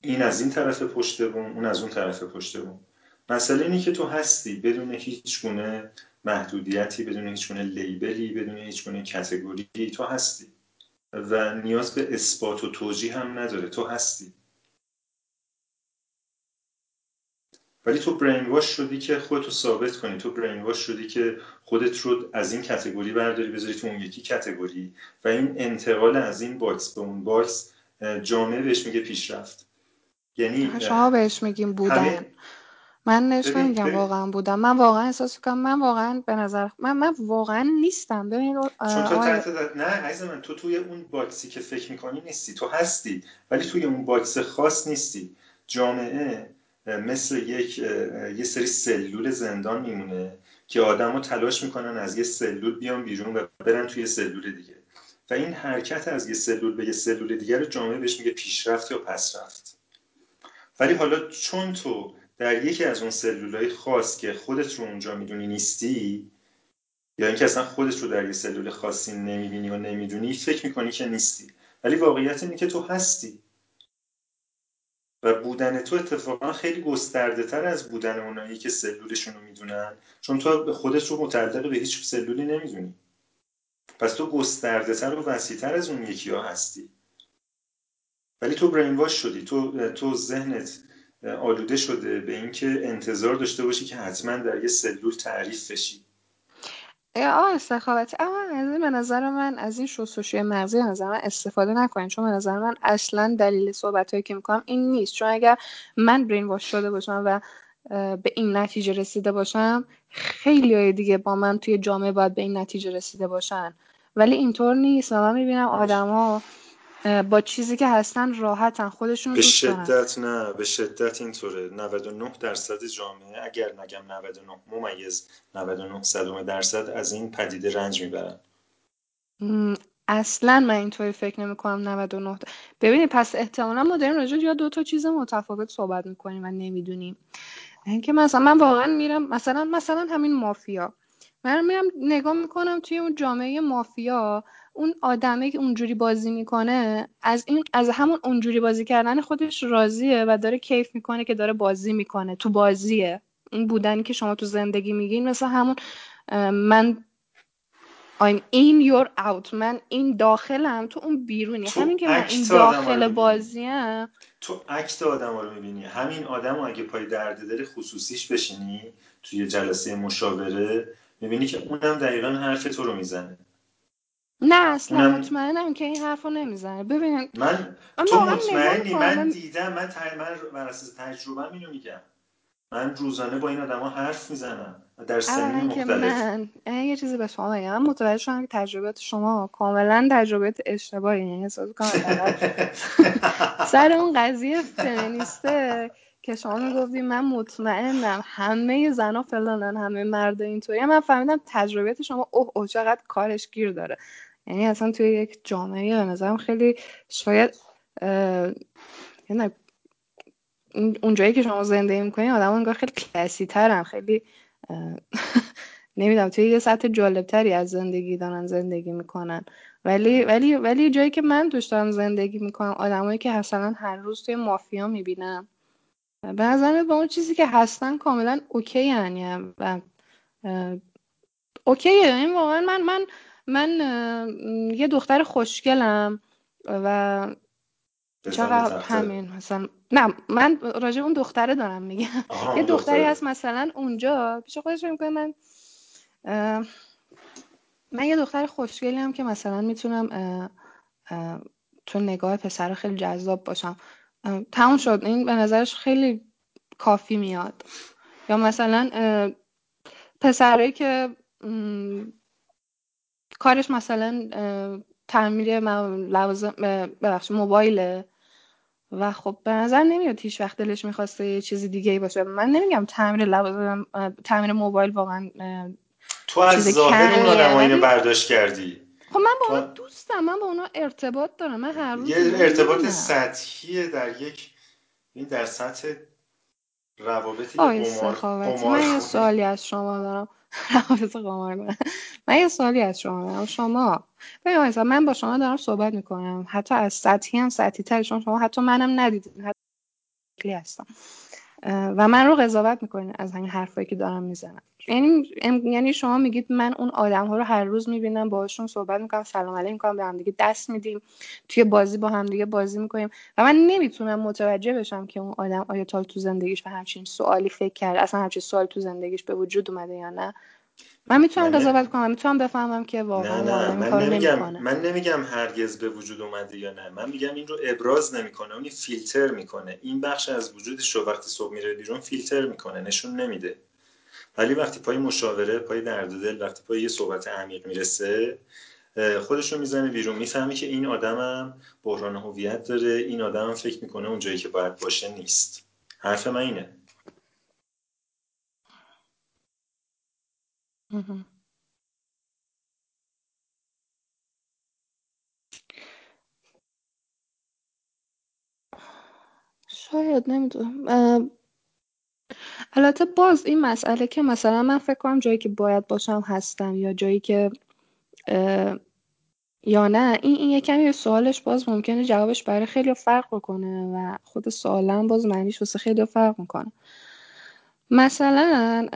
این از این طرف پشت بوم اون از اون طرف پشت بوم. مسئله اینه که تو هستی بدون هیچ گونه محدودیتی بدون هیچ گونه label ی بدون هیچ گونه category تو هستی. و نیاز به اثبات و توجیه هم نداره. تو هستی. ولی تو brainwash شدی که خودتو ثابت کنی. تو brainwash شدی که خودت رو از این category برداری بذاری تو اون یکی category و این انتقال از این box به اون box جامعه بهش میگه پیشرفت. یعنی شما بهش میگیم بودن. من نش نمیگم واقعا بودم من واقعا احساس کنم من واقعا به نظر من من واقعا نیستم. ببین چون تو تحت نه عزیز من تو توی اون box ی که فکر می‌کنی نیستی. تو هستی ولی توی اون box خاص نیستی. جامعه مثل یک یه سری سلول زندان میمونه که آدما تلاش می‌کنن از یه سلول بیان بیرون و برن توی سلول دیگه. و این حرکت از یه سلول به یه سلول دیگر رو جامعه بهش میگه پیشرفت یا پسرفت. ولی حالا چون تو در یکی از اون سلولهای خاص که خودت رو اونجا می‌دونی نیستی یا اینکه اصلا خودت رو در یه سلول خاصی نمی‌بینی و نمی‌دونی فکر می‌کنی که نیستی. ولی واقعیت اینه که تو هستی. بودن تو اتفاقا خیلی گسترده تر از بودن اونایی که سلولشون رو می‌دونن. چون تو خودت رو متعلق به هیچ سلولی نمی‌دونی. پس تو گسترده تر و وسیع از اون یکی ها هستی. ولی تو برین واش شدی. تو تو ذهنت آلوده شده به اینکه انتظار داشته باشی که حتما در یه سلول تعریف بشی. آه سخاوتی. اما از این به نظر من از این شستشوی مغزی نظر من استفاده نکنین چون به نظر من اصلا دلیل صحبت هایی که می‌کنم این نیست. چون اگر من برین واش شده باشم و به این نتیجه رسیده باشم خیلی های دیگه با من توی جامعه باید به این نتیجه رسیده باشن. ولی اینطور نیست و من می‌بینم آدما با چیزی که هستن راحتن خودشون به شدت نه به شدت اینطوره. 99 درصد جامعه اگر نگم 99 ممیز 99 صدومه درصد از این پدیده رنج می‌برن. اصلا من اینطوری فکر نمی کنم 99 ببینید پس احتمالا ما داریم راجع یا دو تا چیز متفاوت صحبت می‌کنیم و نمی‌دونیم. اینکه مثلا من واقعا میرم مثلا مثلا همین مافیا. من میرم نگاه می‌کنم توی اون جامعه مافیا اون آدمه که اونجوری بازی می‌کنه از این از همون اونجوری بازی کردن خودش راضیه و داره کیف می‌کنه که داره بازی می‌کنه تو بازیه. این بودنی که شما تو زندگی میگین مثل همون من I'm in your out من این داخلم تو اون بیرونی. تو همین که من این داخل. بازیم تو عکس آدم رو می‌بینی. همین آدم رو اگه پای درد دل خصوصیش بشینی توی جلسه مشاوره می‌بینی که اونم دقیقا حرف تو رو می‌زنه. نه اصلا اونم- مطمئنم که این حرف رو نمی‌زنه. ببینید من من تو مطمئنی؟ من دیدم من تر... من بر اساس تجربه اینو میگم. من روزانه با این آدما حرف می‌زنم. در سنین مختلف. من یه چیزی به شما بگم. من متوجه شدم که تجربیات شما کاملا تجربیات اشتباهی. یعنی احساس حداقل سر اون قضیه فمینیسته که شما می‌گفتی من مطمئنم همه زنا فلانن همه مرد اینطوری. من فهمیدم تجربیات شما اوه اوه چقدر کارش گیر داره. یعنی اصلا توی یک جامعه به نظرم خیلی شاید یعنی اون- اونجایی که شما زندگی می‌کنین آدم انگار خیلی کلاسی ترن خیلی نمی‌دونم توی یه سطح جالبتری از زندگی دارن زندگی می‌کنن. ولی ولی ولی جایی که من توش دارم زندگی می‌کنم آدمایی که مثلا هر روز توی مافیا می‌بینم. به نظر به اون چیزی که هستن کاملا اوکی یعنی و اوکیه. این واقعا من من من یه دختر خوشگلم و چقدر. همین مثلا نه من راجع اون دختره دارم میگم یه دختری. هست مثلا اونجا پیش خودش می‌کنه من من یه دختر خوشگلی هم که مثلا می‌تونم تو نگاه پسر خیلی جذاب باشم تموم شد این به نظرش خیلی کافی میاد یا مثلا اه، پسرایی که کارش مثلا تعمیر لوازم اه، ببخشید موبایله. و خب به نظر نمیاد هیچ وقت دلش می‌خواسته یه چیزی دیگه ای باشه. من نمیگم تعمیر لوازم تعمیر موبایل واقعا تو از چیز ظاهر اون آدم اینو برداشت کردی. خب من با تو- اونا دوستم من با اونا ارتباط دارم. من هر روز یه ارتباط سطحیه در یک این در سطح روابطی آقای قمار من یه. سوالی از شما دارم. روابط قمار کنم. من یه سوالی از شما دارم. شما ببین مثلا من با شما دارم صحبت می‌کنم. حتی از سطحی هم سطحی تر شما شما حتی منم ندیدین. حتی هستم. و من رو قضاوت می‌کنین از همین حرفایی که دارم می‌زنم. یعنی یعنی شما میگید من اون آدم ها رو هر روز می‌بینم باهاشون صحبت می‌کنم سلام علیک می‌کنم به هم دیگه دست میدیم توی بازی با هم دیگه بازی می‌کنیم و من نمی‌تونم متوجه بشم که اون آدم آیا تا تو زندگیش به همچین سوالی فکر کرد اصلا همچین سوالی تو زندگیش به وجود اومده یا نه. من می‌تونم من نه- قضاوت کنم می‌تونم بفهمم که نه واقعا نه آدم این من نمیگم نمی‌کنه. من نمیگم هرگز به وجود اومده یا نه. من میگم این رو ابراز نمی‌کنه اون فیلتر می‌کنه. این بخش از وجودش رو وقتی صبح میره بیرون فیلتر می‌کنه نشون نمیده. ولی وقتی پای مشاوره پای درد دل وقتی پای یه صحبت عمیق می‌رسه خودش رو می‌زنه بیرون. می‌فهمی که این آدمم بحران هویت داره این آدمم فکر می‌کنه اون جایی که باید باشه نیست. حرف من اینه. مهم. شاید نمی‌دونم البته باز این مسئله که مثلا من فکر کنم جایی که باید باشم هستم یا جایی که یا نه این این یه کمی سوالش باز ممکنه جوابش برای خیلی فرق بکنه و خود سوالم باز معنیش واسه خیلی فرق می‌کنه مثلا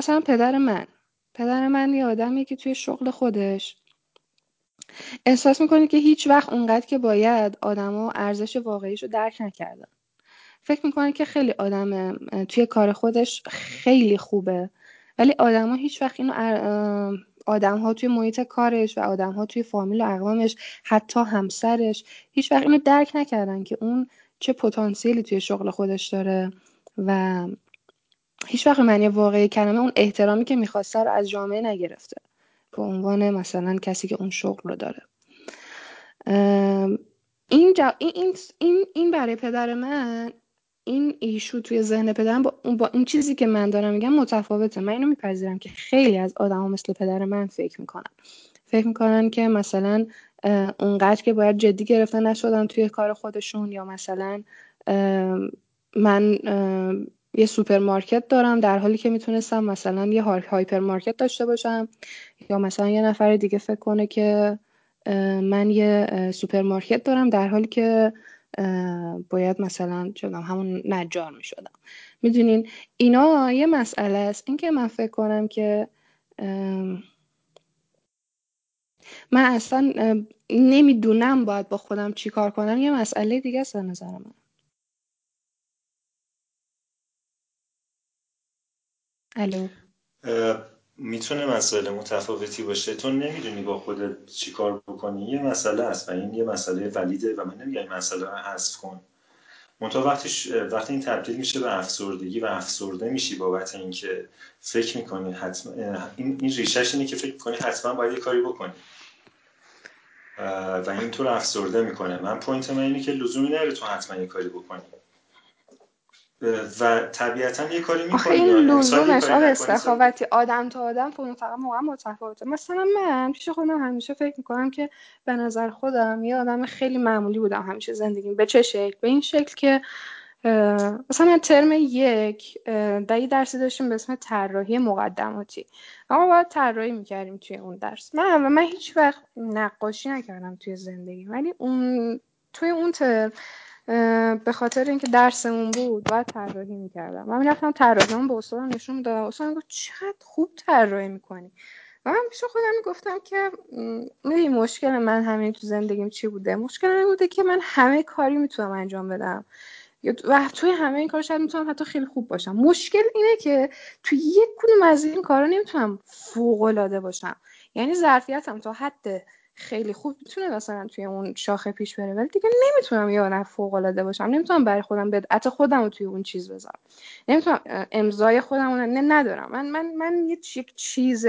مثلا پدر من. پدر من یه آدمیه که توی شغل خودش. احساس می‌کنه که هیچ وقت اونقدر که باید آدما ارزش واقعیش رو درک نکردن. فکر می‌کنه که خیلی آدم توی کار خودش خیلی خوبه. ولی آدما هیچ وقت اینو آدم ها توی محیط کارش و آدم ها توی فامیل و اقوامش حتی همسرش هیچ وقت اینو درک نکردن که اون چه پتانسیلی توی شغل خودش داره و هیچ وقت معنی واقعی کلمه اون احترامی که می‌خواسته رو از جامعه نگرفته. به عنوان مثلا کسی که اون شغل رو داره. این, جا- این, این, این, برای پدر من این issue توی ذهن پدرم با, اون- با این چیزی که من دارم میگم متفاوته. من اینو میپذیرم که خیلی از آدما مثل پدر من فکر می‌کنن. فکر می‌کنن که مثلا اونقدر که باید جدی گرفته نشدن توی کار خودشون یا مثلا من یه سوپرمارکت دارم در حالی که می‌تونستم مثلا یه هار- hypermarket داشته باشم یا مثلا یه نفر دیگه فکر کنه که من یه سوپرمارکت دارم در حالی که باید مثلا چونم همون نجار می شدم می‌دونین؟ اینا یه مسئله است. اینکه من فکر کنم که من اصلا نمی‌دونم باید با خودم چی کار کنم یه مسئله دیگه است نظر من. الو. می‌تونه مسئله متفاوتی باشه. تو نمی‌دونی با خودت چیکار بکنی. یه مسئله است و این یه مسئله ولیده و من نمیگم مسئله رو حذف کن. منتها وقتی وقتی این تبدیل میشه به افسردگی و افسرده میشی بابت اینکه فکر می‌کنی حتما این, این ریشش اینه که فکر می‌کنی حتما باید یه کاری بکنی. و این رو افسرده می‌کنه. من پوینت من اینه که لزومی نداره تو حتما یه کاری بکنی. و طبیعتا یه کاری می‌کنی این لزومش آب استخابتی آدم تا آدم فقط موقع متفاوته. مثلا من پیش خودم همیشه فکر می‌کنم که به نظر خودم یه آدم خیلی معمولی بودم همیشه زندگیم. به چه شکل؟ به این شکل که مثلا من ترم یک یه درسی داشتیم به اسم طراحی مقدماتی. اما باید طراحی می‌کردیم توی اون درس. من من هیچ وقت نقاشی نکردم توی زندگی. ولی اون توی اون ترم به خاطر اینکه درسمون بود باید طراحی می‌کردم. من می‌رفتم طراحیمون به استادم نشون می‌دادم. استادم گفت چقدر خوب طراحی می‌کنی. و من پیش خودم می‌گفتم که می‌دونی مشکل من همین تو زندگیم چی بوده؟ مشکل من بوده که من همه کاری می‌تونم انجام بدم. و توی همه این کار شاید می‌تونم حتی خیلی خوب باشم. مشکل اینه که توی یک کدوم از این کارا نمی‌تونم فوق العاده باشم. یعنی ظرفیتم تا حد خیلی خوب می‌تونه مثلا توی اون شاخه پیش بره ولی دیگه نمی‌تونم یه آدم فوق العاده باشم. نمی‌تونم برای خودم بدعت خودم رو توی اون چیز بذارم. نمی‌تونم امضای خودم رو نه ندارم. من من من یه چیز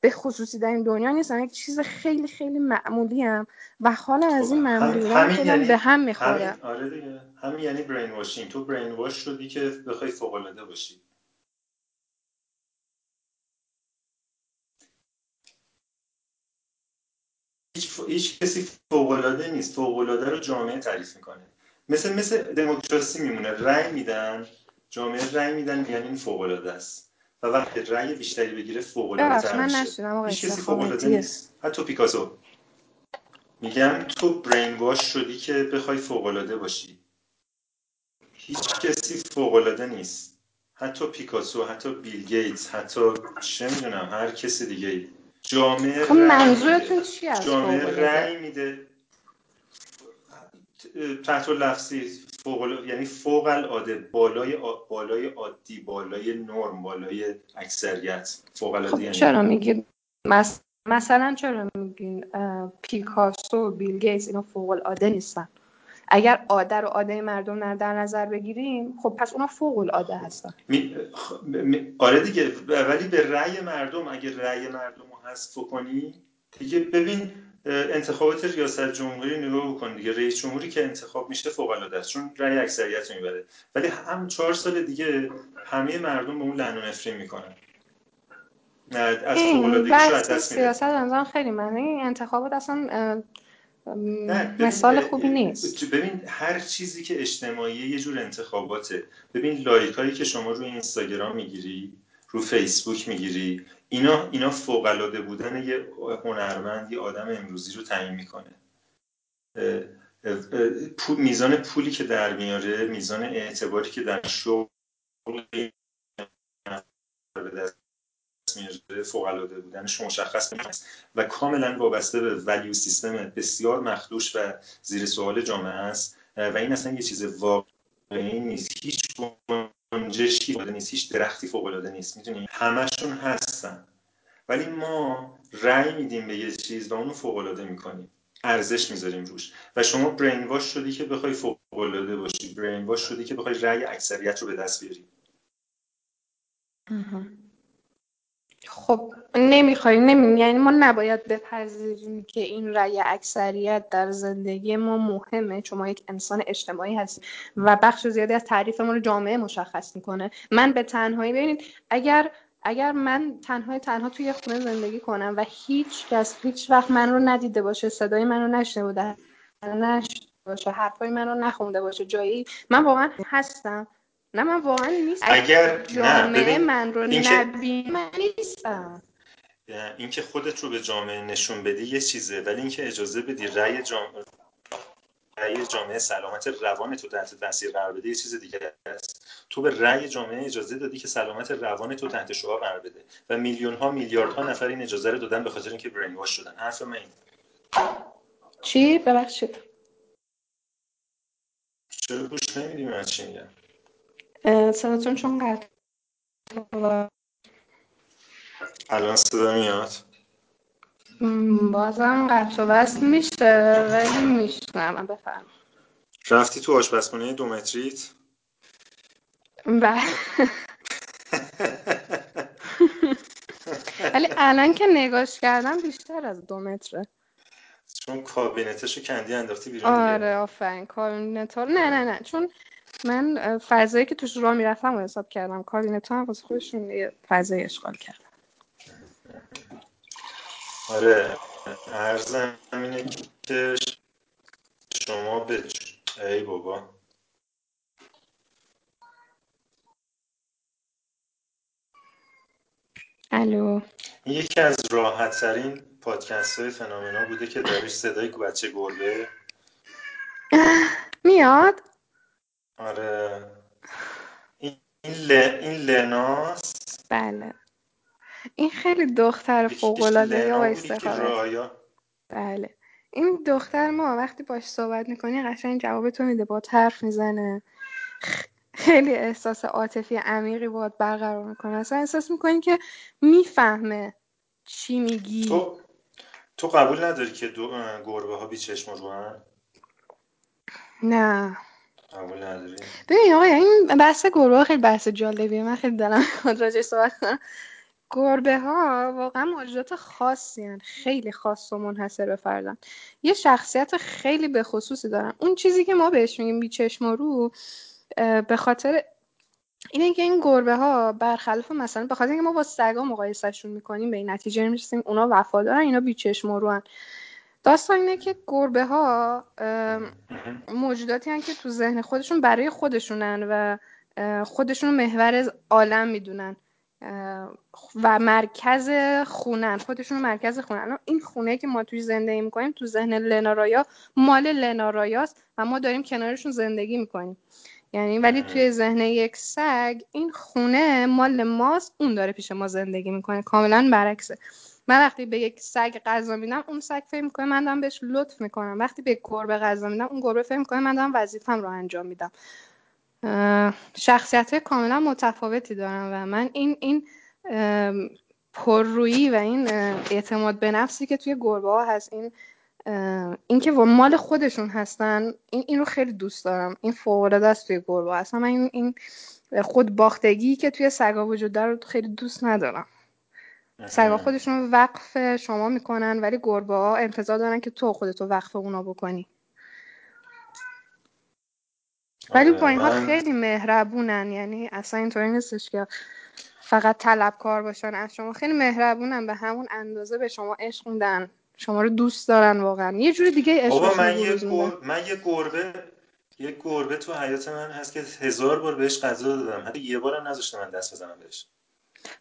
به خصوصی در این دنیا نیستم. یک چیز خیلی خیلی معمولی هم و حالا از این خب، معمولی بودن خودم یعنی به هم می‌خوره. همین آره دیگه. همین یعنی برین واشینگ تو برین واش شدی که بخوای فوق العاده باشی. هیچ, هیچ کسی فوقالعاده نیست. فوقالعاده رو جامعه تعریف می‌کنه. مثل مثل دموکراسی میمونه. رأی میدن. جامعه رأی میدن یعنی این فوقالعاده است. و وقتی رأی بیشتری بگیره فوقالعاده تر میشه. هیچ کسی فوقالعاده نیست. حتی پیکاسو. میگم تو برین واش شدی که بخوای فوقالعاده باشی. هیچ کسی فوقالعاده نیست. حتی پیکاسو حتی بیل گیتس حتی چه می‌دونم هر کسی دیگه جامعه خب منظورتون چی از جامعه رأی میده. تحت لفظی فوق یعنی فوق العاده بالای بالای عادی بالای نرم بالای اکثریت. فوق العاده خب یعنی چرا میگید؟ مثلا چرا میگین پیکاسو بیل گیتس اینا فوق العاده نیستن؟ اگر عاده رو عاده مردم در نظر بگیریم خب پس اونا فوق العاده هستن. می... می... آره دیگه ولی به رأی مردم اگر رأی مردم رو حذف کنی دیگه ببین انتخابات ریاست جمهوری نگاه بکن دیگه. رئیس جمهوری که انتخاب میشه فوق العاده است چون رأی اکثریت رو می‌بره. ولی هم چهار سال دیگه همه مردم به اون لعن و نفرین می‌کنن. از دست میده سیاست خیلی معنی انتخابات اصلا مثال خوبی نیست. ببین هر چیزی که اجتماعی یه جور انتخاباته. ببین لایک هایی که شما روی اینستاگرام می‌گیری رو فیسبوک می‌گیری اینا اینا فوق العاده بودن یه هنرمند یه آدم امروزی رو تعیین می‌کنه. میزان پولی که در میاره میزان اعتباری که در شغل میاره فوق العاده بودنش مشخص نیست و کاملا وابسته به ولیو سیستم بسیار مخدوش و زیر سوال جامعه است. و این اصلا یه چیز واقعی نیست. هیچ گنجشکی نیست. هیچ درختی فوق العاده نیست. می‌دونی همشون هستن. ولی ما رأی میدیم به یه چیز و اونو فوق العاده می‌کنیم. ارزش می‌ذاریم روش. و شما برین واش شدی که بخوای فوق العاده باشی. برین واش شدی که بخوای رأی اکثریت رو به دست بیاری. خب نمی‌خوایم نمی... یعنی ما نباید بپذیریم که این رأی اکثریت در زندگی ما مهمه. چون ما یک انسان اجتماعی هستیم و بخش زیادی از تعریفمون رو جامعه مشخص می‌کنه. من به تنهایی ببینید اگر اگر من تنهای تنها توی خونه زندگی کنم و هیچ کس هیچ وقت من رو ندیده باشه صدای من رو نشنه باشه حرفای من رو نخونده باشه جایی من واقعا هستم. نه من واقعا نیستم. اگر جامعه من رو نبین من نیستم. اینکه خودت رو به جامعه نشون بدی یه چیزه ولی اینکه اجازه بدی رأی جامعه رأی جامعه سلامت روان تو تحت تاثیر قرار بده یه چیز دیگه است. تو به رأی جامعه اجازه دادی که سلامت روان تو تحت شعار قرار بده و میلیون ها میلیارد ها نفر این اجازه رو دادن به خاطر اینکه برین واش شدن. حرف من این چی؟ ببخشید. چرا گوش نمیدی من چی میگم؟ صداتون چون قطع الان صدا میاد؟ بازم قطع و وصل میشه ولی میشنم بفرم رفتی تو آشپزخونه دو متریت؟ بله. ولی الان که نگاش کردم بیشتر از دو متره. چون کابینتشو کندی انداختی بیرون دیگه. آره آفرین. کابینت ها نه نه نه. چون من فضایی که توش راه می‌رفتم و حساب کردم. کابینت ها هم واسه خودشون یه فضای اشغال کردم آره ارزم اینه که شما به ای بابا. الو. یکی از راحت ترین پادکست های فنامنا بوده که دارش صدای بچه گربه. میاد؟ آره. این, ل... این لناست بله. این خیلی دختر فوق العاده یا رایا. بله. این دختر ما وقتی باش صحبت می‌کنی قشنگ جواب تو میده با حرف می‌زنه. خیلی احساس عاطفی عمیقی باید برقرار می‌کنه. اصلا احساس می‌کنی که می‌فهمه چی میگی. تو تو قبول نداری که دو... گربه ها بی چشم رو؟ نه. ببین آقا این بحث گربه خیلی بحث جالبیه. من خیلی دلم می‌خواد راجعش صحبت کنم. گربه ها واقعا موجودات خاصی هن. خیلی خاص و منحصر به فردن یه شخصیت خیلی به خصوصی دارن. اون چیزی که ما بهش میگیم بیچشم رو به خاطر اینه که این گربه ها برخلاف مثلا به خاطر اینکه ما با سگا مقایسهشون می‌کنیم به این نتیجه می‌رسیم اونا وفادارن اینا بیچشم رو هن. داستان اینه که گربه ها موجوداتی هن که تو ذهن خودشون برای خودشونن و خودشون محور عالم می‌دونن و مرکز خونن خودشون مرکز خونن. این خونه که ما توی زندگی می‌کنیم تو ذهن لنارایا مال لنارایاست و ما داریم کنارشون زندگی می‌کنیم. یعنی ولی توی ذهن یک سگ این خونه مال ماست اون داره پیش ما زندگی می‌کنه. کاملا برعکسه. من وقتی به یک سگ غذا میدم اون سگ فکر می‌کنه من دارم بهش لطف می‌کنم. وقتی به گربه غذا میدم اون گربه فکر می‌کنه من دارم وظیفم رو انجام میدم. شخصیت کاملا متفاوتی دارم و من این این پررویی و این اعتماد به نفسی که توی گربه ها هست این اینکه مال خودشون هستن این این رو خیلی دوست دارم. این فوق العاده است توی گربه اصلا من این, این خود باختگی که توی سگا وجود داره رو خیلی دوست ندارم. سگا خودشون وقف شما می‌کنن ولی گربه ها انتظار دارن که تو خودتو وقف اونا بکنی. ولی با اینها خیلی مهربونن یعنی اصلا اینطوری نیستش که فقط طلبکار باشن. از شما خیلی مهربونن به همون اندازه به شما عشق میدن. شما رو دوست دارن واقعا. یه جوری دیگه عشق من یه گر... من یه گربه یه گربه تو حیات من هست که هزار بار بهش غذا دادم. حتی یه بارم نذاشته من دست بزنم بهش.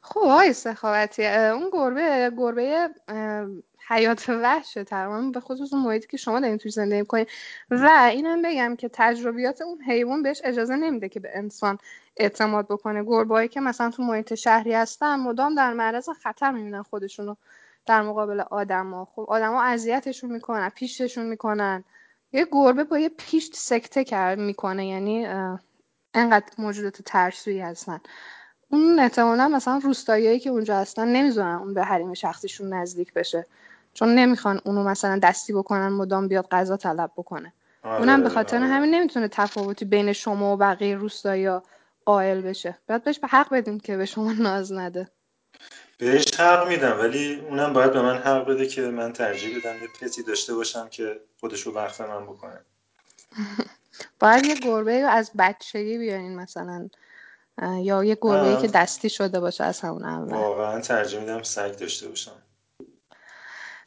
خب آقای سخاوتی اون گربه گربه حیات وحشه تقریبا به خصوص اون محیطی که شما دارین توی زندگی می‌کنین. و اینم بگم که تجربیات اون حیوان بهش اجازه نمیده که به انسان اعتماد بکنه. گربه‌ای که مثلا تو محیط شهری هستن مدام در معرض خطر می‌بینن خودشونو در مقابل آدما. خب آدما اذیتشون می‌کنن پیششون می‌کنن. یه گربه با یه پیشت سکته کرد می‌کنه یعنی انقدر موجودات ترسویی هستن. اون احتمالا مثلا روستاییایی که اونجا هستن نمی‌ذارن اون به حریم شخصیشون نزدیک بشه. چون نمی‌خوان اونو مثلا دستی بکنن مدام بیاد غذا طلب بکنه. آره، اونم به خاطر آره. همین نمی‌تونه تفاوتی بین شما و بقیه روستایی‌ها قائل بشه. باید بهش به حق بدیم که به شما ناز نده. بهش حق میدم ولی اونم باید به من حق بده که من ترجیح بدم یه پتی داشته باشم که خودشو وقف من بکنه. باید یه گربه از بچگی بیارین مثلا. یا یه گربه که دستی شده باشه از همون اول. واقعا ترجیح میدم سگ داشته باشم.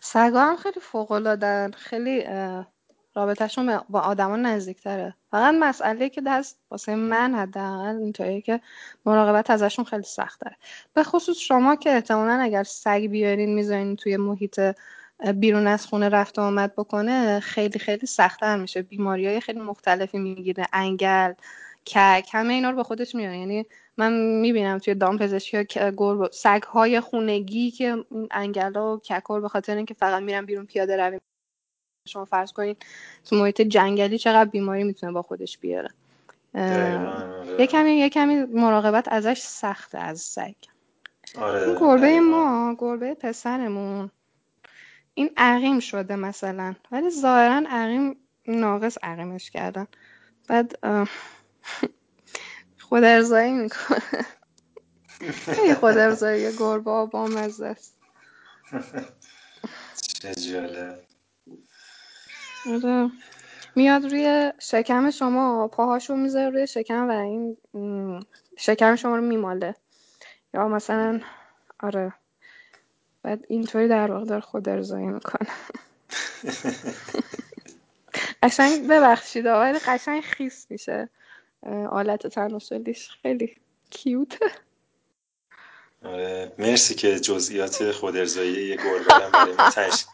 سگا هم خیلی فوق العاده خیلی رابطهشون با آدما نزدیکتره. فقط مسئله که دست واسه من حداقل اینطوریه که مراقبت ازشون خیلی سخت داره به خصوص شما که احتمالا اگر سگ بیارین می‌ذارین توی محیط بیرون از خونه رفت و آمد بکنه خیلی خیلی سختتر میشه. بیماری های خیلی مختلفی می‌گیره. انگل کک همه اینا رو به خودش میاره یعنی من می‌بینم توی دام پزشکی گربه سگ های خونگی که انگلا و ککور به خاطر اینکه فقط میرن بیرون پیاده روی شما فرض کنید تو محیط جنگلی چقدر بیماری می‌تونه با خودش بیاره. آره. یه کمی یه کمی مراقبت ازش سخته از سگ. آره این گربه ما گربه پسرمون. این عقیم شده مثلا. ولی ظاهرا عقیم ناقص عقیمش کردن. بعد خود ارزایی می‌کنه. خیلی خود ارزایی گربه با مزه است. چه جالب. آره. میاد روی شکم شما پاهاشو می‌ذاره روی شکم و این شکم شما رو میماله. یا مثلا آره. بعد اینطوری در واقع داره خود ارزایی می‌کنه. قشنگ ببخشید ولی قشنگ خیس میشه. آلت تناسلیش خیلی کیوته. آره مرسی که جزئیات خود ارزایی یه گربه برای ما تش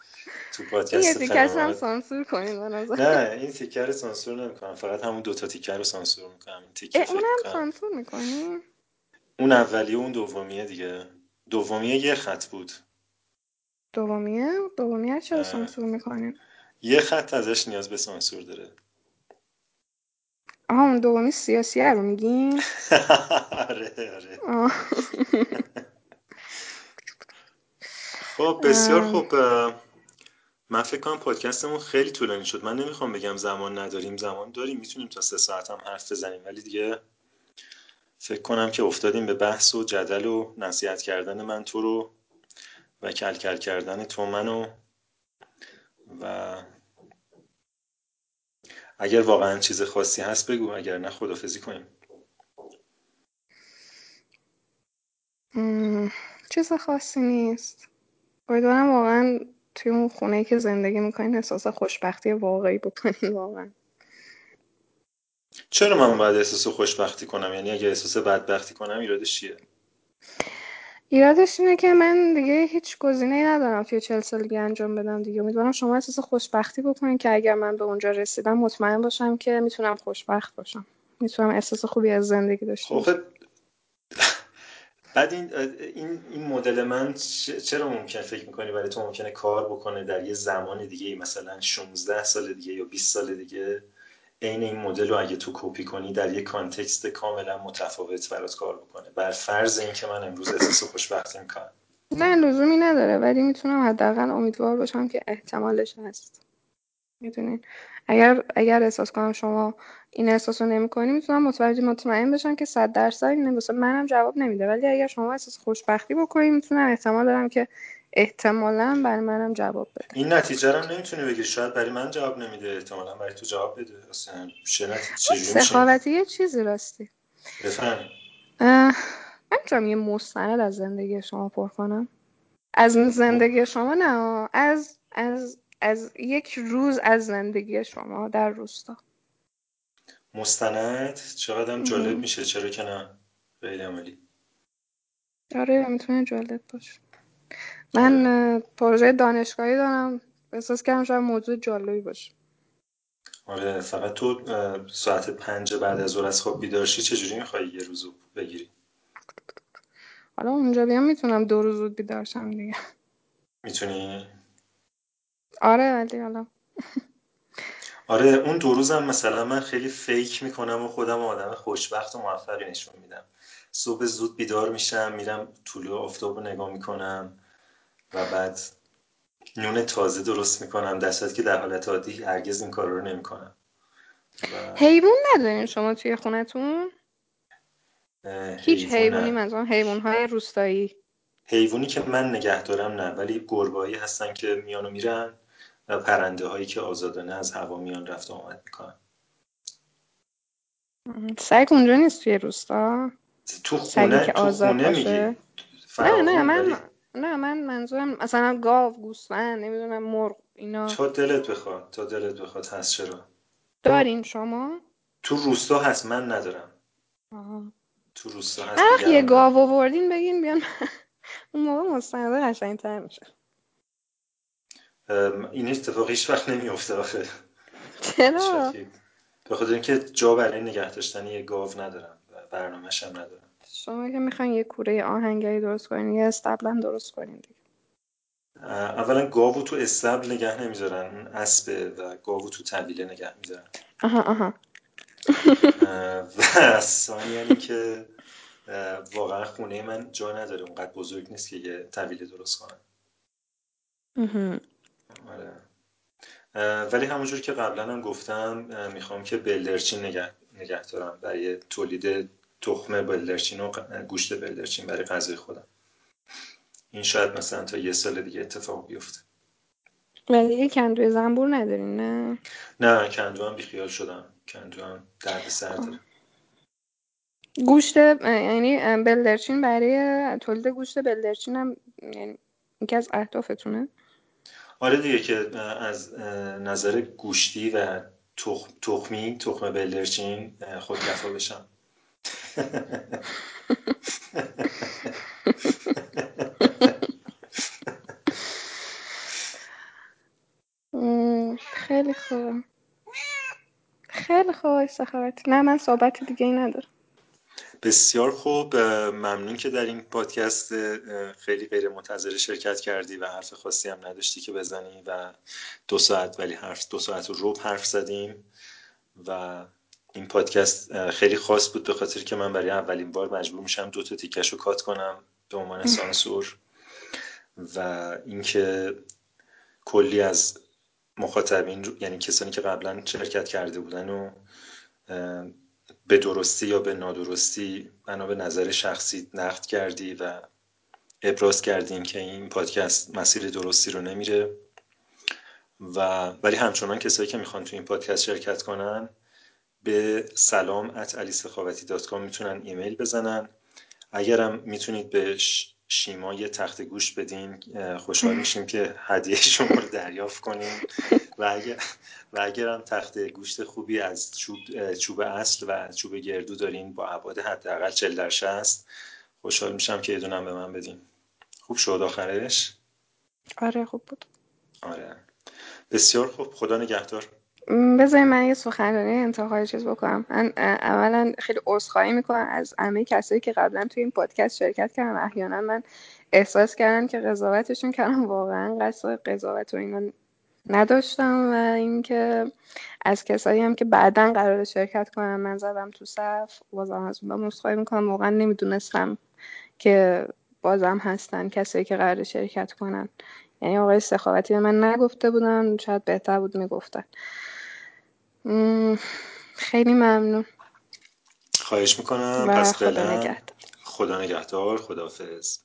تو پادکست این تیکش هم سانسور کنید نه این تیکر رو سانسور نمی‌کنم. فقط همون دوتا تیکر رو سانسور می‌کنم. این اونم سانسور می‌کنی؟ اون اولیه اون دومیه دیگه. دومیه یه خط بود. دومیه؟ دومیه چرا سانسور می‌کنیم؟ یه خط ازش نیاز به سانسور داره. آها اون دومی سیاسی رو میگین؟ آره آره. خب بسیار خوب من فکر کنم پادکستمون خیلی طولانی شد. من نمی‌خوام بگم زمان نداریم زمان داریم. می‌تونیم تا سه ساعت هم حرف بزنیم. ولی دیگه فکر کنم که افتادیم به بحث و جدل و نصیحت کردن من تو رو و کلکل کردن تو منو و اگر واقعا چیز خاصی هست بگو اگر نه خدافزی کنیم. چیز خاصی نیست. امیدوارم واقعا توی اون خونه که زندگی می‌کنین احساس خوشبختی واقعی بکنین واقعا. چرا من باید احساس خوشبختی کنم؟ یعنی اگه احساس بدبختی کنم ایرادش چیه؟ ایرادش اینه که من دیگه هیچ گزینه ندارم توی چل سالگی انجام بدم دیگه. امیدوارم شما احساس خوشبختی بکنین که اگر من به اونجا رسیدم مطمئن باشم که می‌تونم خوشبخت باشم. می‌تونم احساس خوبی از زندگی داشته باشم. بعد این این این مدل من چرا ممکن فکر می‌کنی برای تو ممکنه کار بکنه در یه زمان دیگه مثلا 16 سال دیگه یا 20 سال دیگه؟ عین این مدل رو اگه تو کپی کنی در یه context کاملا متفاوت برات کار بکنه. بر فرض اینکه من امروز احساس خوشبختی می‌کنم. نه لزومی نداره ولی می‌تونم حداقل امیدوار باشم که احتمالش هست. می‌دونین؟ اگر اگر احساس کنم شما این احساس رو نمی‌کنی می‌تونم متوجه مطمئن بشم که صد درصد اینه. واسه منم جواب نمیده ولی اگر شما احساس خوشبختی بکنی می‌تونم احتمال دارم که احتمالا برای منم جواب بده. این نتیجه رو نمی‌تونی بگیری. شاید برای من جواب نمیده. احتمالا برای تو جواب بده. اصلا سخاوتی یه چیزی راستی. بفهم من یه مستند از زندگی شما پر کنم. از زندگی شما نه از از از یک روز از زندگی شما در روستا. مستند؟ چقدر جالب میشه. چرا که نه؟ خیلی عملی آره می‌تونه جالب باشه. من. پروژه دانشگاهی دارم. احساس کردم شاید موضوع جالبی باشه. آره فقط تو ساعت پنج بعد از ظهر از خواب بیدار شی چجوری می‌خوای یه روزو بگیری؟ حالا اونجا بیام می‌تونم دو روز زود بیدار شم دیگه. می‌تونی؟ آره ولی حالا. آره اون دو روزم مثلا من خیلی فیک می‌کنم و خودم آدم خوشبخت و موفقی نشون میدم. صبح زود بیدار میشم میرم طلوع آفتاب رو نگاه می‌کنم. و بعد نون تازه درست می‌کنم. در که در حالت عادی هرگز این کار رو نمی‌کنم. و... حیوان ندارین شما توی خونتون؟ هیچ حیوانی منظورم حیوان های روستایی. حیوانی که من نگه دارم نه ولی گربایی هستن که میان و میرن و پرنده هایی که آزادانه از هوا میان رفت و آمد می‌کنن. سگ اونجا نیست توی روستا. تو خونه که تو خونه میگی؟ نه نه من نه من منظورم مثلا گاو گوسفند نمی‌دونم مرغ اینا. تا دلت بخواد؟ تا دلت بخواد هست چرا؟ دارین شما؟ تو روستا هست من ندارم. آها. تو روستا هست دیگران یه. گاو آوردین بگین بیان. اون موقع مستنده قشنگتر میشه. ام، این اتفاق هیچ وقت نمیفته آخه. چرا؟ به خاطر اینکه جا برای نگه داشتن یه گاو ندارم و برنامه‌ش هم ندارم. شما که می‌خواین یه کوره آهنگری درست کنین یه استبلم درست کنین دیگه اولا گاوو تو استبل نگه نمی‌ذارن اسبه و گاوو تو طویله نگه می‌ذارن آها آها و ثانیا که واقعا خونه من جا نداره اونقدر بزرگ نیست که یه طویله درست کنم. آره. ولی همونجور که قبلا هم گفتم می‌خوام که بلدرچین نگه, نگه دارم برای تولید تخم بلدرچین و گوشت بلدرچین برای غذای خودم. این شاید مثلا تا یه سال دیگه اتفاق بیفته. ولی دیگه کندوی زنبور ندارین نه؟ نه کندو هم بیخیال شدم. کندو هم درد سر داره. گوشت یعنی بلدرچین برای تولید گوشت بلدرچین هم یعنی یکی از اهدافتونه؟ آره دیگه که از نظر گوشتی و تخ- تخمی تخم بلدرچین خودکفا بشم. خیلی خوب خیلی خوب سخاوت نه من صحبت دیگه ای ندارم. بسیار خوب. ممنون که در این پادکست خیلی غیر منتظره شرکت کردی و حرف خاصی هم نداشتی که بزنی و دو ساعت ولی حرف دو ساعت و ربع حرف زدیم و این پادکست خیلی خاص بود به خاطر که من برای اولین بار مجبور میشم دو تا تیکش رو کات کنم به عنوان سانسور و اینکه کلی از مخاطبین رو- یعنی کسانی که قبلا شرکت کرده بودن و به درستی یا به نادرستی بنا به نظر شخصی نقد کردی و ابراز کردین که این پادکست مسیر درستی رو نمیره. و ولی همچنان کسایی که می‌خوان تو این پادکست شرکت کنن به سلام at می‌تونن ایمیل بزنن. اگرم می‌تونید به شیما یه تخت گوش بدین خوشحال میشیم که هدیه شما رو دریافت کنیم. و اگر و اگرم تخت گوشت خوبی از چوب, چوب اصل و چوب گردو دارین با ابعاد حداقل 40 در 60 خوشحال میشم که یه دونم به من بدین. خوب شد آخرش؟ آره خوب بود. آره. بسیار خوب. خدا نگهدار. م، بذارید من یه سخنرانی انتهای چیز بکنم. من اولا خیلی عذرخواهی می‌کنم از همه کسایی که قبلا توی این پادکست شرکت کردم احیانا من احساس کردم که قضاوتشون کردم. واقعا قصد قضاوت و اینا نداشتم و اینکه از کسایی هم که بعدا قرار شرکت کنم من زدم تو صف بازم از اونها عذرخواهی می‌کنم. واقعا نمی‌دونستم که بازم هستن کسایی که قرار شرکت کنن. یعنی آقای سخاوتی به من نگفته بودن شاید بهتر بود می‌گفتن. خیلی ممنون. خواهش می‌کنم. و پس خدا فعلا نگهدار. خدا نگهدار خداحافظ.